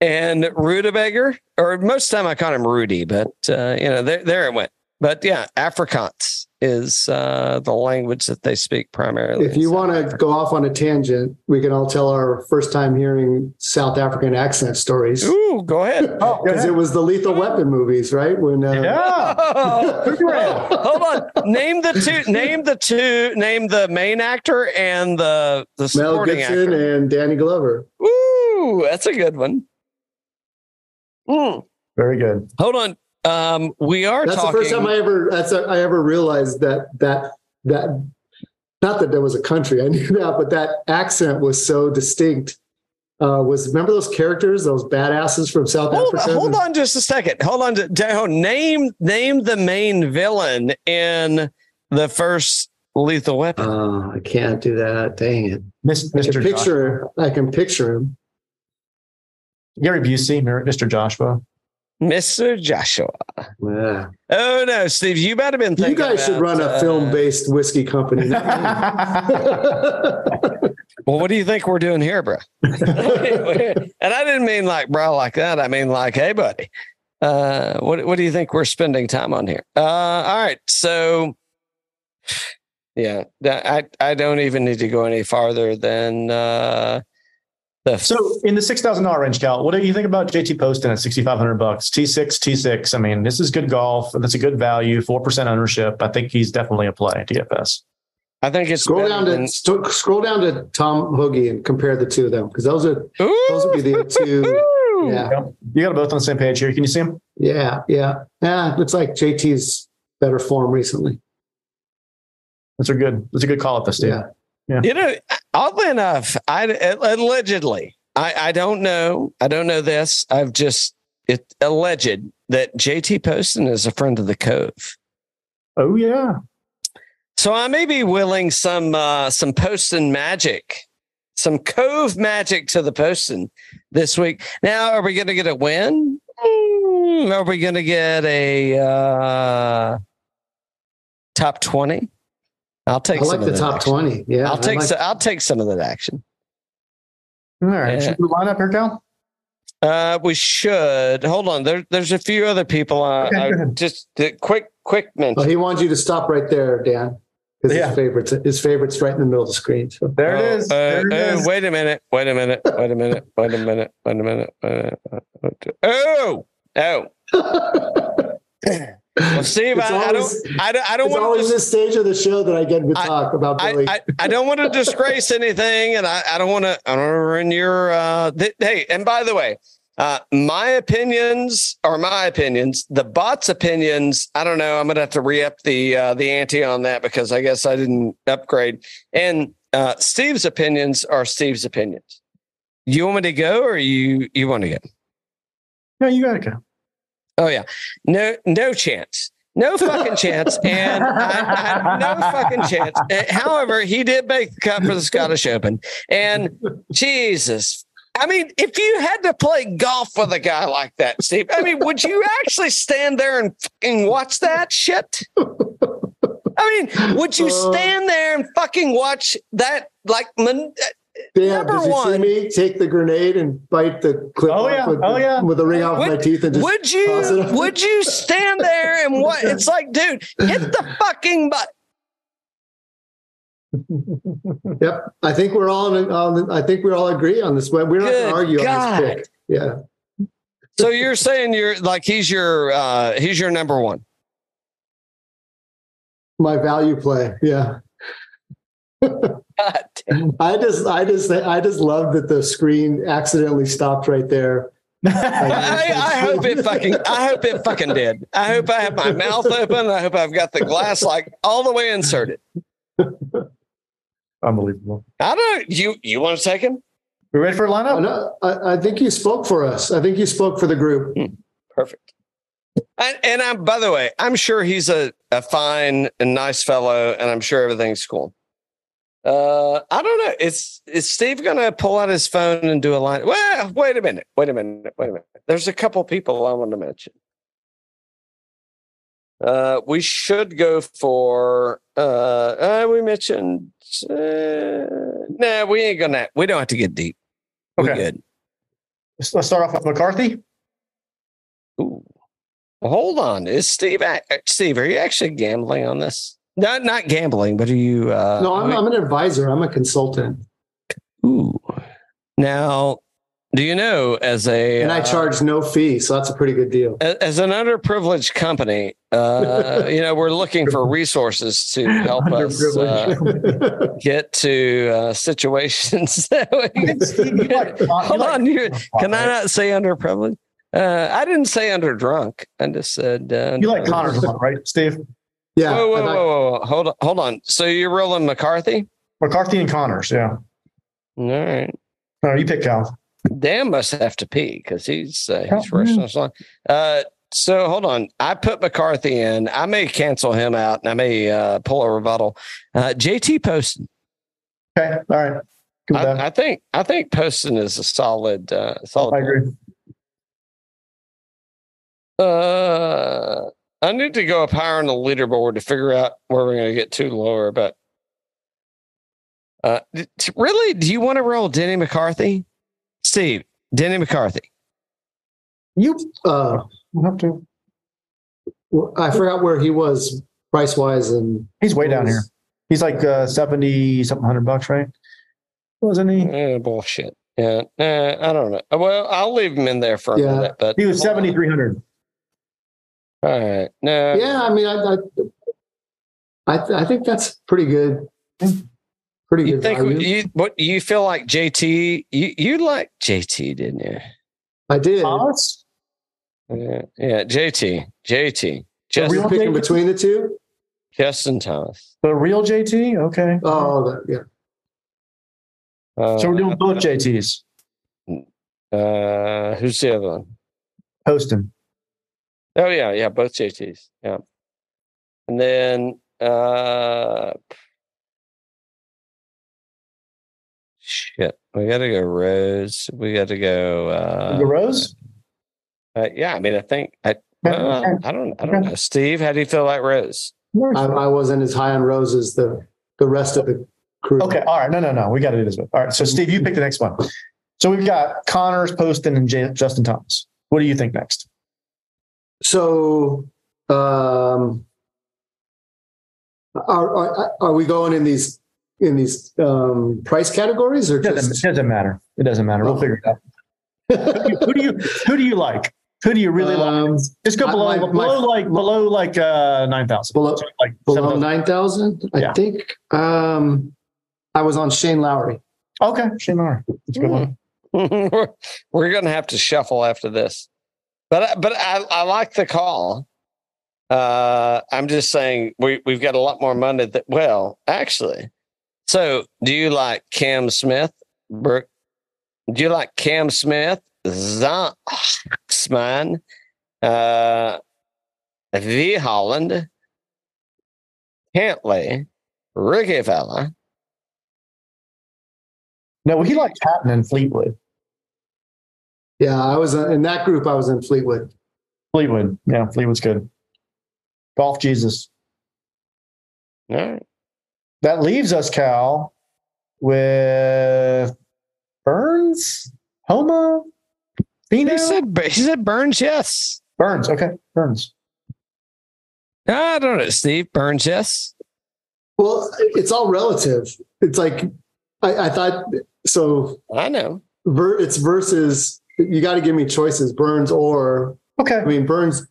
and Rudebager, or most of the time I call him Rudy, but uh, you know there there it went. But yeah, Afrikaans is uh, the language that they speak primarily. If you want to Africa. go off on a tangent, we can all tell our first time hearing South African accent stories ooh, go ahead. Oh, because ahead. it was the Lethal Weapon movies, right? When uh, yeah. Hold on. Name the two. Name the two. Name the main actor and the the Mel Gibson actor. and Danny Glover. Ooh, that's a good one. Hmm. Very good. Hold on. Um, we are That's talking. the first time I ever that's a, I ever realized that that that not that there was a country I knew that, but that accent was so distinct. Uh, was remember those characters, those badasses from South hold, Africa? hold on just a second. Hold on. To, to- name name the main villain in the first Lethal Weapon. Oh, I can't do that. Dang it! Miss, I Mr. can picture. I can picture him. Gary Busey, Mr. Joshua. Mr. Joshua. Yeah. Oh no, Steve, you might have been You thinking. guys should about, run a uh, film-based whiskey company. Well, what do you think we're doing here, bro? and I didn't mean like bro like that. I mean like, hey, buddy. Uh, what what do you think we're spending time on here? Uh, all right, so yeah, I I don't even need to go any farther than uh, the So in the six thousand dollar range, Cal, what do you think about JT Poston at sixty five hundred bucks? T six, T six. I mean, this is good golf. That's a good value. Four percent ownership. I think he's definitely a play. DFS. I think it's scroll down than- to st- scroll down to Tom Hoge and compare the two of them because those are Ooh, those would be the two. Yeah, You got them both on the same page here. Can you see him? yeah, yeah. Yeah, looks like JT's better form recently. That's a good. That's a good call up this, Steve. Yeah. You know, oddly enough, I allegedly, I, I don't know, I don't know this. I've just it alleged that JT Poston is a friend of the Cove. Oh yeah. So I may be willing some uh, some Poston magic, some Cove magic to the Poston this week. Now, are we going to get a win? Mm, Are we going to get a uh, top twenty? I'll take. I like of the that top action. twenty. Yeah, I'll take. like- so, I'll take some of that action. All right. Yeah. Should we line up here, Cal? Uh, we should hold on. There, there's a few other people. Uh, Okay, go I just uh, quick, quick Well, mention. he wants you to stop right there, Dan, because Yeah. his favorites his favorites right in the middle of the screen. So There it Oh, is. uh, There it uh, is. wait a minute. Wait a minute. Wait a minute. Wait a minute. Wait a minute. Wait a minute. Oh, oh. Well, Steve, It's I, I don't. I don't. I don't it's want to. always this stage of the show that I get to I- talk about I, Billy. I, I don't want to disgrace anything, and I, I don't want to. I don't want to ruin your. Uh, th- hey, and by the way, uh, my opinions are my opinions. The bots' opinions, I don't know. I'm gonna have to re up the uh, the ante on that because I guess I didn't upgrade. And uh, Steve's opinions are Steve's opinions. You want me to go, or you you want to go? No, you got to go. Oh yeah, no, no chance, no fucking chance, and I, I, no fucking chance. Uh, However, he did make the cut for the Scottish Open, and Jesus, I mean, if you had to play golf with a guy like that, Steve, I mean, would you actually stand there and fucking watch that shit? I mean, would you stand there and fucking watch that? Like, man, Dan, Number did you see me take the grenade and bite the clip Oh, off yeah. with, Oh, yeah. with the ring off Would- my teeth and just would toss you it up? would you stand there and what it's like dude hit the fucking butt. Yep. I think we're all on, on I think we all agree on this one. We're not Good going to argue God. on this pick. Yeah. so you're saying you're like he's your uh he's your number one My value play. Yeah. God. I just I just I just love that the screen accidentally stopped right there. I, I hope it fucking I hope it fucking did. I hope I have my mouth open. I hope I've got the glass like all the way inserted. Unbelievable. I don't you you want to take him? We ready for a lineup? Uh, know- I, I think you spoke for us. I think you spoke for the group. Hmm, perfect. And, and I'm by the way, I'm sure he's a, a fine and nice fellow, and I'm sure everything's cool. Uh, I don't know. Is is Steve gonna pull out his phone and do a line? Well, wait a minute. Wait a minute. Wait a minute. There's a couple people I want to mention. Uh, we should go for. Uh, uh we mentioned. Uh, nah, we ain't gonna. We don't have to get deep. Okay. good. Let's let's start off with McCarthy. Ooh. Well, hold on. Is Steve uh, Steve, are you actually gambling on this? Not not gambling, but are you uh No, I'm, I'm an advisor. I'm a consultant, ooh. Now, do you know as a and I uh, charge no fee, so that's a pretty good deal. a- as an underprivileged company, uh, you know, we're looking for resources to help us uh, get to uh, situations that we Hold on, you, can I not say underprivileged? Uh, I didn't say under drunk. I just said uh, You like Conners right, Steve? Yeah, Whoa, whoa, whoa, whoa, whoa, hold on, hold on. So you're rolling McCarthy? McCarthy and Conners, yeah. All right. No, you pick Cal. Dan must have to pee because he's uh, Oh, he's rushing us on. Uh, so hold on. I put McCarthy in. I may cancel him out, and I may uh, pull a rebuttal. Uh, JT Poston. Okay, all right. Good with that. I, I think I think Poston is a solid uh, solid. I agree. Uh, I need to go up higher on the leaderboard to figure out where we're going to get too lower. But uh, really, do you want to roll Denny McCarthy, Steve? Denny McCarthy. You uh, have to. I forgot where he was price wise, and He's way down here. He's like uh, seventy something hundred bucks, right? Wasn't he? Eh, bullshit. Yeah, uh, I don't know. Well, I'll leave him in there for a Yeah. minute. But He was seventy three hundred. All right. No. yeah, I mean, I, I, I, I think that's pretty good. Pretty You good think value. you what you feel like JT? You you like JT, didn't you? I did. Thomas? Yeah, yeah. JT, JT, The real Justin, Picking JT? between the two. Justin Thomas. The real JT? Okay. Oh, that, yeah. Uh, so we're doing both JTs. Uh, who's the other one? Poston. Oh yeah, yeah, both JTs. Yeah, and then uh, shit, we got to go Rose. We got to go. Uh, the Rose? uh, yeah, I mean, I think I. Well, I don't. I don't know. Steve, how do you feel like Rose? I, I wasn't as high on Rose as the the rest of the crew. Okay. All right. No, no, no. We got to do this one. All right. So, Steve, you pick the next one. So we've got Conners, Poston, and J- Justin Thomas. What do you think next? So, um, are, are are we going in these in these um, price categories or It doesn't, just? it doesn't matter. It doesn't matter. We'll Oh. figure it out. Who do you who do you like? Who do you really like? Um, Just go I- below my- below my- like below like uh nine thousand. Below- like below nine thousand? I Yeah. think um, I was on Shane Lowry. Okay, Shane Lowry. That's a good one. we're we're gonna have to shuffle after this, but but I I like the call. Uh, I'm just saying we we've got a lot more money that well actually. So do you like Cam Smith, Brooke? Do you like Cam Smith, Zaxman, uh, V Hovland, Cantlay, Rickie Fella? No, he liked Hatton and Fleetwood. Yeah, I was uh, in that group. I was in Fleetwood. Fleetwood. Yeah, Fleetwood's good. Golf Jesus. All right. That leaves us, Cal, with Burns, Homa, Finau. He said, he said Burns, yes. Burns. Okay, Burns. I don't know, Steve. Burns, yes. Well, it's all relative. It's like I, I thought. So I know. ver, it's versus. You got to give me choices: Burns or Okay. I mean Burns.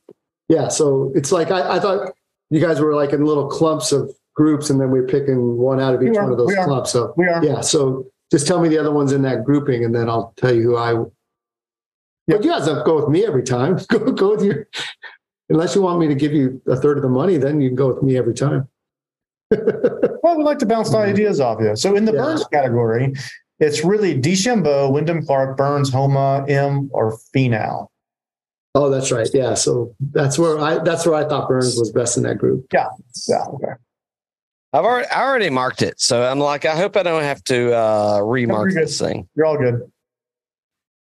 Yeah. So it's like I, I thought you guys were like in little clumps of groups, and then we're picking one out of each one of those clumps. So We are. yeah. So just tell me the other ones in that grouping, and then I'll tell you who I. But you guys don't go with me every time. Go go with you, Unless you want me to give you a third of the money, then you can go with me every time. Well, we like to bounce mm-hmm. ideas off you. So in the Yeah. Burns category, it's really DeChambeau, Wyndham Clark, Burns, Homa, M, or Finau. Oh, that's right. Yeah. So that's where I that's where I thought Burns was best in that group. Yeah. Yeah. Okay. I've already, I already marked it. So I'm like, I hope I don't have to uh, remark you're this thing. You're all good.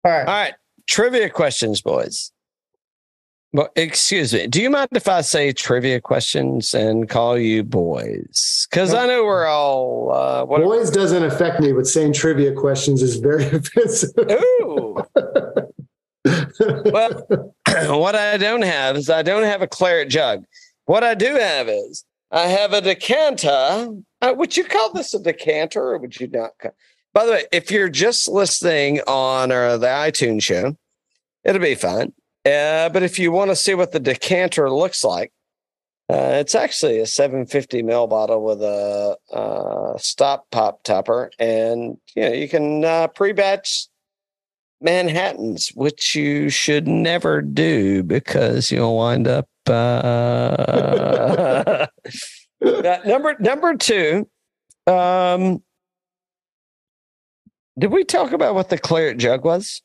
All right. All right. Trivia questions, boys. Well, excuse me. Do you mind if I say trivia questions and call you boys? Because I know we're all uh. Boys doesn't affect me, but saying trivia questions is very offensive. Ooh. well, what I don't have is I don't have a claret jug. What I do have is I have a decanter. Uh, would you call this a decanter or would you not? Call? By the way, if you're just listening on uh, the iTunes show, it'll be fine. Uh, but if you want to see what the decanter looks like, uh, it's actually a 750 ml bottle with a stop pop topper, and you know you can uh, pre-batch Manhattans, which you should never do because you'll wind up. Uh, number number two. Um, did we talk about what the claret jug was?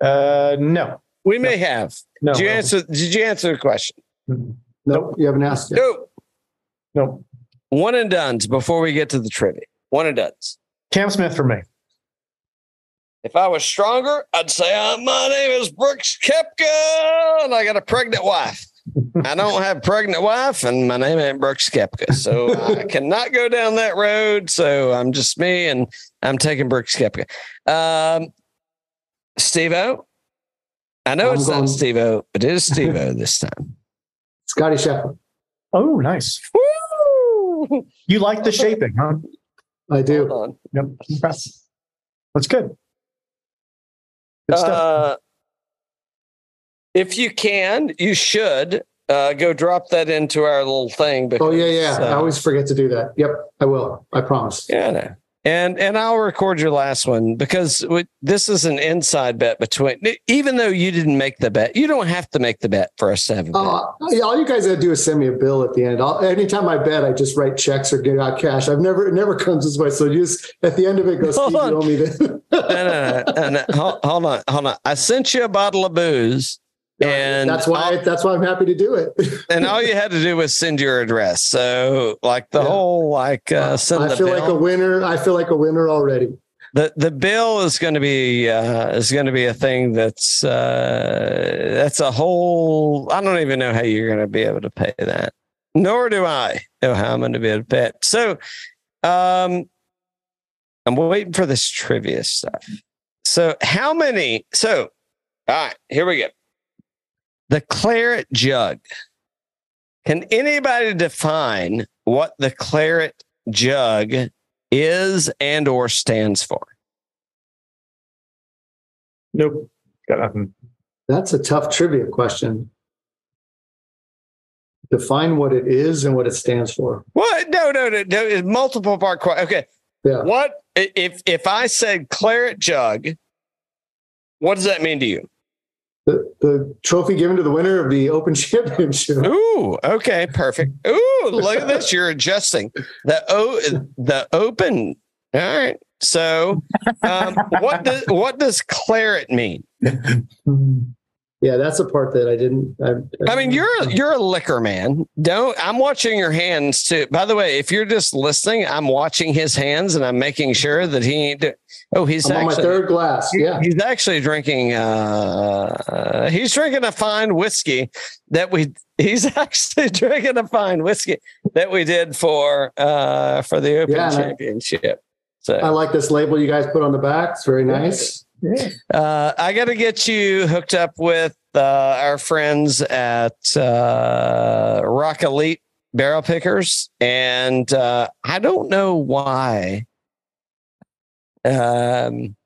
Uh, no. We may have. No. Did you answer? Did you answer the question? Nope, you haven't asked yet. No. No. One and done's before we get to the trivia. One and done's. Cam Smith for me. If I was stronger, I'd say, uh, my name is Brooks Koepka and I got a pregnant wife. I don't have a pregnant wife and my name ain't Brooks Koepka. So I cannot go down that road. So I'm just me and I'm taking Brooks Koepka. Um, Steve O. I know I'm it's going- not Steve O, but it is Steve O this time. Scottie Scheffler. Oh, nice. Woo! You like the shaping, huh? I do. Hold on. Yep. That's good. Good stuff. Uh, if you can, you should uh, go drop that into our little thing. Because, Oh yeah, yeah. I uh, always forget to do that. Yep, I will. I promise. yeah, I know. And and I'll record your last one because we, this is an inside bet between. Even though you didn't make the bet, you don't have to make the bet for us to have a bet. Uh, all you guys gotta do is send me a bill at the end. I'll, anytime I bet, I just write checks or get out cash. I've never, it never comes this way. So you just at the end of it, go, Hold Steve, on. you owe me this. no, no, no, no, no. Hold, hold on, hold on. I sent you a bottle of booze, and that's why. that's why I'm happy to do it. and all you had to do was send your address. So like the Yeah. whole like uh, send I feel bill. like a winner. I feel like a winner already. the the bill is going to be uh, is going to be a thing that's uh, that's a whole. I don't even know how you're going to be able to pay that. Nor do I know how I'm going to be able to pay it. So, um, I'm waiting for this trivia stuff. So, how many? So, all right, here we go. The claret jug. Can anybody define what the claret jug is and or stands for? nope. Got nothing. That's a tough trivia question. Define what it is and what it stands for. What? No, no, no, no. Multiple part question. Okay. Yeah. What if if I said claret jug? What does that mean to you? The, the trophy given to the winner of the Open Championship. Ooh, okay, perfect. Ooh, look at this. You're adjusting the o the open. All right. So, um, what does what does claret mean? Yeah, that's the part that I didn't. I, I mean, you're a, you're a liquor man. Don't I'm watching your hands too. By the way, if you're just listening, I'm watching his hands and I'm making sure that he ain't. Oh, he's I'm on my third glass. Yeah. he's actually drinking. Uh, uh, he's drinking a fine whiskey that we. He's actually drinking a fine whiskey that we did for uh for the Open Yeah, and I- Championship. So I like this label you guys put on the back. It's very nice. Uh, I got to get you hooked up with uh, our friends at uh, Rock Elite Barrel Pickers, and uh, I don't know why um,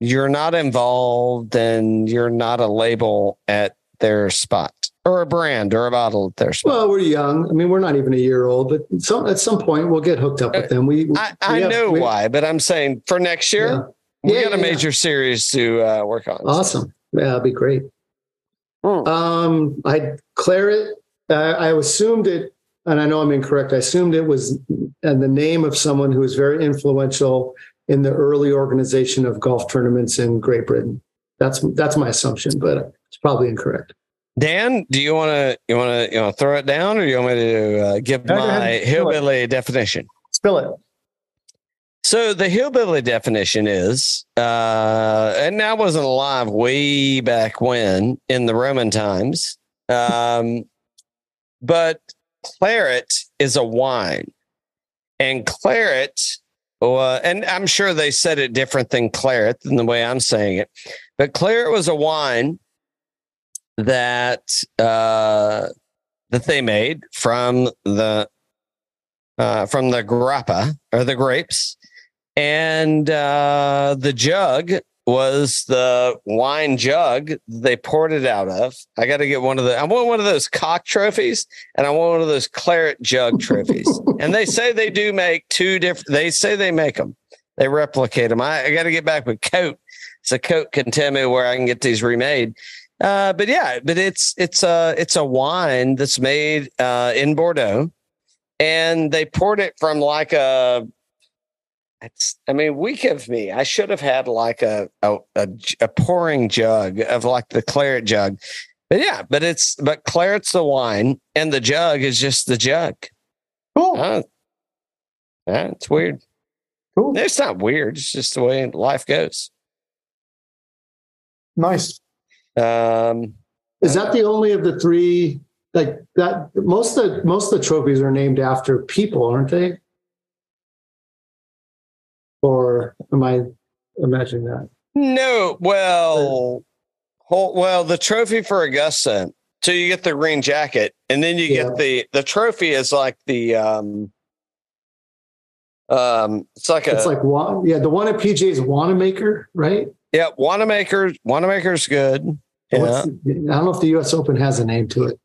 you're not involved and you're not a label at their spot or a brand or a bottle at their spot. Well, we're young. I mean, we're not even a year old, but some at some point we'll get hooked up with them. We, I, I we have- know we- why, but I'm saying for next year, Yeah. We Yeah, got a yeah, major series to uh, work on. Awesome. Yeah, that'd be great. Hmm. Um, I claret. I, I assumed it, and I know I'm incorrect. I assumed it was and the name of someone who was very influential in the early organization of golf tournaments in Great Britain. That's that's my assumption, but it's probably incorrect. Dan, do you want to you want to you want to throw it down, or you want me to uh, give go my and hillbilly definition? Spill it. So the hillbilly definition is, uh, and I wasn't alive way back when in the Roman times, um, but claret is a wine, and claret, uh, and I'm sure they said it different than claret than the way I'm saying it, but claret was a wine that uh, that they made from the uh, from the grappa or the grapes, and uh, the jug was the wine jug they poured it out of. I got to get one of the. I want one of those cock trophies, and I want one of those claret jug trophies. and they say they do make two different. They say they make them. They replicate them. I, I got to get back with Coat. So Coat can tell me where I can get these remade. Uh, but yeah, but it's it's a it's a wine that's made uh, in Bordeaux, and they poured it from like a. It's, I mean, weak of me. I should have had like a a pouring jug of like the claret jug, but yeah, but it's but claret's the wine, and the jug is just the jug. Cool. Uh, yeah, it's weird. Cool. It's not weird. It's just the way life goes. Nice. Um, Is that the only of the three? Like that, most of the, most of the trophies are named after people, aren't they? Or am I imagining that? No, well, whole, well, the trophy for Augusta. So you get the green jacket, and then you Yeah. get the the trophy is like the um um it's like a It's like yeah, the one at PJ is Wanamaker, right? yeah Wanamaker Wanamaker's good. Yeah. The- I don't know if the U.S. Open has a name to it.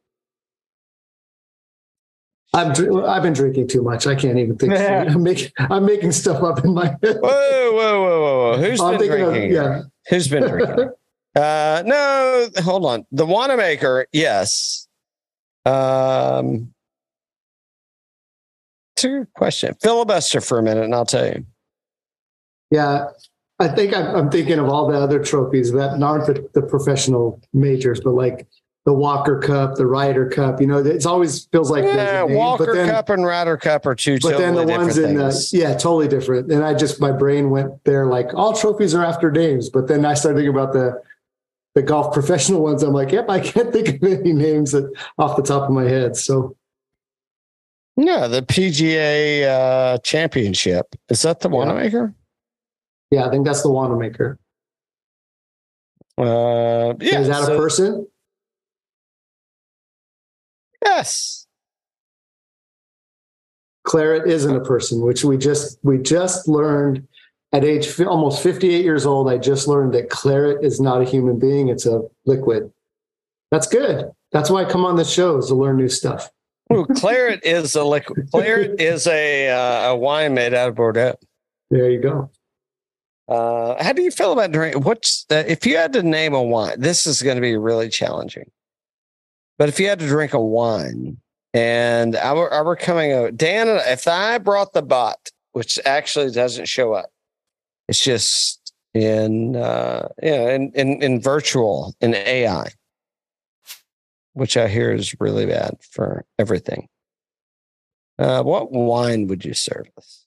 I'm dr- I've been drinking too much. I can't even think. Yeah. I'm making I'm making stuff up in my head. Whoa, whoa, whoa, whoa, whoa! Who's I'm been thinking of drinking? yeah. Who's been drinking? uh, no, hold on. The Wanamaker, yes. Um, it's a good question. Filibuster for a minute, and I'll tell you. Yeah, I think I'm, I'm thinking of all the other trophies that aren't the, the professional majors, but like the Walker Cup, the Ryder Cup. You know, it's always feels like Yeah, name, Walker but then, Cup and Ryder Cup are two But totally then the ones in the yeah, totally different. And I just my brain went there like all trophies are after names. But then I started thinking about the the golf professional ones. I'm like, yep, I can't think of any names that off the top of my head. So yeah, the PGA uh, Championship is that the Yeah. Wanamaker? yeah, I think that's the Wanamaker. Uh, yeah, is that so- a person? Yes. Claret isn't a person, which we just we just learned at age almost 58 years old. I just learned that claret is not a human being; it's a liquid. That's good. That's why I come on the shows to learn new stuff. Claret is a liquid. Claret is a uh, a wine made out of Bordeaux. There you go. Uh, how do you feel about drink? What's uh, if you had to name a wine? This is going to be really challenging. But if you had to drink a wine, and I were, I were coming over, Dan, if I brought the bot, which actually doesn't show up, it's just in uh, know in in, in virtual in AI. which I hear is really bad for everything. Uh, what wine would you serve us?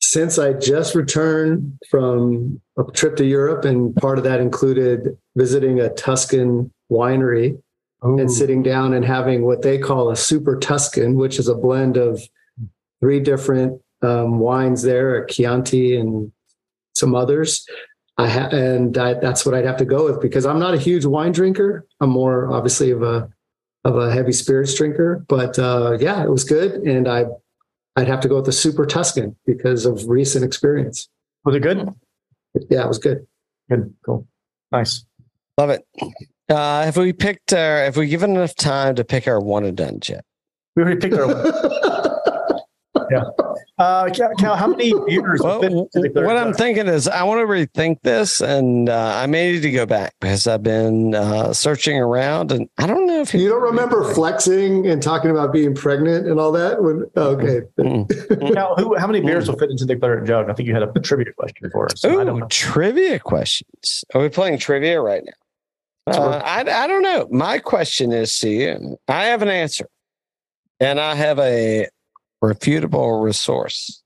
Since I just returned from a trip to Europe, and part of that included visiting a Tuscan winery and sitting down and having what they call a super Tuscan, which is a blend of three different um, wines there, a Chianti and some others. I ha- and I, that's what I'd have to go with because I'm not a huge wine drinker. I'm more obviously of a of a heavy spirits drinker. But uh, yeah, it was good, and I I'd have to go with the super Tuscan because of recent experience. Was it good? Yeah, it was good. Good. Cool. Nice. Love it. Uh, have we picked our, have we given enough time to pick our one and done yet? We already picked our one. yeah. Uh, Cal, Cal, how many beers? Well, fit into the third what I'm thinking is I want to rethink this and uh, I may need to go back because I've been uh, searching around and I don't know if you don't remember flexing and talking about being pregnant and all that? When okay, Mm. Cal, who, how many beers will fit into the third jug? I think you had a trivia question for us. I don't Ooh, know. trivia questions. Are we playing trivia right now? Uh, I, I don't know. My question is to you. I have an answer, and I have a refutable resource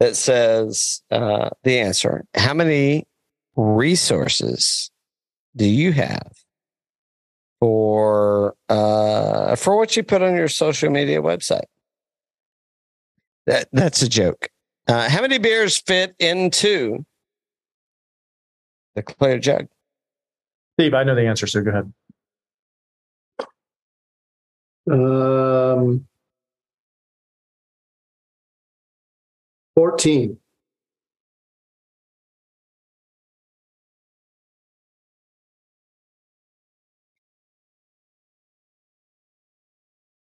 that says uh, the answer. How many resources do you have for uh, for what you put on your social media website? That that's a joke. Uh, how many beers fit into the clear jug? Steve, I know the answer, so go ahead. um, fourteen.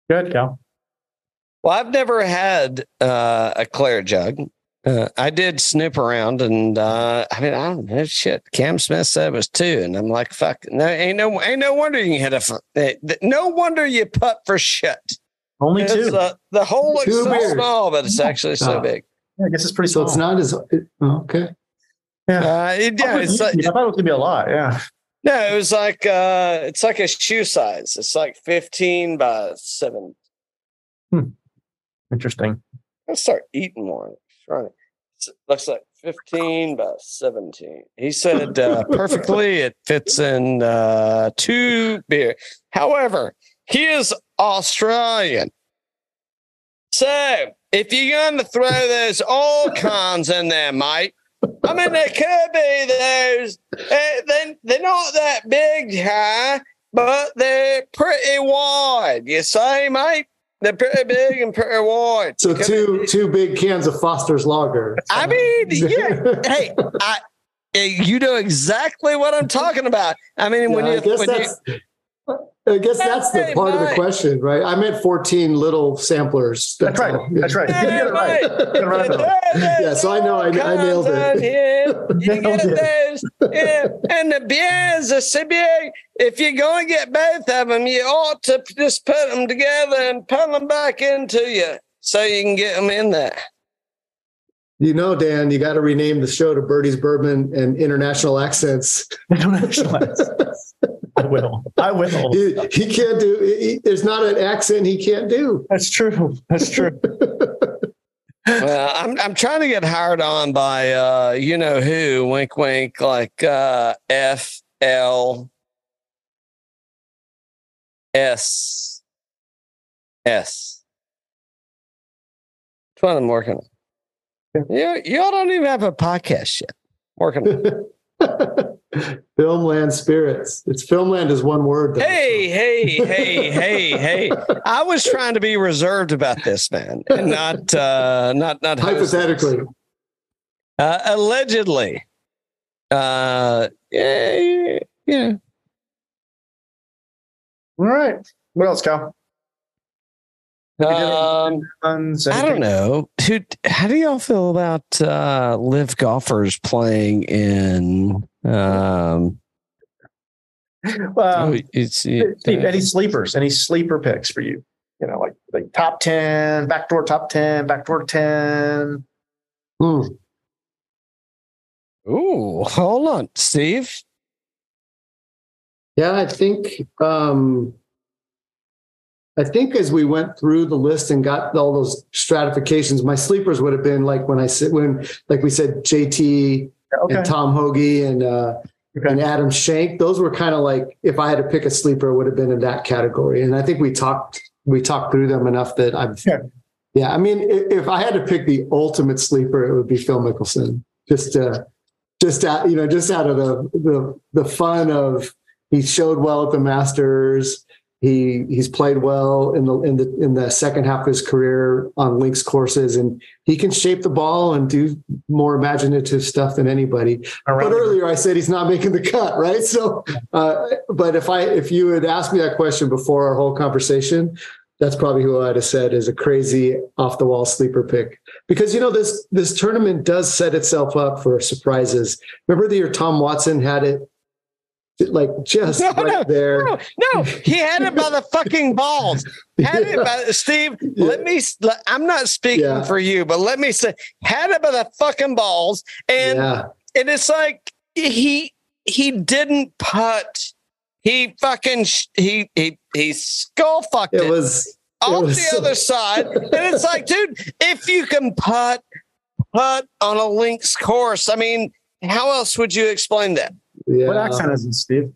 Good, Cal. Well, I've never had uh, a Claire jug. Uh, I did snoop around, and uh, I mean, I don't know shit. Cam Smith said it was two, and I'm like, fuck, no, ain't no, ain't no wonder you can hit a, f- eh, no wonder you putt for shit. Only It's, two. uh, the hole looks Two so beers. small, but it's actually so Oh. big. yeah, I guess it's pretty So small. it's not as oh, okay. Yeah. Uh, it, yeah, it's like, I thought it was gonna be a lot. Yeah. no, it was like uh, it's like a shoe size. It's like 15 by seven. Hmm. Interesting. Let's start eating more. It looks like 15 by 17. He said uh, perfectly it fits in uh, two beer. However, he is Australian. So if you're going to throw those all cons in there, mate, I mean, there could be those. Uh, they, they're not that big, huh? But they're pretty wide. You say, mate? They're pretty big and pretty wide. So two two big cans of Foster's Lager. I mean, yeah. hey, I, eh, you know exactly what I'm talking about. I mean, when Yeah, you when you, I guess that's the Hey, part of the question, right? I meant 14 little samplers. That's right. all. That's right. You get right. You get it right, though. Yeah, so I know I- I nailed it. You Nailed get it. those, yeah. and the beers are so big. If you're going to get both of them, you ought to just put them together and put them back into you so you can get them in there. You know, Dan, you got to rename the show to Birdie's Bourbon and International Accents. International accents. I will. I will. He, he can't do. He, there's not an accent he can't do. That's true. That's true. well, I'm I'm trying to get hired on by uh you know who, wink wink, like uh F L S S. Which one I'm working on. You y'all don't even have a podcast yet. Working on. it. Filmland spirits. It's Filmland is one word. though. Hey, hey, hey, hey, hey. I was trying to be reserved about this, man. And not uh not not hypothetically. Uh, allegedly. Uh, yeah, yeah, yeah. All right. What else, Cal? Um, I don't know, dude. How do y'all feel about uh, LIV golfers playing in? Um, well, oh, it's Steve, any sleepers? Any sleeper picks for you? You know, like like top ten, backdoor top ten, backdoor ten. Hmm. Ooh, hold on, Steve. Yeah, I think um I think as we went through the list and got all those stratifications, my sleepers would have been like when I sit when like we said JT Okay. and Tom Hoge and uh Okay. and Adam Schenk. Those were kind of like if I had to pick a sleeper, it would have been in that category. And I think we talked we talked through them enough that I've Sure. yeah. I mean, if I had to pick the ultimate sleeper, it would be Phil Mickelson. Just uh just out, you know, just out of the the the fun of he showed well at the Masters. He he's played well in the in the in the second half of his career on links courses, and he can shape the ball and do more imaginative stuff than anybody. But earlier I said he's not making the cut, right? So, uh, but if I if you had asked me that question before our whole conversation, that's probably who I'd have said is a crazy off the wall sleeper pick. Because you know this this tournament does set itself up for surprises. Remember the year Tom Watson had it like just No, right no, there. No, no, he had it by the fucking balls. Had it by Steve. Let me. let- I'm not speaking Yeah. for you, but let me say, had it by the fucking balls, and yeah, and it's like he he didn't putt. He fucking sh- he he he skull fucked it it, was off was the so- other side, and it's like, dude, if you can putt putt on a links course, I mean, how else would you explain that? Yeah. What accent is it, Steve?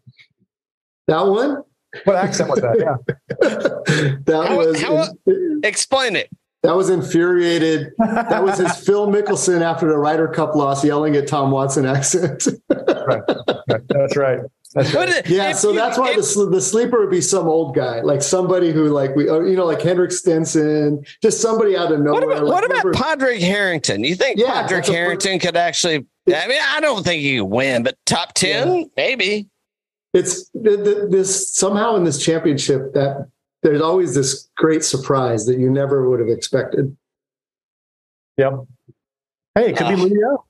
That one. What accent was that? Yeah. that How- was how- Explain it. that was infuriated. That was his Phil Mickelson after the Ryder Cup loss, yelling at Tom Watson accent. right. right. That's right. That's But right. Yeah, so you- that's why if- the the sleeper would be some old guy, like somebody who like we, or, you know, like Henrik Stenson, just somebody out of nowhere. What about, like, what about Padraig Harrington? You think Yeah, Padraig that's a- Harrington could actually? I mean, I don't think he could win, but top ten, maybe. it's th- th- this somehow in this championship that there's always this great surprise that you never would have expected. Yep. Hey, it could be Ah. Leo.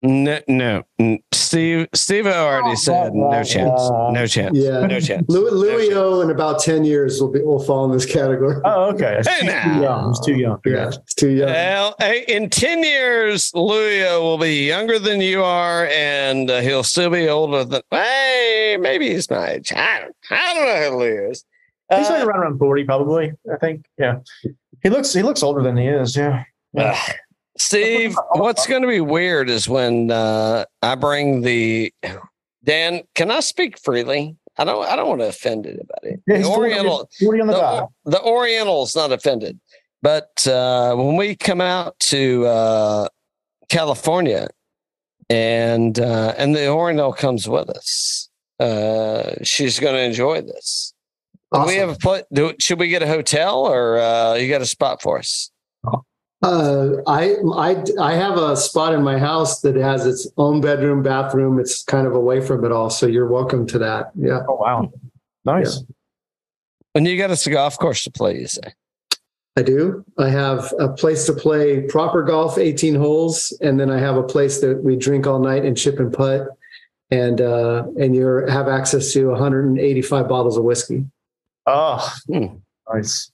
No, no. Steve, Steve already said no chance, no chance, Yeah. no chance. Louis, Louis No O in about ten years will be will fall in this category. Oh, okay. Hey, He's now. too young. He's too young. yeah, it's too young. Well, hey, in 10 years, Luio will be younger than you are, and uh, he'll still be older than, hey, maybe he's my age. I don't, I don't know who Luio is. He's like Uh, around around forty, probably. I think. Yeah. He looks. He looks older than he is. Yeah. uh, Steve, what's going to be weird is when uh, I bring the Dan. Can I speak freely? I don't. I don't want to offend anybody. Yeah, the he's 40, Oriental, 40 on the the, the Oriental's not offended, but uh, when we come out to uh, California, and uh, and the Oriental comes with us, uh, she's going to enjoy this. Do We have a pla- do, should we get a hotel or uh, you got a spot for us? Uh, I I I have a spot in my house that has its own bedroom, bathroom. It's kind of away from it all, so you're welcome to that. Yeah, Oh wow. Nice. And you got us a golf course to play. You say I do. I have a place to play proper golf, 18 holes, and then I have a place that we drink all night and chip and putt, and uh, and you have access to 185 bottles of whiskey. Oh, nice.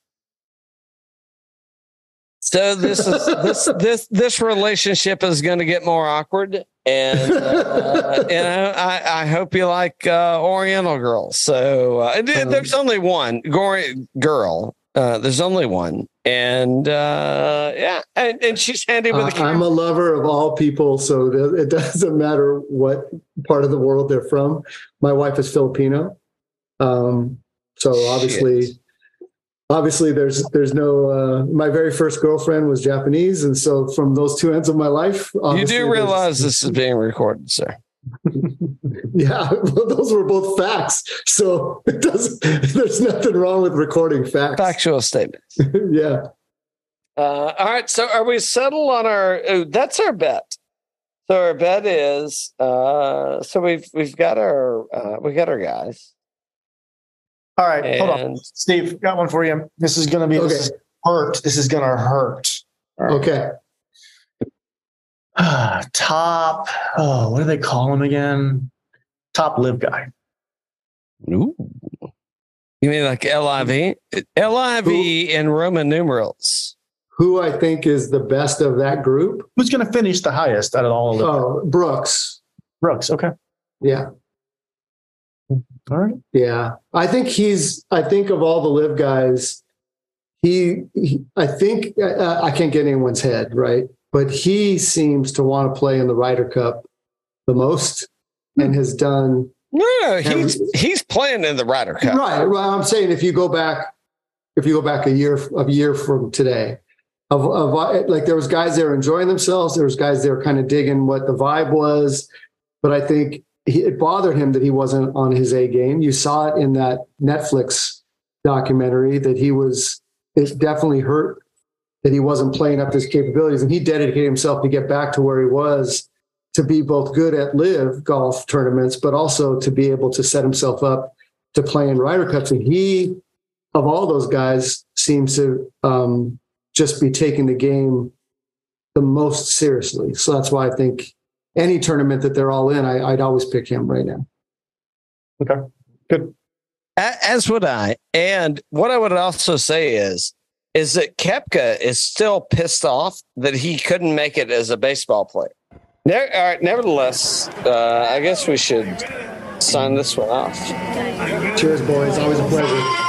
So. This is this this this relationship is going to get more awkward, and uh, you know I, I hope you like uh, Oriental girls. So uh, th- there's only one girl. Uh, there's only one, and uh, yeah, and, and she's handy with Uh, a camera. I'm a lover of all people, so it doesn't matter what part of the world they're from. My wife is Filipino, um, so obviously, obviously, there's there's no. Uh, my very first girlfriend was Japanese, and so from those two ends of my life, you do realize this is being recorded, sir. Yeah, well, those were both facts. So it doesn't. There's nothing wrong with recording facts. Factual statements. yeah. Uh, all right. So are we settled on our? Oh, that's our bet. So our bet is. Uh, so we've we've got our uh, we got our guys. All right, hold on, Steve. Got one for you. This is gonna be Okay. this is hurt. This is gonna hurt. Okay. Top. Oh, what do they call him again? Top live guy. ooh. you mean like LIV? LIV in Roman numerals. Who I think is the best of that group? Who's gonna finish the highest out of all of them? Oh, Brooks. Brooks. Okay. Yeah. All right. Yeah, I think he's. I think of all the LIV guys, he. he I think uh, I can't get anyone's head right, but he seems to want to play in the Ryder Cup the most, and has done No, no, he's he's playing in the Ryder Cup. right. Well, I'm saying if you go back, if you go back a year a year from today, of, of like there was guys there enjoying themselves, there was guys there kind of digging what the vibe was, but I think he, it bothered him that he wasn't on his A game. You saw it in that Netflix documentary that he was. It definitely hurt that he wasn't playing up his capabilities, and he dedicated himself to get back to where he was to be both good at LIV golf tournaments, but also to be able to set himself up to play in Ryder Cups. And he, of all those guys, seems to um, just be taking the game the most seriously. So that's why I think any tournament that they're all in, I, I'd always pick him right now. Okay. Good. As would I. And what I would also say is, is that Koepka is still pissed off that he couldn't make it as a baseball player. Ne- all right, nevertheless, uh, I guess we should sign this one off. Cheers, boys. Always a pleasure.